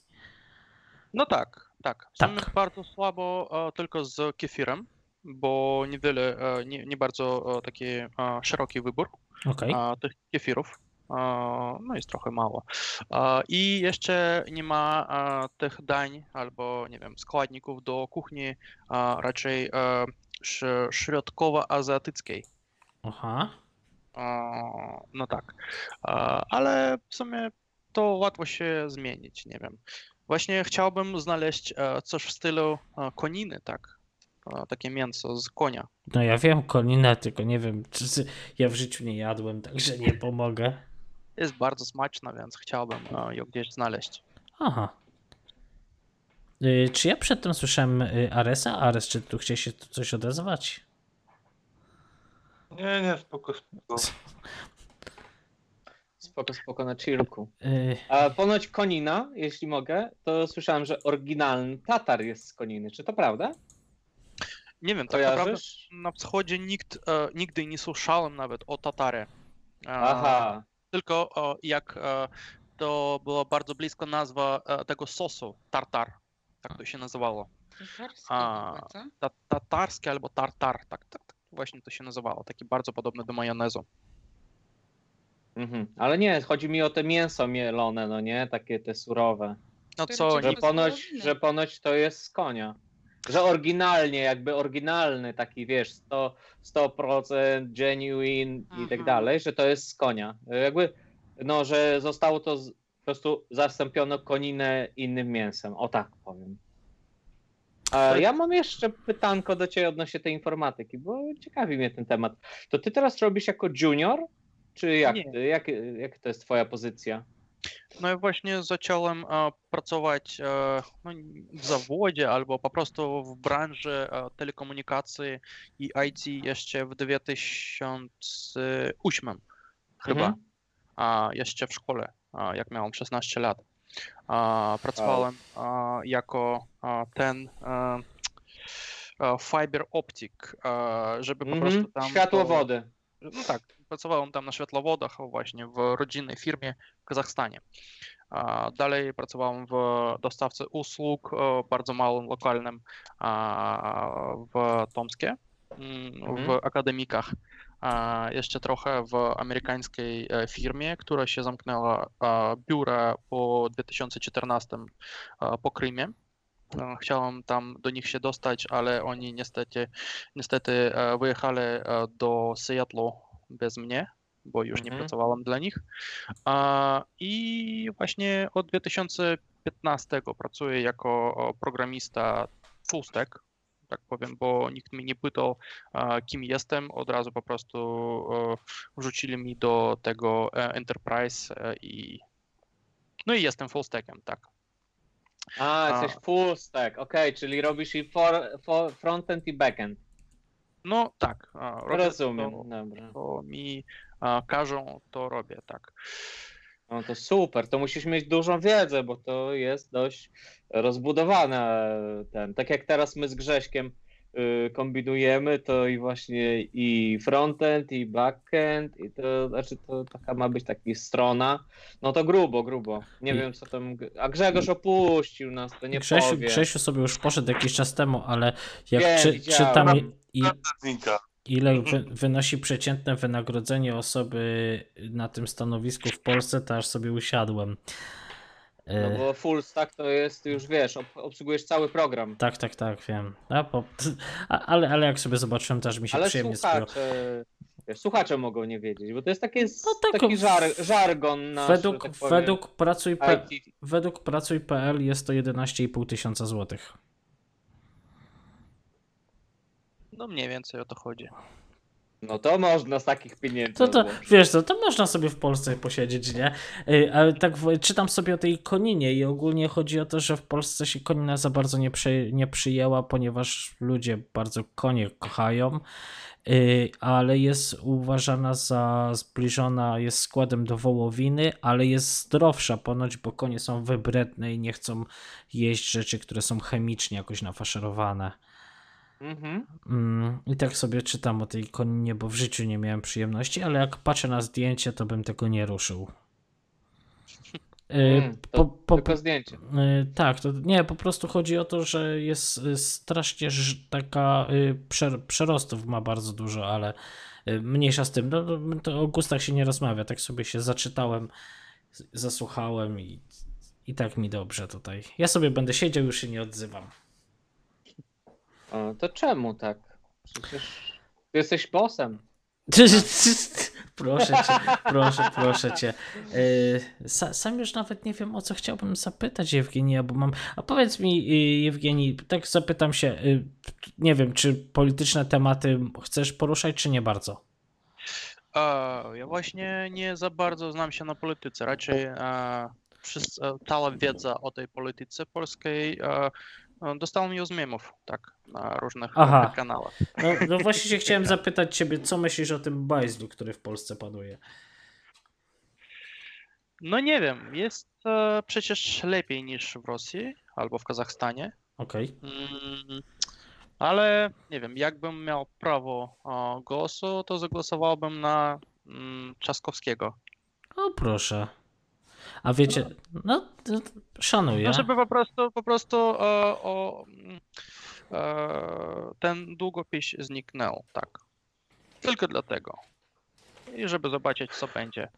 No tak, tak. Tak. Bardzo słabo e, tylko z kefirem, bo niewiele, e, nie, nie bardzo e, taki szeroki wybór e, tych kefirów. No jest trochę mało. I jeszcze nie ma tych dań albo, nie wiem, składników do kuchni raczej sz- środkowo-azjatyckiej. Aha. No tak. Ale w sumie to łatwo się zmienić, nie wiem. Właśnie chciałbym znaleźć e, coś w stylu e, koniny, tak? E, Takie mięso z konia. No ja wiem koninę, tylko nie wiem, czy ja w życiu nie jadłem, także nie pomogę. Jest bardzo smaczna, więc chciałbym ją gdzieś znaleźć. Aha. Y, Czy ja przedtem słyszałem y, Aresa? Ares, czy tu chciałeś się tu coś odezwać? Nie, nie, spoko, spoko. Spoko, spoko na chillku. Y, A ponoć konina, jeśli mogę, to słyszałem, że oryginalny Tatar jest z koniny. Czy to prawda? Nie wiem, tak naprawdę Kojarzysz? na wschodzie nikt e, nigdy nie słyszałem nawet o Tatarze. E, Aha. Tylko e, jak e, to była bardzo blisko nazwa e, tego sosu, tartar. Tak to się nazywało. A? Ta, tatarskie albo tartar, tak, tak, tak właśnie to się nazywało. Taki bardzo podobny do majonezu. Mhm. Ale nie, chodzi mi o te mięso mielone, no nie? Takie te surowe. No co, Że ponoć, że ponoć to jest z konia. Że oryginalnie, jakby oryginalny taki, wiesz, 100%, 100% genuine i tak Aha. dalej, że to jest z konia. Jakby, no, że zostało to z, po prostu zastąpiono koninę innym mięsem. O tak powiem. A ja mam jeszcze pytanko do Ciebie odnośnie tej informatyki, bo ciekawi mnie ten temat. To Ty teraz robisz jako junior? Czy jak, jak, jak to jest Twoja pozycja? no i właśnie zacząłem e, pracować e, no, w zawodzie albo po prostu w branży e, telekomunikacji i IT jeszcze w 2008 chyba. Mhm. a jeszcze w szkole, jak miałem 16 lat. Pracowałem jako ten a, a, fiber optic, a, żeby po Mhm. prostu tam... Światłowody. No tak, pracowałem tam na światłowodach właśnie w rodzinnej firmie w Kazachstanie. Dalej pracowałem w dostawcy usług e, bardzo małym, lokalnym w Tomskie, mm, w Mhm. akademikach. Jeszcze trochę w amerykańskiej e, firmie, która się zamknęła e, biura po 2014 e, po Krymie. Chciałem tam do nich się dostać, ale oni niestety, niestety wyjechali do Seattle bez mnie, bo już nie Mhm. pracowałem dla nich. I właśnie od 2015 pracuję jako programista full stack, tak powiem, bo nikt mnie nie pytał, kim jestem. Od razu po prostu wrzucili mi do tego e, Enterprise e, i no i jestem full stackiem, tak. A, jesteś full stack, okej, czyli robisz i for, for, frontend i backend. No tak. Rozumiem, To, dobra. to mi każą, to robię, tak. No to super, to musisz mieć dużą wiedzę, bo to jest dość rozbudowane ten. Tak jak teraz my z Grześkiem y, kombinujemy, to i właśnie i frontend, i backend, i to znaczy to taka ma być taka strona. No to grubo, grubo. Nie I- wiem co tam. A Grzegorz opuścił nas, to nie Grzesiu, powie. Grzesiu sobie już poszedł jakiś czas temu, ale jak Wiem, czy, widziałem. czytam i. ile wy, wynosi przeciętne wynagrodzenie osoby na tym stanowisku w Polsce, to aż sobie usiadłem. No E, bo full stack to jest już, wiesz, ob- obsługujesz cały program. Tak, tak, tak, wiem. A, po, ale, ale jak sobie zobaczyłem, też mi się Ale przyjemnie słuchacze, wiesz, słuchacze mogą nie wiedzieć, bo to jest taki, No tak, taki żar, żargon nasz, Według, tak powiem, według według pracuj.pl jest to 11,5 tysiąca złotych. No mniej więcej o to chodzi. No to można z takich pieniędzy To, to, wiesz co, to można sobie w Polsce posiedzieć, nie? Y, Ale tak czytam sobie o tej koninie i ogólnie chodzi o to, że w Polsce się konina za bardzo nie, przy, nie przyjęła, ponieważ ludzie bardzo konie kochają, y, ale jest uważana za zbliżona, jest składem do wołowiny, ale jest zdrowsza ponoć, bo konie są wybredne i nie chcą jeść rzeczy, które są chemicznie jakoś nafaszerowane. Mhm. Mm, I tak sobie czytam o tej koninie, bo w życiu nie miałem przyjemności, ale jak patrzę na zdjęcie, to bym tego nie ruszył. Y, Mm, po, po, Tylko zdjęcie. y, tak, to nie, po prostu chodzi o to, że jest y, strasznie taka przer, przerostów ma bardzo dużo, ale mniejsza z tym. No, no, to o gustach się nie rozmawia, tak sobie się zaczytałem, zasłuchałem i, i tak mi dobrze tutaj. Ja sobie będę siedział, już się nie odzywam. O, to czemu tak? Przecież ty jesteś bossem. Proszę cię, proszę, proszę cię. Sa- Sam już nawet nie wiem, o co chciałbym zapytać Jewgenia, bo mam. A powiedz mi, yy, Jewgeni, tak zapytam się, yy, nie wiem, czy polityczne tematy chcesz poruszać, czy nie bardzo? E, Ja właśnie nie za bardzo znam się na polityce. Raczej e, e, cała wiedza o tej polityce polskiej e, e, dostałem ją z memów, tak, na różnych Aha. kanałach. No, no właśnie się chciałem zapytać ciebie, co myślisz o tym bajzlu, który w Polsce panuje? No nie wiem, jest e, przecież lepiej niż w Rosji albo w Kazachstanie. Okej. Mm, Ale nie wiem, jakbym miał prawo e, głosu, to zagłosowałbym na mm, Trzaskowskiego. O proszę. A wiecie, no, to szanuję. No, żeby po prostu, po prostu e, o, mm, e, ten długopis zniknął, tak. Tylko dlatego. I żeby zobaczyć, co będzie.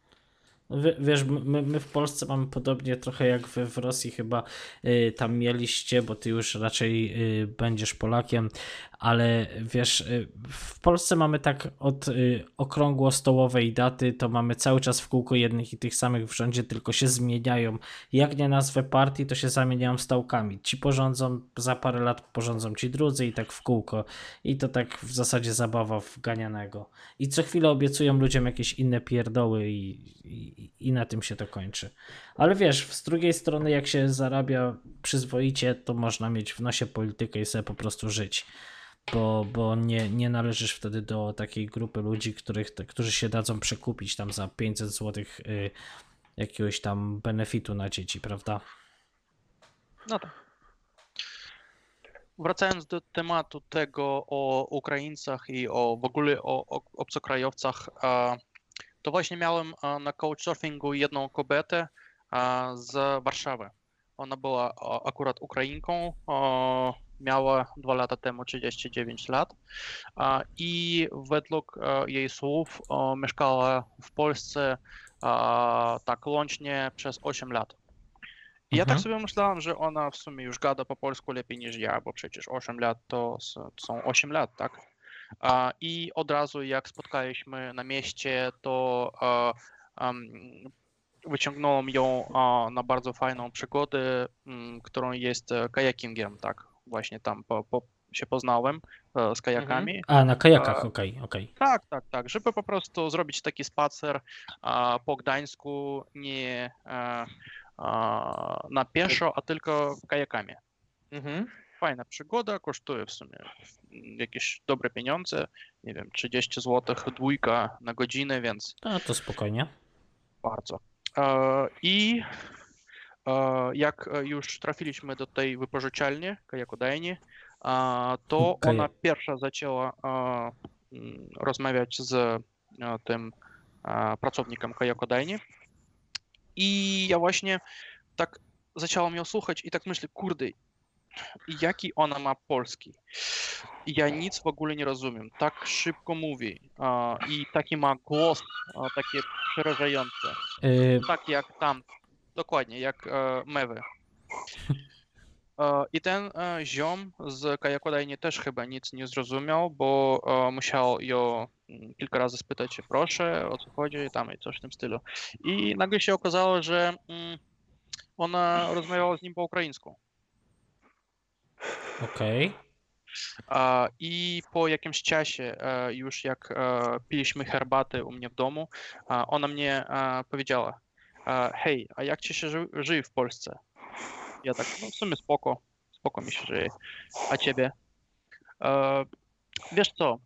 Wie- Wiesz, my, my w Polsce mamy podobnie trochę jak wy w Rosji chyba y, tam mieliście, bo ty już raczej y, będziesz Polakiem, ale wiesz, y, w Polsce mamy tak od y, okrągło stołowej daty, to mamy cały czas w kółko jednych i tych samych w rządzie, tylko się zmieniają. Jak nie nazwę partii, to się zamieniają stałkami. Ci porządzą, za parę lat porządzą ci drudzy i tak w kółko. I to tak w zasadzie zabawa w. I co chwilę obiecują ludziom jakieś inne pierdoły i, i, i na tym się to kończy. Ale wiesz, z drugiej strony jak się zarabia przyzwoicie, to można mieć w nosie politykę i sobie po prostu żyć. Bo, bo nie, nie należysz wtedy do takiej grupy ludzi, których, którzy się dadzą przekupić tam za 500 zł y, jakiegoś tam benefitu na dzieci, prawda? No tak. Wracając do tematu tego o Ukraińcach i o w ogóle o, o obcokrajowcach, to właśnie miałem na couchsurfingu jedną kobietę z Warszawy. Ona była e, akurat Ukrainką, e, miała dwa lata temu 39 lat e, i według e, jej słów e, mieszkała w Polsce e, tak łącznie przez 8 lat. I ja Mhm. tak sobie myślałem, że ona w sumie już gada po polsku lepiej niż ja, bo przecież 8 lat to są 8 lat, tak? I od razu jak spotkaliśmy na mieście, to e, em, wyciągnąłem ją e, na bardzo fajną przygodę, m, którą jest e, kajakingiem, tak? Właśnie tam po, po, się poznałem e, z kajakami. A, na kajakach, A- okej, okej. Tak, tak, tak, żeby po prostu zrobić taki spacer a, po Gdańsku nie e, a, na pieszo, a tylko kajakami. Mhm. Fajna przygoda, kosztuje w sumie jakieś dobre pieniądze, nie wiem, 30 zł, dwójka na godzinę, więc A to spokojnie. bardzo. E, I e, jak już trafiliśmy do tej wypożyczalni, kajakodajni, e, to Kaja- ona pierwsza zaczęła mm, rozmawiać z tym pracownikiem kajakodajni. I ja właśnie tak zacząłem ją słuchać i tak myślę, kurde, jaki ona ma polski. Ja nic w ogóle nie rozumiem. Tak szybko mówi e, i taki ma głos, e, takie przerażające Y, tak jak tam dokładnie, jak e, mewy. E, I ten e, ziom z Kajakodajnie też chyba nic nie zrozumiał, bo e, musiał ją mm, kilka razy spytać, proszę, o co chodzi, i tam i coś w tym stylu. I nagle się okazało, że mm, ona rozmawiała z nim po ukraińsku. Okej. A, I po jakimś czasie, e, już jak e, piliśmy herbatę u mnie w domu, ona mnie e, powiedziała, hej, a jak ci się ży żyje w Polsce? Ja tak, no w sumie spoko, spoko mi się żyje. A ciebie? Wiesz co,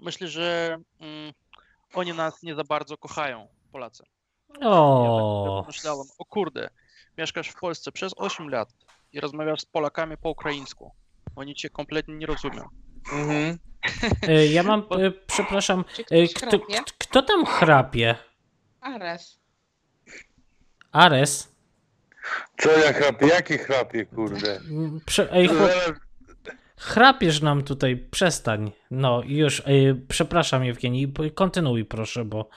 myślę, że mm, oni nas nie za bardzo kochają, Polacy. Ja tak O, sobie pomyślałem, o kurde, mieszkasz w Polsce przez 8 lat i rozmawiasz z Polakami po ukraińsku. Oni cię kompletnie nie rozumią. Mhm. y, ja mam, y, przepraszam, ktoś kto, kto, tam chrapie? Ares. Ares? Co ja chrapię? Jaki chrapie, kurde? Prze, ej, chłop, chrapiesz nam tutaj, przestań. No już, y, przepraszam Jewgeni, kontynuuj proszę, bo...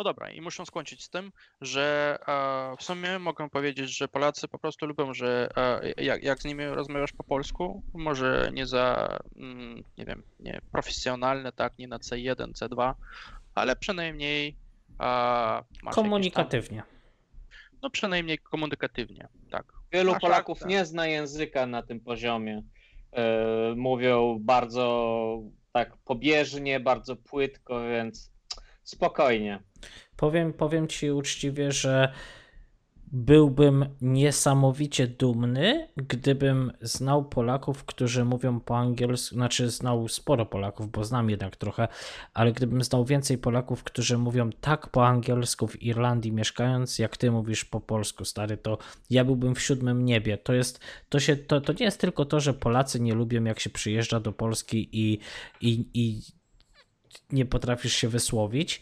No dobra, i muszę skończyć z tym, że e, w sumie mogę powiedzieć, że Polacy po prostu lubią, że e, jak, jak z nimi rozmawiasz po polsku, może nie za, mm, nie wiem, nie profesjonalne, tak, nie na C1, C2, ale przynajmniej e, masz jakiś tam, Komunikatywnie. no przynajmniej komunikatywnie, tak. Wielu Masz Polaków rację. nie zna języka na tym poziomie. E, Mówią bardzo tak pobieżnie, bardzo płytko, więc spokojnie. Powiem, powiem ci uczciwie, że byłbym niesamowicie dumny, gdybym znał Polaków, którzy mówią po angielsku, znaczy znał sporo Polaków, bo znam jednak trochę, ale gdybym znał więcej Polaków, którzy mówią tak po angielsku w Irlandii mieszkając, jak ty mówisz po polsku, stary, to ja byłbym w siódmym niebie. To jest, to się, to, to nie jest tylko to, że Polacy nie lubią, jak się przyjeżdża do Polski i, i, i nie potrafisz się wysłowić,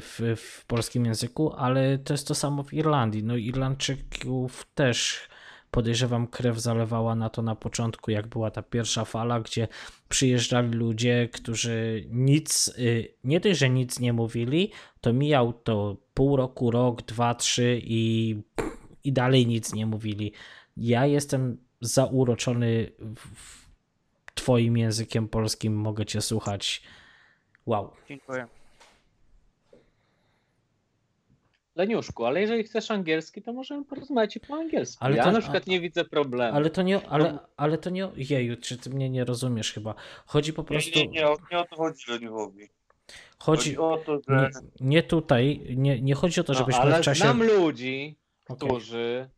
w, w polskim języku, ale to jest to samo w Irlandii. No Irlandczyków też podejrzewam krew zalewała na to na początku, jak była ta pierwsza fala, gdzie przyjeżdżali ludzie, którzy nic, y, nie dość, że nic nie mówili, to mijał to pół roku, rok, dwa, trzy i, i dalej nic nie mówili. Ja jestem zauroczony twoim językiem polskim, mogę cię słuchać. Wow. Dziękuję. Leniuszku, ale jeżeli chcesz angielski, to możemy porozmawiać i po angielsku. Ale ja to- na przykład nie widzę problemu. Ale to nie, ale, ale to nie, jeju, czy ty mnie nie rozumiesz chyba. Chodzi po Nie, prostu, nie, nie, o- nie o to chodzi Leniuchowi. chodzi, Chodzi o to, nie, że nie tutaj, nie, nie chodzi o to, no, żebyśmy ale w czasie... znam ludzi, Okej. którzy...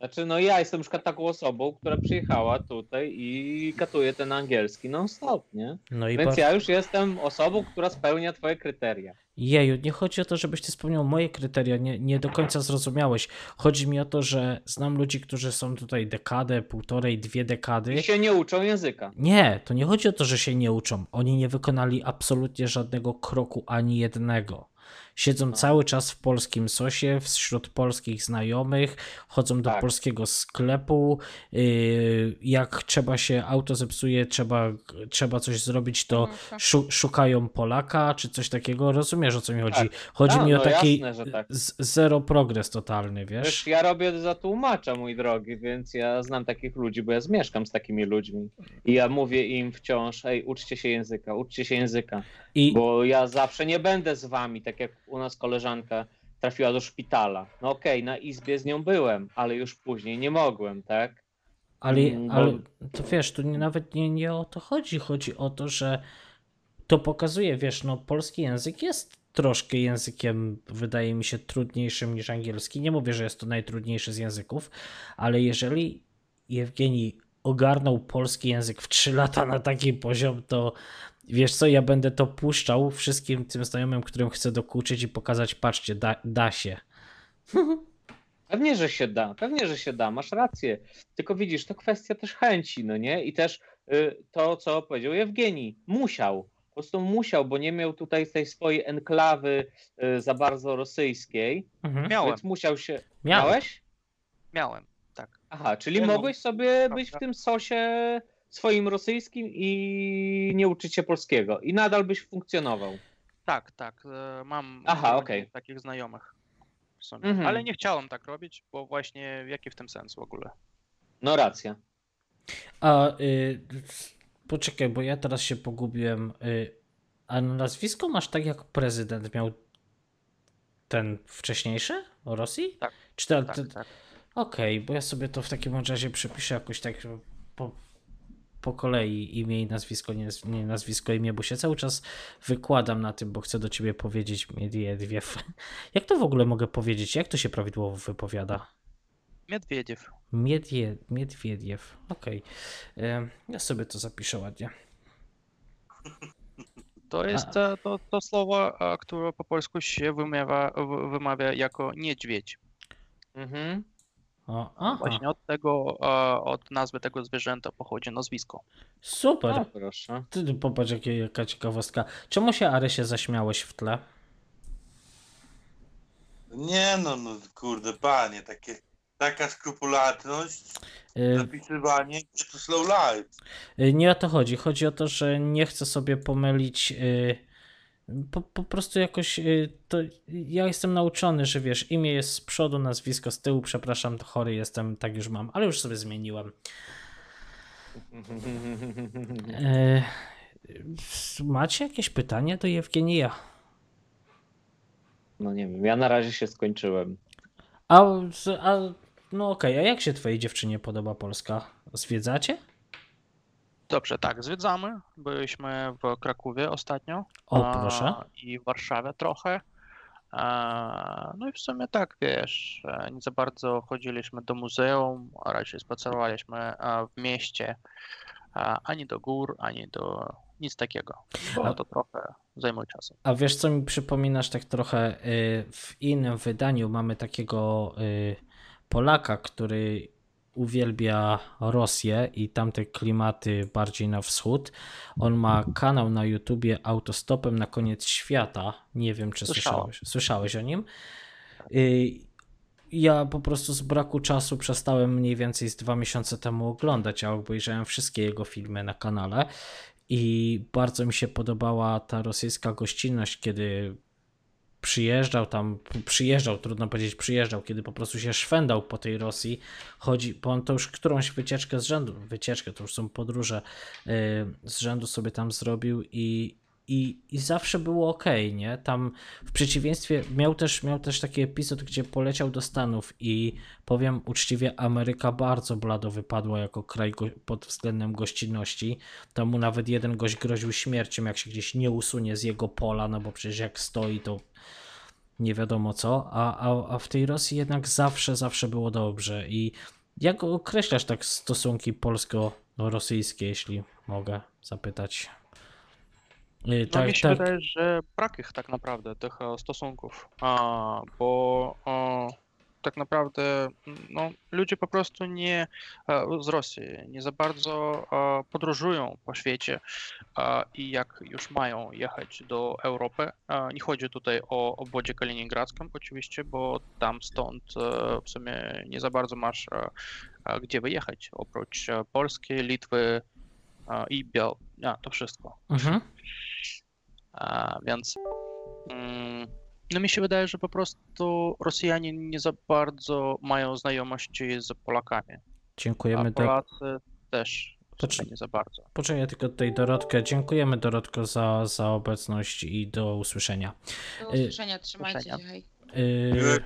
Znaczy, no ja jestem przykład taką osobą, która przyjechała tutaj i katuje ten angielski non-stop, nie? No i Więc ja już jestem osobą, która spełnia twoje kryteria. Jeju, nie chodzi o to, żebyś ty spełniał moje kryteria, nie, nie do końca zrozumiałeś. Chodzi mi o to, że znam ludzi, którzy są tutaj dekadę, półtorej, dwie dekady. I się nie uczą języka. Nie, to nie chodzi o to, że się nie uczą. Oni nie wykonali absolutnie żadnego kroku, ani jednego. Siedzą No. cały czas w polskim sosie, wśród polskich znajomych, chodzą do Tak. polskiego sklepu. Yy, jak trzeba się auto zepsuje, trzeba, trzeba coś zrobić, to szu, szukają Polaka, czy coś takiego. Rozumiesz o co mi chodzi? Tak. Chodzi A, mi o no taki jasne, tak. zero progres totalny, Wiesz, wiesz? ja robię za tłumacza, mój drogi, więc ja znam takich ludzi, bo ja zmieszkam z takimi ludźmi. I ja mówię im wciąż, ej, uczcie się języka, uczcie się języka. I, Bo ja zawsze nie będę z wami, tak jak u nas koleżanka trafiła do szpitala. No okej, na izbie z nią byłem, ale już później nie mogłem, tak? Ale, Mm, ale to wiesz, tu nie, nawet nie, nie o to chodzi. Chodzi o to, że to pokazuje, wiesz, no polski język jest troszkę językiem, wydaje mi się, trudniejszym niż angielski. Nie mówię, że jest to najtrudniejszy z języków, ale jeżeli Jewgeni ogarnął polski język w 3 lata na taki poziom, to wiesz co, ja będę to puszczał wszystkim tym znajomym, którym chcę dokuczyć i pokazać, patrzcie, da, da się. Pewnie, że się da, pewnie, że się da, masz rację. Tylko widzisz, to kwestia też chęci, no nie? I też y, to, co powiedział Jewgeni, musiał. Po prostu musiał, bo nie miał tutaj tej swojej enklawy y, za bardzo rosyjskiej, Mhm. Miałem, więc musiał się... Miałem. Miałeś? miałem, tak. Aha, czyli no, mogłeś sobie być w tym sosie swoim rosyjskim i nie uczyć się polskiego. I nadal byś funkcjonował. Tak, tak, e, mam Aha, wielu okej. takich znajomych. w sumie. Mhm. Ale nie chciałem tak robić, bo właśnie jaki w tym sens w ogóle? No racja. A y, poczekaj, bo ja teraz się pogubiłem. Y, a nazwisko masz tak jak prezydent miał ten wcześniejszy o Rosji? Tak, Czy to, Tak, tak. Okej, bo ja sobie to w takim razie przepiszę jakoś tak po, po kolei imię i nazwisko, nie, nie nazwisko, imię, bo się cały czas wykładam na tym, bo chcę do ciebie powiedzieć Miedwiediew. Jak to w ogóle mogę powiedzieć? Jak to się prawidłowo wypowiada? Miedwiediew. Miedwie, Miedwiediew. Okej. Em, Ja sobie to zapiszę ładnie. To jest e, to, to słowo, które po polsku się wymawia, wymawia jako niedźwiedź. Mhm. O, Właśnie od tego, od nazwy tego zwierzęta pochodzi nazwisko. super. O, proszę. Ty, ty popatrz, jakie, jaka ciekawostka. Czemu się Arysie zaśmiałeś w tle? Nie no, no kurde, panie, takie, taka skrupulatność, Y, zapisywanie, to slow life. y, Nie o to chodzi. Chodzi o to, że nie chcę sobie pomylić. y, Po, po prostu jakoś y, to ja jestem nauczony, że wiesz, imię jest z przodu, nazwisko z tyłu, przepraszam, to chory jestem, tak już mam, ale już sobie zmieniłem. Y, Macie jakieś pytanie do Jewgenija? No nie wiem, ja na razie się skończyłem. A, a no okej, a jak się twojej dziewczynie podoba Polska? Zwiedzacie? Dobrze, tak, zwiedzamy. Byliśmy w Krakowie ostatnio. O, proszę. I w Warszawie trochę. No i w sumie tak, wiesz, e, nie za bardzo chodziliśmy do muzeum, a raczej spacerowaliśmy e, w mieście, ani do gór, ani do nic takiego. Bo to trochę zajmuje czasu. A wiesz, co mi przypominasz tak trochę? y, W innym wydaniu mamy takiego Polaka, który uwielbia Rosję i tamte klimaty bardziej na wschód. On ma kanał na YouTubie Autostopem na koniec świata. Nie wiem, czy Słyszałem. słyszałeś, słyszałeś o nim. Y, Ja po prostu z braku czasu przestałem mniej więcej z dwa miesiące temu oglądać, a obejrzałem wszystkie jego filmy na kanale. I bardzo mi się podobała ta rosyjska gościnność, kiedy przyjeżdżał tam, przyjeżdżał, trudno powiedzieć przyjeżdżał, kiedy po prostu się szwendał po tej Rosji, chodzi, bo on to już którąś wycieczkę z rzędu, wycieczkę, to już są podróże yy, z rzędu sobie tam zrobił i, i, i zawsze było ok, nie? Tam w przeciwieństwie miał też, miał też taki epizod, gdzie poleciał do Stanów i powiem uczciwie, Ameryka bardzo blado wypadła jako kraj go, pod względem gościnności. Tam mu nawet jeden gość groził śmiercią, jak się gdzieś nie usunie z jego pola, no bo przecież jak stoi, to nie wiadomo co, a, a, a w tej Rosji jednak zawsze, zawsze było dobrze. I jak określasz tak stosunki polsko-rosyjskie, jeśli mogę zapytać? Y, No mi się wydaje, że brak ich tak naprawdę, tych e, stosunków, a, bo e, tak naprawdę no, ludzie po prostu nie e, z Rosji nie za bardzo e, podróżują po świecie a, i jak już mają jechać do Europy, nie chodzi tutaj o obwodzie kaliningradzkim oczywiście, bo tam stąd e, w sumie nie za bardzo masz e, e, gdzie wyjechać, oprócz e, Polski, Litwy e, i Biał, a, to wszystko. Mhm. A, więc mm, no mi się wydaje, że po prostu Rosjanie nie za bardzo mają znajomości z Polakami, a Dziękujemy. Do... Polacy też To sumie czy- nie za bardzo. Poczekaj tylko tutaj Dorotkę. Dziękujemy Dorotko za, za obecność i do usłyszenia. Do Y, usłyszenia, trzymajcie usłyszenia. się, hej. Yy,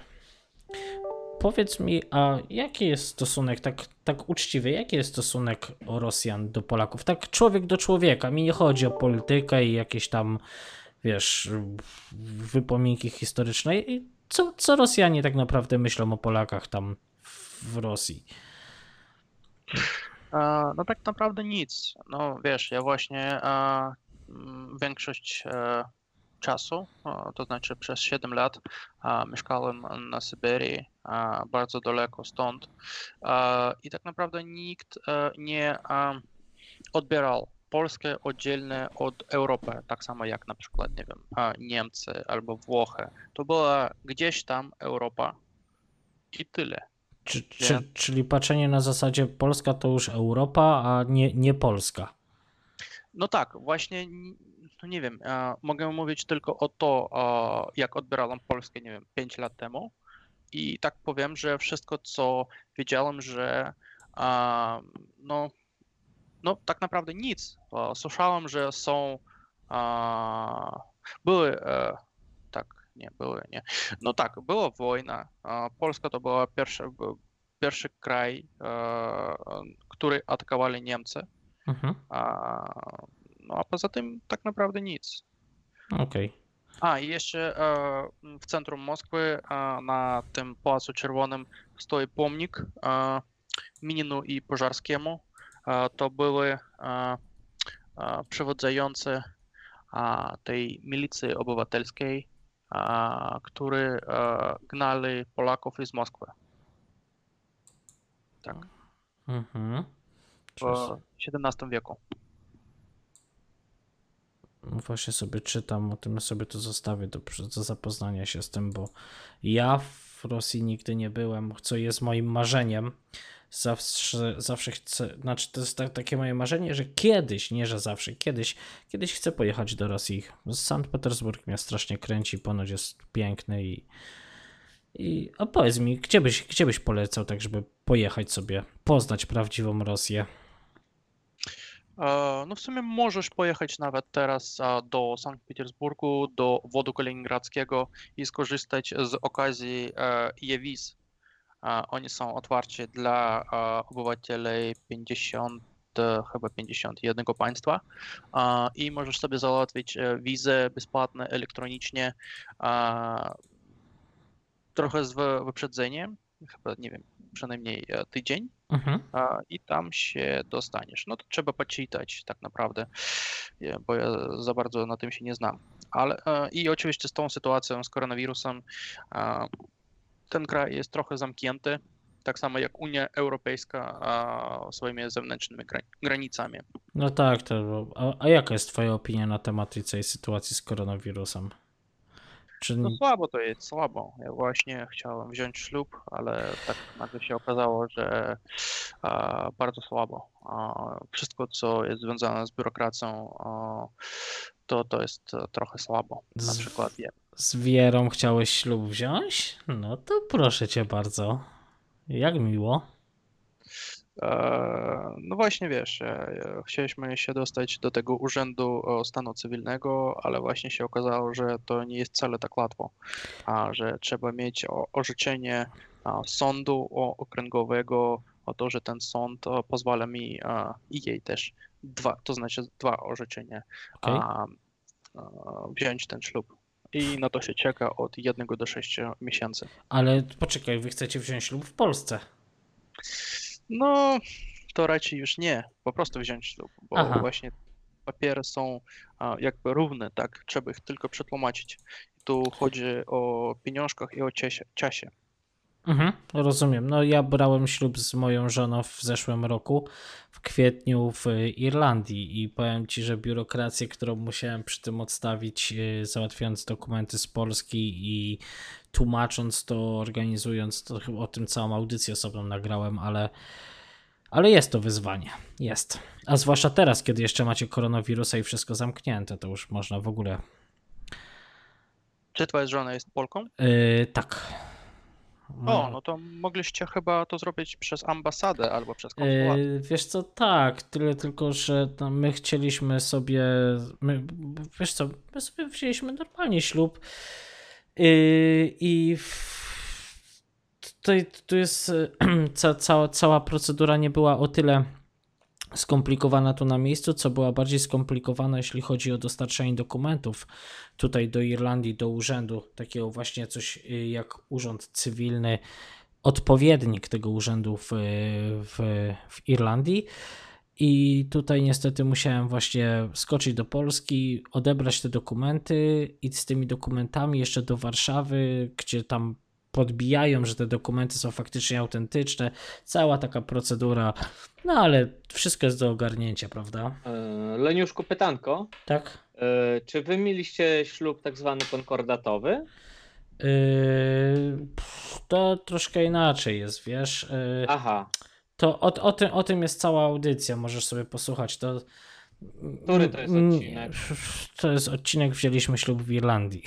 powiedz mi, a jaki jest stosunek, tak, tak uczciwy, jaki jest stosunek Rosjan do Polaków? Tak człowiek do człowieka. Mi nie chodzi o politykę i jakieś tam, wiesz, wypominki historyczne. I co, co Rosjanie tak naprawdę myślą o Polakach tam w Rosji? A, no tak naprawdę nic. No wiesz, ja właśnie a, mm, większość e, czasu, to znaczy przez 7 lat mieszkałem na Syberii, bardzo daleko stąd i tak naprawdę nikt e, nie odbierał Polskę oddzielnie od Europy, tak samo jak na przykład, nie wiem, Niemcy albo Włochy. To była gdzieś tam Europa i tyle. Czy, czy, czyli patrzenie na zasadzie Polska to już Europa, a nie, nie Polska. No tak, właśnie, no nie wiem, mogę mówić tylko o to, jak odbierałem Polskę, nie wiem, 5 lat temu I tak powiem, że wszystko, co wiedziałem, że no, no tak naprawdę nic. A, Słyszałem, że są a, były e, tak, nie były, nie. No tak, była wojna. a, Polska to była pierwsza, był pierwszy kraj, e, który atakowali Niemcy. Mhm. A, no a poza tym tak naprawdę nic. Okej. A, i jeszcze e, w centrum Moskwy na tym Pałacu Czerwonym stoi pomnik Mininu i Pożarskiemu. To były przewodzący tej milicji obywatelskiej, którzy e, gnali Polaków z Moskwy tak, Mhm. w XVII wieku. Właśnie sobie czytam o tym, sobie to zostawię do, do zapoznania się z tym, bo ja w Rosji nigdy nie byłem, co jest moim marzeniem. Zawsze, zawsze chcę, znaczy to jest tak, takie moje marzenie, że kiedyś, nie że zawsze, kiedyś, kiedyś chcę pojechać do Rosji. Sankt Petersburg mnie strasznie kręci, ponoć jest piękny i, i a powiedz mi, gdzie byś, gdzie byś polecał tak, żeby pojechać sobie, poznać prawdziwą Rosję? E, No w sumie możesz pojechać nawet teraz do Sankt Petersburgu, do wodu kaliningradzkiego i skorzystać z okazji e, e-wiz. E, Oni są otwarci dla obywateli 50, e, chyba 51 państwa i możesz sobie załatwić e, wizę bezpłatne elektronicznie trochę z wy- wyprzedzeniem, chyba nie wiem, przynajmniej e, tydzień Mhm. i tam się dostaniesz. No to trzeba poczytać tak naprawdę, bo ja za bardzo na tym się nie znam. Ale i oczywiście z tą sytuacją z koronawirusem ten kraj jest trochę zamknięty, tak samo jak Unia Europejska a, swoimi zewnętrznymi gra- granicami. No tak, to, a, a jaka jest Twoja opinia na temat tej situacji z koronawirusem? Czy No słabo to jest, słabo. Ja właśnie chciałem wziąć ślub, ale tak nagle się okazało, że a, bardzo słabo. A, wszystko, co jest związane z biurokracją, to, to jest e, trochę słabo. Na Z- przykład ja. z Wierą chciałeś ślub wziąć? No to proszę Cię bardzo. Jak miło. E, No właśnie wiesz, e, chcieliśmy się dostać do tego urzędu stanu cywilnego, ale właśnie się okazało, że to nie jest wcale tak łatwo, a że trzeba mieć orzeczenie sądu okręgowego o to, że ten sąd pozwala mi i jej też dwa, to znaczy dwa orzeczenia Okej. a, a, wziąć ten ślub. I na to się czeka od jednego do sześciu miesięcy. Ale poczekaj, Wy chcecie wziąć ślub w Polsce. No, to raczej już nie. Po prostu wziąć ślub, bo Aha. właśnie papiery są jakby równe, tak? Trzeba ich tylko przetłumaczyć. Tu chodzi o pieniążkach i o czasie. Mhm, rozumiem. No ja brałem ślub z moją żoną w zeszłym roku, w kwietniu w Irlandii i powiem Ci, że biurokrację, którą musiałem przy tym odstawić, yy, załatwiając dokumenty z Polski i tłumacząc to, organizując to, chyba o tym całą audycję osobną nagrałem, ale, ale jest to wyzwanie. Jest. A zwłaszcza teraz, kiedy jeszcze macie koronawirusa i wszystko zamknięte, to już można w ogóle... Czy twoja żona jest Polką? Yy, tak. O, no to mogliście chyba to zrobić przez ambasadę albo przez konsulat. Yy, wiesz co, tak, tyle tylko, że no, my chcieliśmy sobie, my, wiesz co, my sobie wzięliśmy normalnie ślub yy, i tutaj tu jest yy, ca, cała, cała procedura nie była o tyle skomplikowana tu na miejscu, co była bardziej skomplikowana, jeśli chodzi o dostarczanie dokumentów tutaj do Irlandii, do urzędu, takiego właśnie coś yy, jak urząd cywilny, odpowiednik tego urzędu w, w, w Irlandii. I tutaj niestety musiałem właśnie skoczyć do Polski, odebrać te dokumenty i z tymi dokumentami jeszcze do Warszawy, gdzie tam podbijają, że te dokumenty są faktycznie autentyczne. Cała taka procedura. No ale wszystko jest do ogarnięcia, prawda? E, Leniuszku, pytanko. Tak? E, Czy wy mieliście ślub tak zwany konkordatowy? Yy, pff, to troszkę inaczej jest, wiesz. Yy, Aha, To o, o, tym, o tym jest cała audycja, możesz sobie posłuchać. To, Który to jest Mm, odcinek? To jest odcinek Wzięliśmy ślub w Irlandii.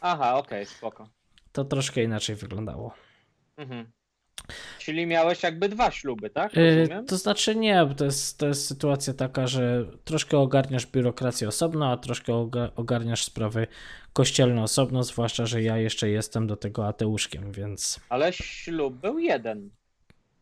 aha, okej, spoko. To troszkę inaczej wyglądało. Mhm. Czyli miałeś jakby dwa śluby, tak? Y, Rozumiem? To znaczy nie, bo to jest, to jest sytuacja taka, że troszkę ogarniasz biurokrację osobno, a troszkę oga- ogarniasz sprawy kościelne osobno, zwłaszcza, że ja jeszcze jestem do tego ateuszkiem, więc Ale ślub był jeden.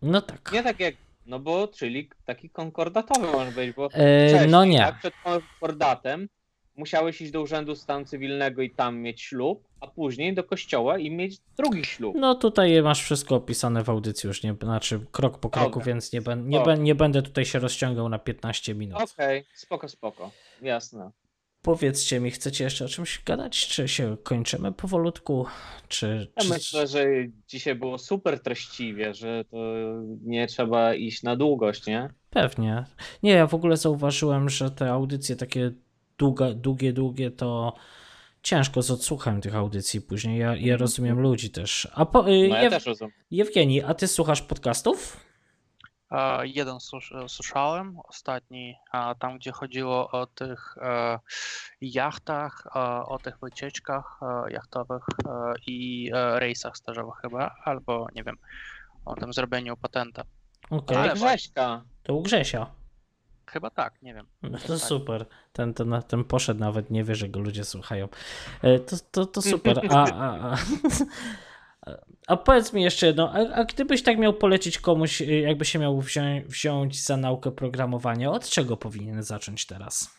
no tak. Nie tak jak, no bo, czyli taki konkordatowy może być, bo E, wcześniej, no nie. tak, przed konkordatem musiałeś iść do urzędu stanu cywilnego i tam mieć ślub, a później do kościoła i mieć drugi ślub. No tutaj masz wszystko opisane w audycji już, nie, znaczy krok po kroku, Dobra. więc nie, ben, nie, ben, nie będę tutaj się rozciągał na 15 minut. Okej, spoko, spoko. Jasne. Powiedzcie mi, chcecie jeszcze o czymś gadać, czy się kończymy powolutku, czy... Ja czy... myślę, że dzisiaj było super treściwie, że to nie trzeba iść na długość, nie? Pewnie. Nie, ja w ogóle zauważyłem, że te audycje takie długa, długie, długie to ciężko z odsłuchem tych audycji później. Ja, ja rozumiem ludzi też. A po, y, No ja Jew- też rozumiem. Jewgeni, a ty słuchasz podcastów? E, Jeden słyszałem, ostatni, a, tam gdzie chodziło o tych e, jachtach, o tych wycieczkach e, jachtowych e, i e, rejsach stażowych chyba, albo nie wiem, o tym zrobieniu patenta. Okej, Ale Ale Grześka. to u Grzesia. Chyba tak, nie wiem. No to tak. super. Ten, ten, ten poszedł, nawet nie wie, że go ludzie słuchają. E, To, to, to super. A, a, a, a powiedz mi jeszcze jedno, a, a gdybyś tak miał polecić komuś, y, jakby się miał wziąć, wziąć za naukę programowania, od czego powinien zacząć teraz?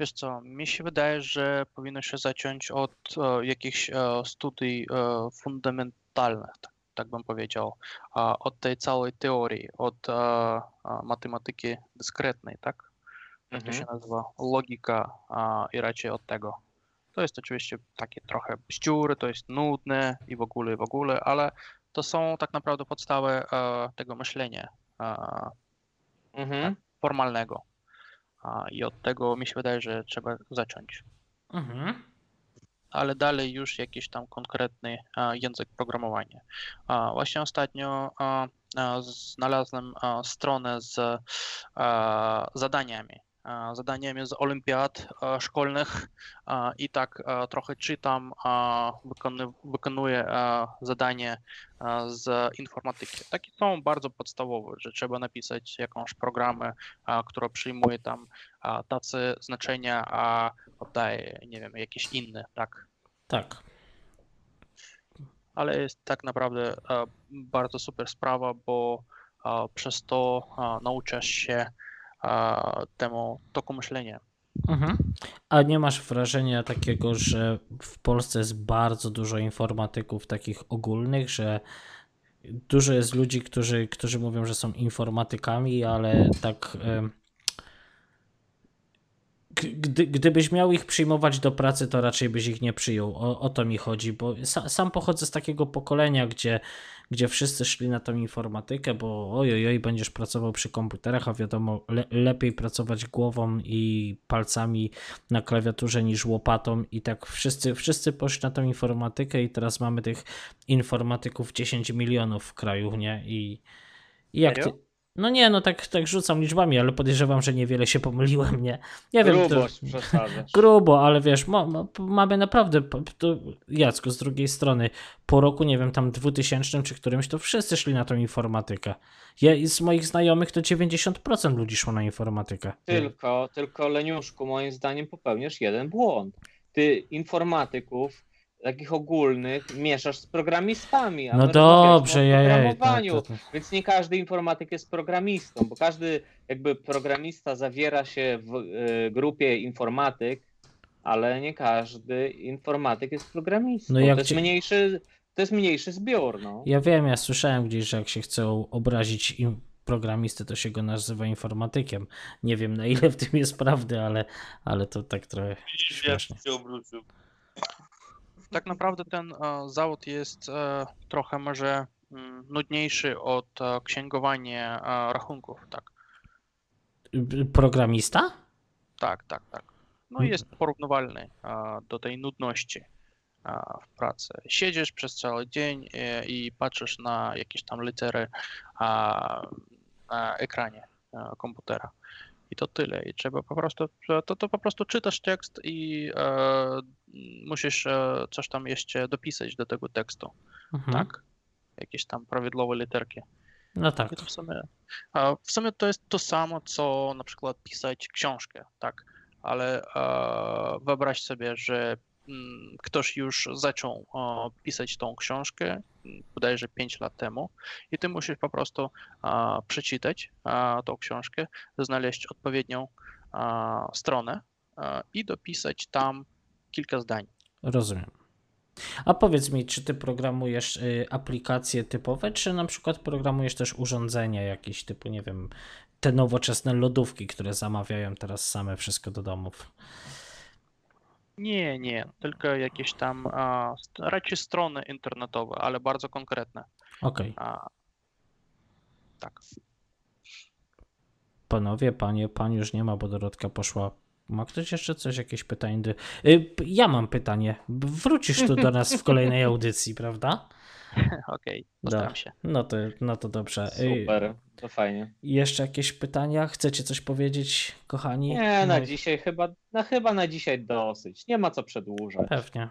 Wiesz co, mi się wydaje, że powinno się zacząć od e, jakichś e, studii e, fundamentalnych, tak, tak bym powiedział, od tej całej teorii, od e, e, matematyki dyskretnej, tak? Jak to Mhm. się nazywa? Logika i raczej od tego. To jest oczywiście takie trochę bzdury, to jest nudne i w ogóle, i w ogóle, ale to są tak naprawdę podstawy e, tego myślenia Mhm. formalnego. A, I od tego mi się wydaje, że trzeba zacząć. Mhm. Ale dalej już jakiś tam konkretny język programowania. Właśnie ostatnio znalazłem stronę z zadaniami. A, Zadaniami z olimpiad a, szkolnych a, i tak trochę czytam, wykonuję zadanie z informatyki. Takie są bardzo podstawowe, że trzeba napisać jakąś programę, która przyjmuje tam tacy znaczenia, a oddaje, nie wiem, jakieś inne, tak. Tak. Ale jest tak naprawdę e, bardzo super sprawa, bo e, przez to e, nauczysz się temu toku myślenia. Mhm. A nie masz wrażenia takiego, że w Polsce jest bardzo dużo informatyków takich ogólnych, że dużo jest ludzi, którzy, którzy mówią, że są informatykami, ale tak. g- Gdy, gdybyś miał ich przyjmować do pracy, to raczej byś ich nie przyjął. O, o to mi chodzi, bo sa, sam pochodzę z takiego pokolenia, gdzie, gdzie wszyscy szli na tą informatykę, bo oj, oj, będziesz pracował przy komputerach, a wiadomo, le, lepiej pracować głową i palcami na klawiaturze niż łopatą i tak wszyscy, wszyscy poszli na tą informatykę i teraz mamy tych informatyków 10 milionów w kraju, nie? I, i jak ty... No nie, no tak, tak rzucam liczbami, ale podejrzewam, że niewiele się pomyliłem, nie? Nie wiem, to-. Grubo, ale wiesz, ma, ma, mamy naprawdę, to, Jacku, z drugiej strony, po roku, nie wiem, tam 2000 czy którymś, to wszyscy szli na tą informatykę. Ja, z moich znajomych to 90% ludzi szło na informatykę. Tylko, tylko Leniuszku, moim zdaniem popełniasz jeden błąd. Ty informatyków, takich ogólnych, mieszasz z programistami. A No dobrze, ja, ja, programowaniu, tak, tak, tak. Więc nie każdy informatyk jest programistą, bo każdy jakby programista zawiera się w y, grupie informatyk, ale nie każdy informatyk jest programistą. No jak to, jest ci- mniejszy, to jest mniejszy zbiór. No. Ja wiem, ja słyszałem gdzieś, że jak się chce obrazić im programisty, to się go nazywa informatykiem. Nie wiem, na ile w tym jest prawdy, ale, ale to tak trochę Widzisz, jak się obrócił. Tak naprawdę ten e, zawód jest e, trochę może mm, nudniejszy od e, księgowania rachunków, tak. Programista? Tak, tak, tak. No Mhm. jest porównywalny do tej nudności w pracy. Siedzisz przez cały dzień i patrzysz na jakieś tam litery na ekranie komputera. I to tyle. I trzeba po prostu, to, to po prostu czytasz tekst i e, musisz e, coś tam jeszcze dopisać do tego tekstu. Mhm. Tak. jakieś tam prawidłowe literki. No tak. W sumie, w sumie to jest to samo, co na przykład pisać książkę, tak? Ale e, wyobraź sobie, że ktoś już zaczął pisać tą książkę, mm, bodajże 5 lat temu, i ty musisz po prostu przeczytać tą książkę, znaleźć odpowiednią stronę i dopisać tam kilka zdań. Rozumiem. A powiedz mi, czy ty programujesz y, aplikacje typowe, czy na przykład programujesz też urządzenia jakieś typu, nie wiem, te nowoczesne lodówki, które zamawiają teraz same wszystko do domów? Nie, nie, tylko jakieś tam a, raczej strony internetowe, ale bardzo konkretne. Okej. A, tak. Panowie, panie, pan już nie ma, bo Dorotka poszła. Ma ktoś jeszcze coś, jakieś pytanie? Y, Ja mam pytanie. Wrócisz tu do nas w kolejnej audycji, prawda? Okej, Da. postaram się. No to, no to dobrze. Y, Super, to fajnie. Jeszcze jakieś pytania? Chcecie coś powiedzieć, kochani? Nie, na No, dzisiaj chyba, no chyba na dzisiaj dosyć. Nie ma co przedłużać. Pewnie.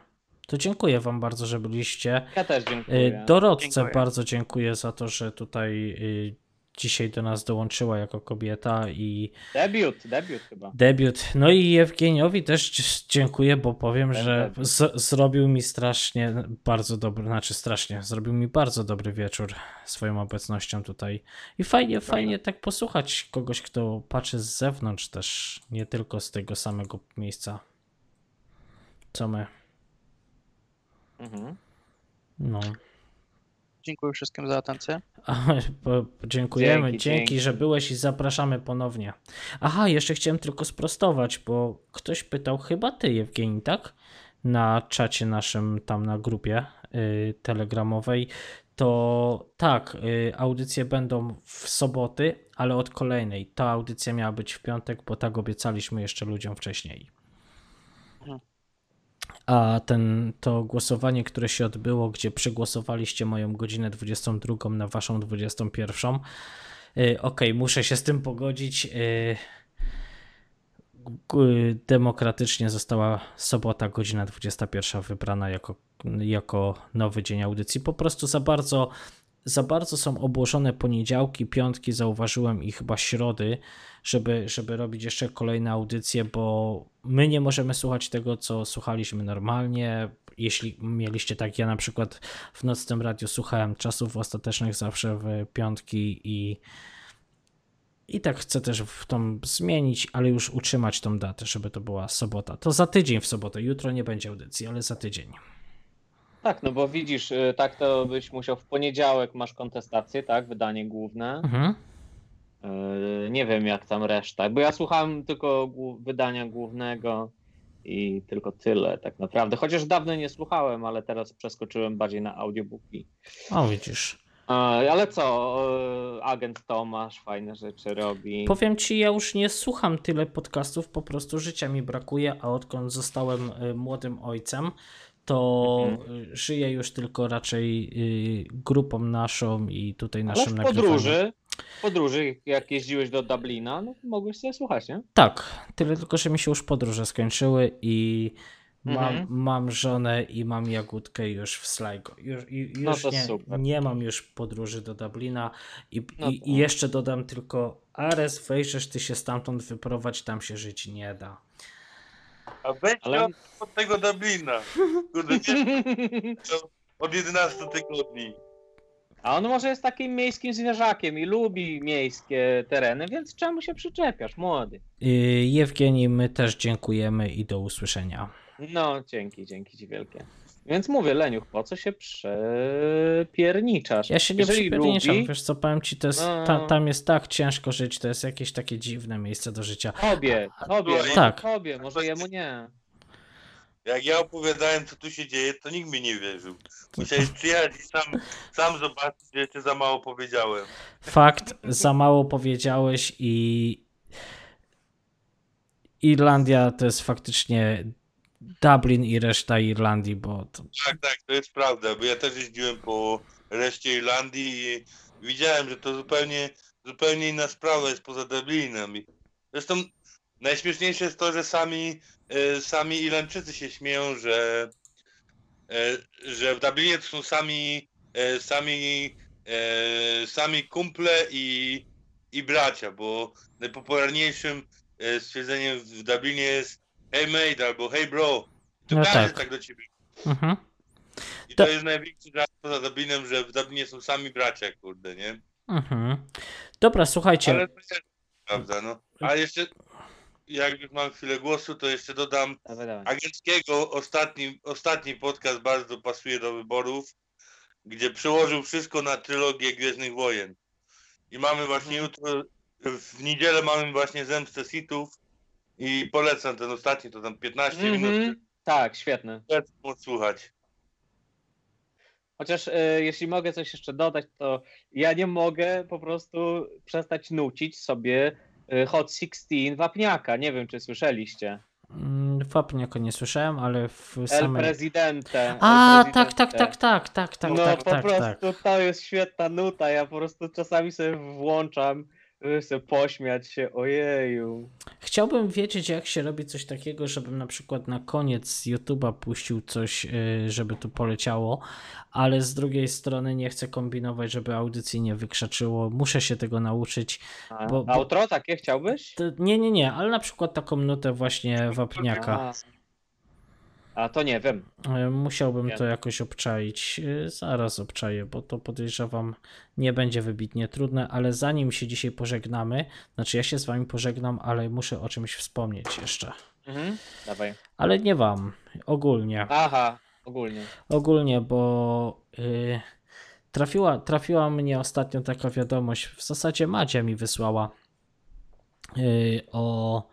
To dziękuję wam bardzo, że byliście. Ja też Y, dziękuję. Dorodce Dziękuję. bardzo dziękuję za to, że tutaj y, dzisiaj do nas dołączyła jako kobieta i Debiut, debiut chyba. debiut. No i Jewgeniowi też dziękuję, bo powiem, że z- zrobił mi strasznie bardzo dobry, znaczy strasznie, zrobił mi bardzo dobry wieczór swoją obecnością tutaj. I fajnie, fajnie tak posłuchać kogoś, kto patrzy z zewnątrz też, nie tylko z tego samego miejsca, co my. Mhm. No. Dziękuję wszystkim za atencję. Dziękujemy, Dzięki, dzięki, dzięki. że byłeś i zapraszamy ponownie. Aha, jeszcze chciałem tylko sprostować, bo ktoś pytał, chyba ty, Jewgeni, tak? Na czacie naszym, tam na grupie y, telegramowej. To tak, y, audycje będą w soboty, ale od kolejnej. Ta audycja miała być w piątek, bo tak obiecaliśmy jeszcze ludziom wcześniej. A ten, to głosowanie, które się odbyło, gdzie przegłosowaliście moją godzinę 22 na waszą 21. Yy, Okej, muszę się z tym pogodzić. Yy, g- Demokratycznie została sobota, godzina 21 wybrana jako, jako nowy dzień audycji. Po prostu za bardzo, za bardzo są obłożone poniedziałki, piątki, zauważyłem i chyba środy, żeby, żeby robić jeszcze kolejne audycje, bo my nie możemy słuchać tego, co słuchaliśmy normalnie. Jeśli mieliście tak, ja na przykład w nocnym radiu słuchałem czasów ostatecznych zawsze w piątki i i tak chcę też w tą zmienić, ale już utrzymać tą datę, żeby to była sobota. To za tydzień w sobotę. Jutro nie będzie audycji, ale za tydzień. Tak, no bo widzisz, y, tak to byś musiał w poniedziałek masz kontestację, tak? Wydanie główne. Mhm. Y, Nie wiem jak tam reszta, bo ja słuchałem tylko wydania głównego i tylko tyle tak naprawdę. Chociaż dawno nie słuchałem, ale teraz przeskoczyłem bardziej na audiobooki. O, widzisz. Ale co, y, agent Tomasz fajne rzeczy robi. Powiem ci, ja już nie słucham tyle podcastów, po prostu życia mi brakuje, a odkąd zostałem młodym ojcem, to Mhm. żyję już tylko raczej y, grupą naszą i tutaj Ale naszym w nagrywaniem. podróży, podróży, jak jeździłeś do Dublina, no mogłeś sobie słuchać, nie? Tak, tyle tylko, że mi się już podróże skończyły i mam, Mhm. mam żonę i mam jagódkę już w Sligo. Już, i- już No to nie, super. nie mam już podróży do Dublina i, No i, i jeszcze dodam tylko Ares, wejdziesz ty się stamtąd wyprowadź, tam się żyć nie da. A weź Ale- od, od tego Dublina. Kurde, od 11 tygodni. A on może jest takim miejskim zwierzakiem i lubi miejskie tereny, więc czemu się przyczepiasz, młody? Jewgeni, my też dziękujemy i do usłyszenia. No, dzięki, dzięki ci wielkie. Więc mówię, Leniuch, po co się przepierniczasz? Ja się nie Jeżeli przypierniczam, lubi, wiesz co, powiem ci, to jest, No. ta, tam jest tak ciężko żyć, to jest jakieś takie dziwne miejsce do życia. Tobie, tobie, może Tak. tobie, może jemu nie. Jak ja opowiadałem, co tu się dzieje, to nikt mi nie wierzył. Musiałeś przyjechać i sam, sam zobaczyć, że jeszcze za mało powiedziałem. Fakt, za mało powiedziałeś i Irlandia to jest faktycznie Dublin i reszta Irlandii, bo to, Tak, tak, to jest prawda, bo ja też jeździłem po reszcie Irlandii i widziałem, że to zupełnie, zupełnie inna sprawa jest poza Dublinem. Zresztą najśmieszniejsze jest to, że sami, e, sami Irlandczycy się śmieją, że, e, że w Dublinie to są sami e, sami, sami kumple i, i bracia, bo najpopularniejszym stwierdzeniem w Dublinie jest hey mate albo hey bro. To No każdy tak. tak do ciebie. Mhm. I To- to jest największy żart poza Dublinem, że w Dublinie są sami bracia, kurde, nie? Mhm. Dobra, słuchajcie. Ale to jest prawda, no. A jeszcze, jak już mam chwilę głosu, to jeszcze dodam, Dawaj, dawaj. Agenckiego ostatni, ostatni podcast bardzo pasuje do wyborów, gdzie przełożył wszystko na trylogię Gwiezdnych Wojen. I mamy właśnie jutro, w niedzielę mamy właśnie Zemstę Sithów i polecam ten ostatni, to tam 15 minut, Mhm. Tak, świetny. polecam odsłuchać. Chociaż e, jeśli mogę coś jeszcze dodać, to ja nie mogę po prostu przestać nucić sobie e, Hot 16 wapniaka. Nie wiem, czy słyszeliście. Mm, Wapniaka nie słyszałem, ale w El samej... Presidente. A, El tak, tak, tak, tak, tak, tak, no tak, po tak, prostu tak. to jest świetna nuta. Ja po prostu czasami sobie włączam, sobie pośmiać się. Ojeju. Chciałbym wiedzieć, jak się robi coś takiego, żebym na przykład na koniec YouTube'a puścił coś, y, żeby tu poleciało, ale z drugiej strony nie chcę kombinować, żeby audycji nie wykrzaczyło. Muszę się tego nauczyć. A, Bo- bo- Outro takie chciałbyś? Nie, nie, nie, ale na przykład taką nutę właśnie wapniaka. A, a to nie wiem. Y, Musiałbym to jakoś obczaić. Y, Zaraz obczaję, bo to podejrzewam nie będzie wybitnie trudne, ale zanim się dzisiaj pożegnamy, znaczy ja się z wami pożegnam, ale muszę o czymś wspomnieć jeszcze. Mhm. Dawaj. Ale nie wam, ogólnie. Aha, ogólnie. Ogólnie, bo y, trafiła, trafiła mnie ostatnio taka wiadomość, w zasadzie Madzia mi wysłała y, o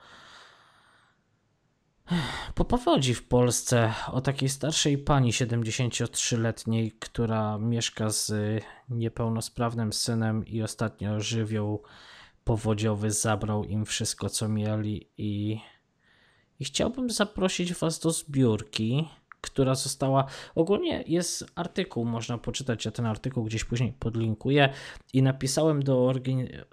po powodzi w Polsce o takiej starszej pani 73-letniej, która mieszka z y, niepełnosprawnym synem i ostatnio żywioł powodziowy zabrał im wszystko co mieli i i chciałbym zaprosić Was do zbiórki, która została. Ogólnie jest artykuł, można poczytać. Ja ten artykuł gdzieś później podlinkuję. I napisałem do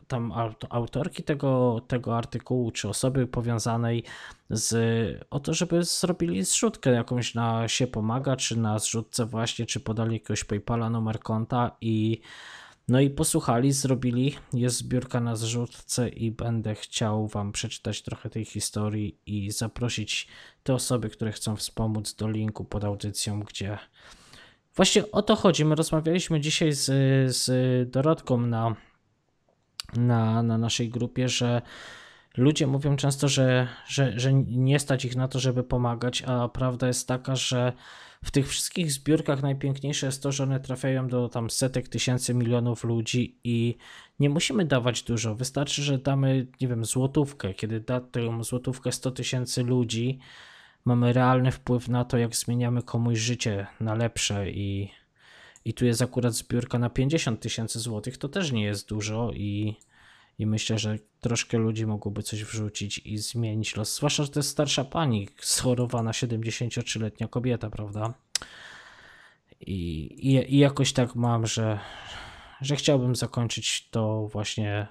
tam aut- autorki tego, tego artykułu, czy osoby powiązanej z. o to, żeby zrobili zrzutkę jakąś na się pomaga, czy na zrzutce, właśnie, czy podali jakiegoś PayPala, numer konta i. No i posłuchali, zrobili, jest zbiórka na zrzutce i będę chciał Wam przeczytać trochę tej historii i zaprosić te osoby, które chcą wspomóc do linku pod audycją, gdzie właśnie o to chodzi. My rozmawialiśmy dzisiaj z, z Dorotką na, na, na naszej grupie, że ludzie mówią często, że, że, że nie stać ich na to, żeby pomagać, a prawda jest taka, że w tych wszystkich zbiórkach najpiękniejsze jest to, że one trafiają do tam setek tysięcy, milionów ludzi i nie musimy dawać dużo. Wystarczy, że damy, nie wiem, złotówkę. Kiedy da tę złotówkę 100 tysięcy ludzi, mamy realny wpływ na to, jak zmieniamy komuś życie na lepsze i, i tu jest akurat zbiórka na 50 tysięcy złotych, to też nie jest dużo i, i myślę, że troszkę ludzi mogłoby coś wrzucić i zmienić los. Zwłaszcza, że to jest starsza pani, schorowana 73-letnia kobieta, prawda? I, i, I jakoś tak mam, że, że chciałbym zakończyć to właśnie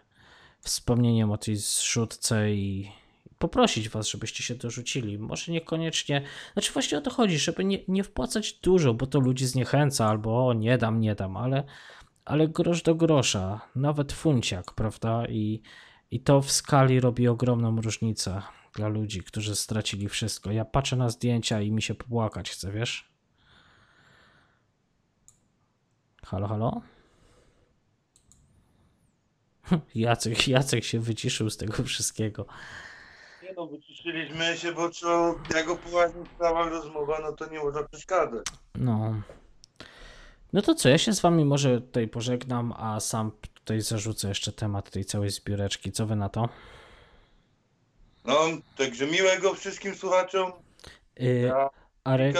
wspomnieniem o tej zrzutce i poprosić was, żebyście się dorzucili. Może niekoniecznie, znaczy właśnie o to chodzi, żeby nie, nie wpłacać dużo, bo to ludzi zniechęca, albo o, nie dam, nie dam, ale, ale grosz do grosza, nawet funciak, prawda? I, I to w skali robi ogromną różnicę dla ludzi, którzy stracili wszystko. Ja patrzę na zdjęcia i mi się popłakać chce, wiesz? Halo, halo? Jacek, Jacek się wyciszył z tego wszystkiego. Nie no, wyciszyliśmy się, bo co, jak o poważnych sprawach rozmowa, no to nie można przeszkadzać. No. No to co, ja się z wami może tutaj pożegnam, a sam tutaj zarzucę jeszcze temat tej całej zbióreczki. Co wy na to? No, także miłego wszystkim słuchaczom. Yy, Ja Are.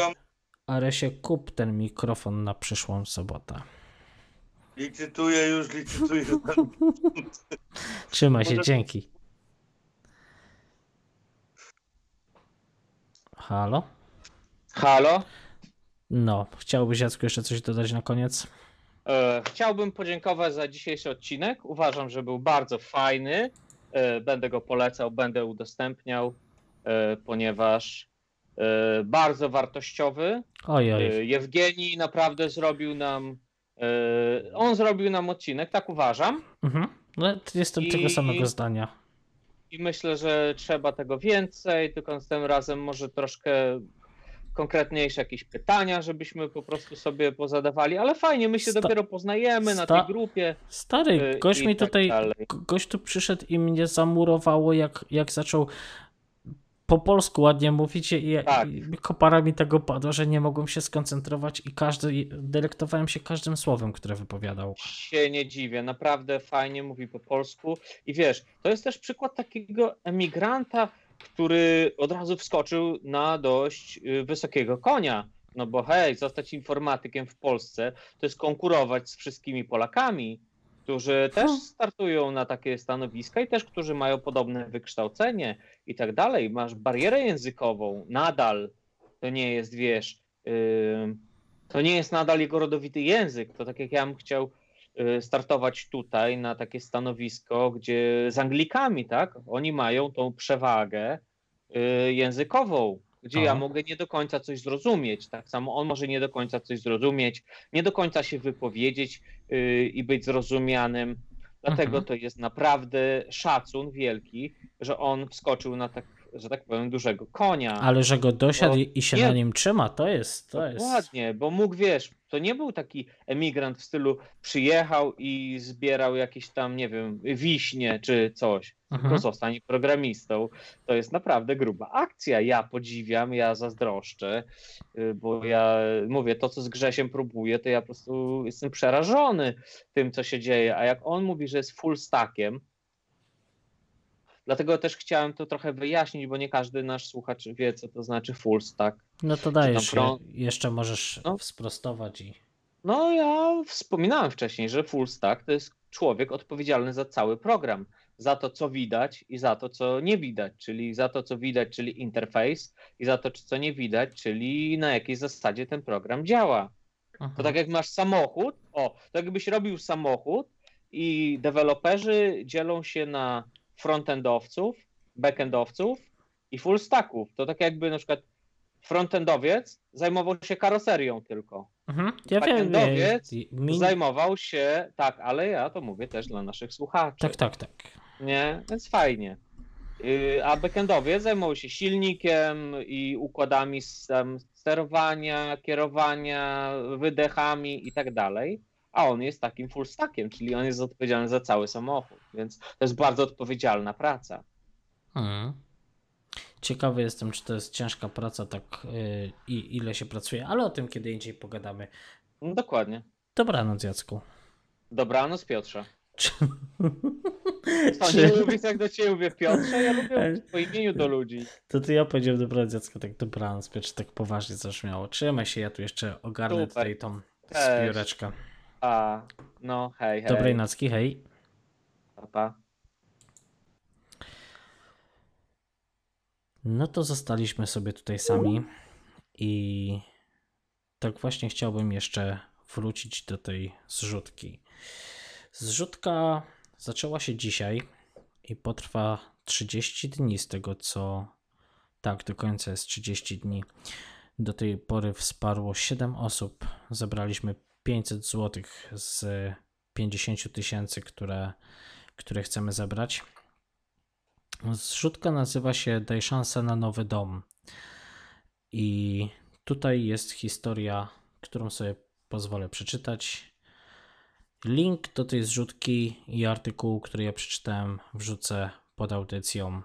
Aresie, kup ten mikrofon na przyszłą sobotę. Licytuję już, licytuję. Trzymaj się, dzięki. Halo? Halo? No, chciałbyś Jacku jeszcze coś dodać na koniec? E, chciałbym podziękować za dzisiejszy odcinek. Uważam, że był bardzo fajny. E, będę go polecał, będę udostępniał, e, ponieważ bardzo wartościowy. Oj, oj. E, Jewgenii naprawdę zrobił nam on zrobił nam odcinek, tak uważam. Mhm. No, jestem tego I- samego zdania. I myślę, że trzeba tego więcej, tylko tym razem może troszkę konkretniejsze jakieś pytania, żebyśmy po prostu sobie pozadawali, ale fajnie, my się Sta- dopiero poznajemy na tej grupie. Stary, y, gość mi tak tutaj, dalej. go- gość tu przyszedł i mnie zamurowało, jak, jak zaczął po polsku ładnie mówić i, Tak. i kopara mi tego padło, że nie mogłem się skoncentrować i każdy, delektowałem się każdym słowem, które wypowiadał. się nie dziwię, naprawdę fajnie mówi po polsku. I wiesz, to jest też przykład takiego emigranta, który od razu wskoczył na dość y, wysokiego konia. No bo hej, zostać informatykiem w Polsce to jest konkurować z wszystkimi Polakami, którzy też startują na takie stanowiska i też którzy mają podobne wykształcenie i tak dalej. Masz barierę językową, nadal to nie jest, wiesz, ym, to nie jest nadal jego rodowity język. To tak jak ja bym chciał startować tutaj na takie stanowisko, gdzie z Anglikami, tak? Oni mają tą przewagę y, językową, gdzie ja Aha. mogę nie do końca coś zrozumieć. Tak samo on może nie do końca coś zrozumieć, nie do końca się wypowiedzieć y, i być zrozumianym. Dlatego Mhm. to jest naprawdę szacun wielki, że on wskoczył na tak, że tak powiem, dużego konia. Ale że go dosiadł Bo i się nie- na nim trzyma, to jest, to jest. Dokładnie, bo mógł, wiesz, to nie był taki emigrant w stylu przyjechał i zbierał jakieś tam, nie wiem, wiśnie czy coś, Mhm. tylko zostań programistą. To jest naprawdę gruba akcja. Ja podziwiam, ja zazdroszczę, y, bo ja mówię, to co z Grzesiem próbuję, to ja po prostu jestem przerażony tym, co się dzieje. A jak on mówi, że jest full stackiem, Dlatego też chciałem to trochę wyjaśnić, bo nie każdy nasz słuchacz wie, co to znaczy full stack. No to dajesz, je- jeszcze możesz No. sprostować i... No, ja wspominałem wcześniej, że full stack to jest człowiek odpowiedzialny za cały program. Za to, co widać i za to, co nie widać, czyli za to, co widać, czyli interfejs, i za to, co nie widać, czyli na jakiej zasadzie ten program działa. To Mhm. tak jak masz samochód, o, to jakbyś robił samochód i deweloperzy dzielą się na frontendowców, backendowców i full stacków. To tak jakby na przykład frontendowiec zajmował się karoserią tylko. Mhm. Ja wiem, Backendowiec nie, mi... Zajmował się, tak, ale ja to mówię też dla naszych słuchaczy. Tak, tak, tak. Nie, więc fajnie. Yy, A backendowiec zajmował się silnikiem i układami sterowania, kierowania, wydechami i tak dalej. A on jest takim full stackiem, czyli on jest odpowiedzialny za cały samochód, więc to jest bardzo odpowiedzialna praca. Mhm. Ciekawy jestem, czy to jest ciężka praca, tak yy, i ile się pracuje, ale o tym kiedy indziej pogadamy. No, dokładnie. Dobranoc, Jacku. Dobranoc, Piotrze. Czy... Co, Czy- nie lubisz jak do ciebie mówię Piotrze? Ja lubię mówić po imieniu do ludzi. To ty ja powiedziałem dobranoc, Jacku, tak dobranoc, Piotr, tak poważnie zabrzmiało. Trzymaj się, ja tu jeszcze ogarnę Super. tutaj tą zbióreczkę. A, no hej, hej. Dobrej nocki, hej. Pa, pa. No to zostaliśmy sobie tutaj sami i tak właśnie chciałbym jeszcze wrócić do tej zrzutki. Zrzutka zaczęła się dzisiaj i potrwa 30 dni z tego co tak do końca jest 30 dni. Do tej pory wsparło 7 osób. Zebraliśmy 500 zł z 50 tysięcy, które, które chcemy zebrać. Zrzutka nazywa się Daj szansę na nowy dom. I tutaj jest historia, którą sobie pozwolę przeczytać. Link do tej zrzutki i artykułu, który ja przeczytałem, wrzucę pod audycją.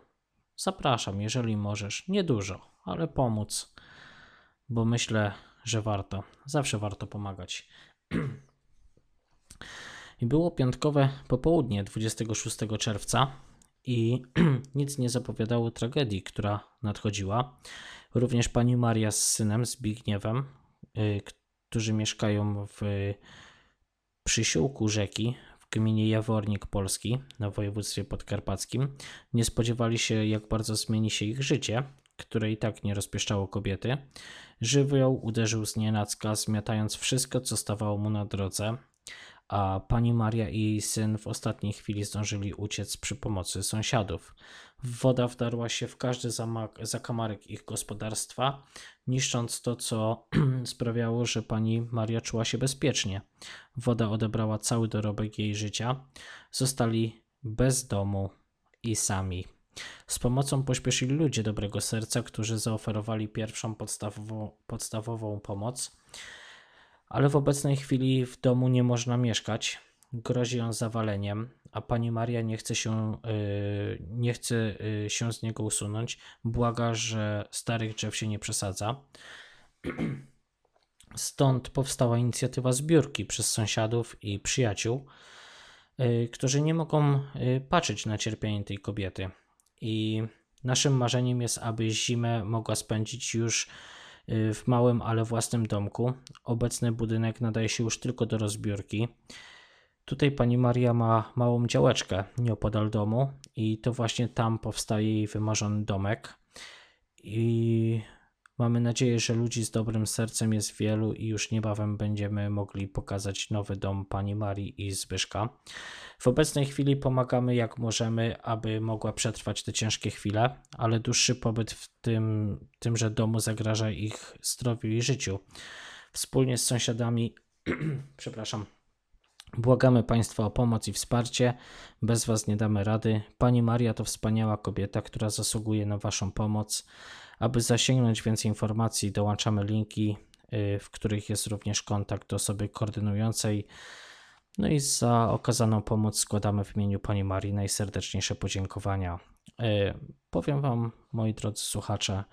Zapraszam, jeżeli możesz. Niedużo, ale pomóc, bo myślę, że warto. Zawsze warto pomagać. I było piątkowe popołudnie 26 czerwca i nic nie zapowiadało tragedii, która nadchodziła. Również pani Maria z synem Zbigniewem, y, którzy mieszkają w przysiłku rzeki w gminie Jawornik Polski na województwie podkarpackim, nie spodziewali się, jak bardzo zmieni się ich życie, które i tak nie rozpieszczało kobiety. Żywioł uderzył z nienacka, zmiatając wszystko, co stawało mu na drodze, a pani Maria i jej syn w ostatniej chwili zdążyli uciec przy pomocy sąsiadów. Woda wdarła się w każdy zamak, zakamarek ich gospodarstwa, niszcząc to, co sprawiało, że pani Maria czuła się bezpiecznie. Woda odebrała cały dorobek jej życia. Zostali bez domu i sami. Z pomocą pośpieszyli ludzie dobrego serca, którzy zaoferowali pierwszą podstawową, podstawową pomoc, ale w obecnej chwili w domu nie można mieszkać. Grozi on zawaleniem, a pani Maria nie chce się, yy, nie chce yy, się z niego usunąć. Błaga, że starych drzew się nie przesadza. Stąd powstała inicjatywa zbiórki przez sąsiadów i przyjaciół, yy, którzy nie mogą yy, patrzeć na cierpienie tej kobiety. I naszym marzeniem jest, aby zimę mogła spędzić już y, w małym, ale własnym domku. Obecny budynek nadaje się już tylko do rozbiórki. Tutaj pani Maria ma małą działeczkę nieopodal domu i to właśnie tam powstaje jej wymarzony domek. I mamy nadzieję, że ludzi z dobrym sercem jest wielu i już niebawem będziemy mogli pokazać nowy dom pani Marii i Zbyszka. W obecnej chwili pomagamy jak możemy, aby mogła przetrwać te ciężkie chwile, ale dłuższy pobyt w tym, tymże domu zagraża ich zdrowiu i życiu. Wspólnie z sąsiadami, przepraszam, błagamy Państwa o pomoc i wsparcie. Bez Was nie damy rady. Pani Maria to wspaniała kobieta, która zasługuje na Waszą pomoc. Aby zasięgnąć więcej informacji, dołączamy linki, y, w których jest również kontakt do osoby koordynującej. No i za okazaną pomoc składamy w imieniu Pani Marii najserdeczniejsze podziękowania. Y, Powiem Wam, moi drodzy słuchacze,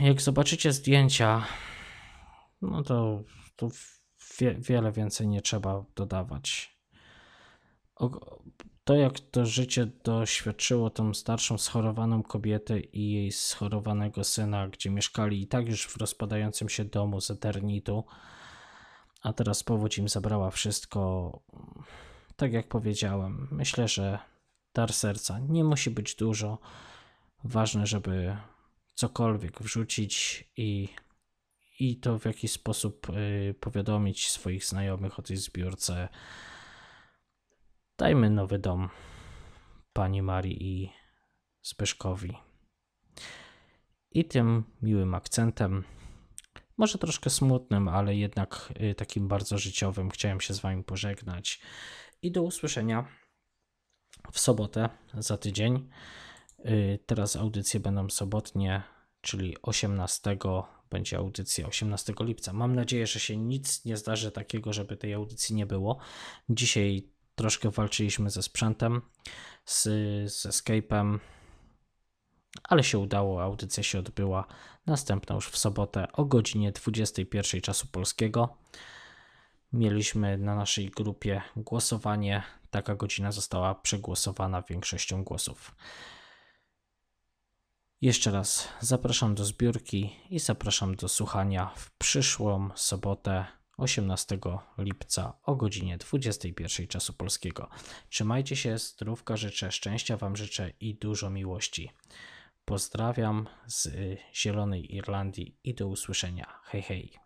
jak zobaczycie zdjęcia, no to, to wie, wiele więcej nie trzeba dodawać. To, jak to życie doświadczyło tą starszą, schorowaną kobietę i jej schorowanego syna, gdzie mieszkali i tak już w rozpadającym się domu z eternitu, a teraz powódź im zabrała wszystko. Tak jak powiedziałem, myślę, że dar serca nie musi być dużo. Ważne, żeby cokolwiek wrzucić i, i to w jakiś sposób y, powiadomić swoich znajomych o tej zbiórce. Dajmy nowy dom pani Marii i Zbyszkowi. I tym miłym akcentem, może troszkę smutnym, ale jednak y, takim bardzo życiowym, chciałem się z Wami pożegnać. I do usłyszenia w sobotę za tydzień. Y, Teraz audycje będą sobotnie, czyli 18 będzie audycja 18 lipca. Mam nadzieję, że się nic nie zdarzy takiego, żeby tej audycji nie było. Dzisiaj troszkę walczyliśmy ze sprzętem, z, z Escape'em, ale się udało, audycja się odbyła. Następna już w sobotę o godzinie 21 czasu polskiego. Mieliśmy na naszej grupie głosowanie. Taka godzina została przegłosowana większością głosów. Jeszcze raz zapraszam do zbiórki i zapraszam do słuchania w przyszłą sobotę 18 lipca o godzinie 21 czasu polskiego. Trzymajcie się, zdrówka życzę, szczęścia Wam życzę i dużo miłości. Pozdrawiam z Zielonej Irlandii i do usłyszenia. Hej, hej.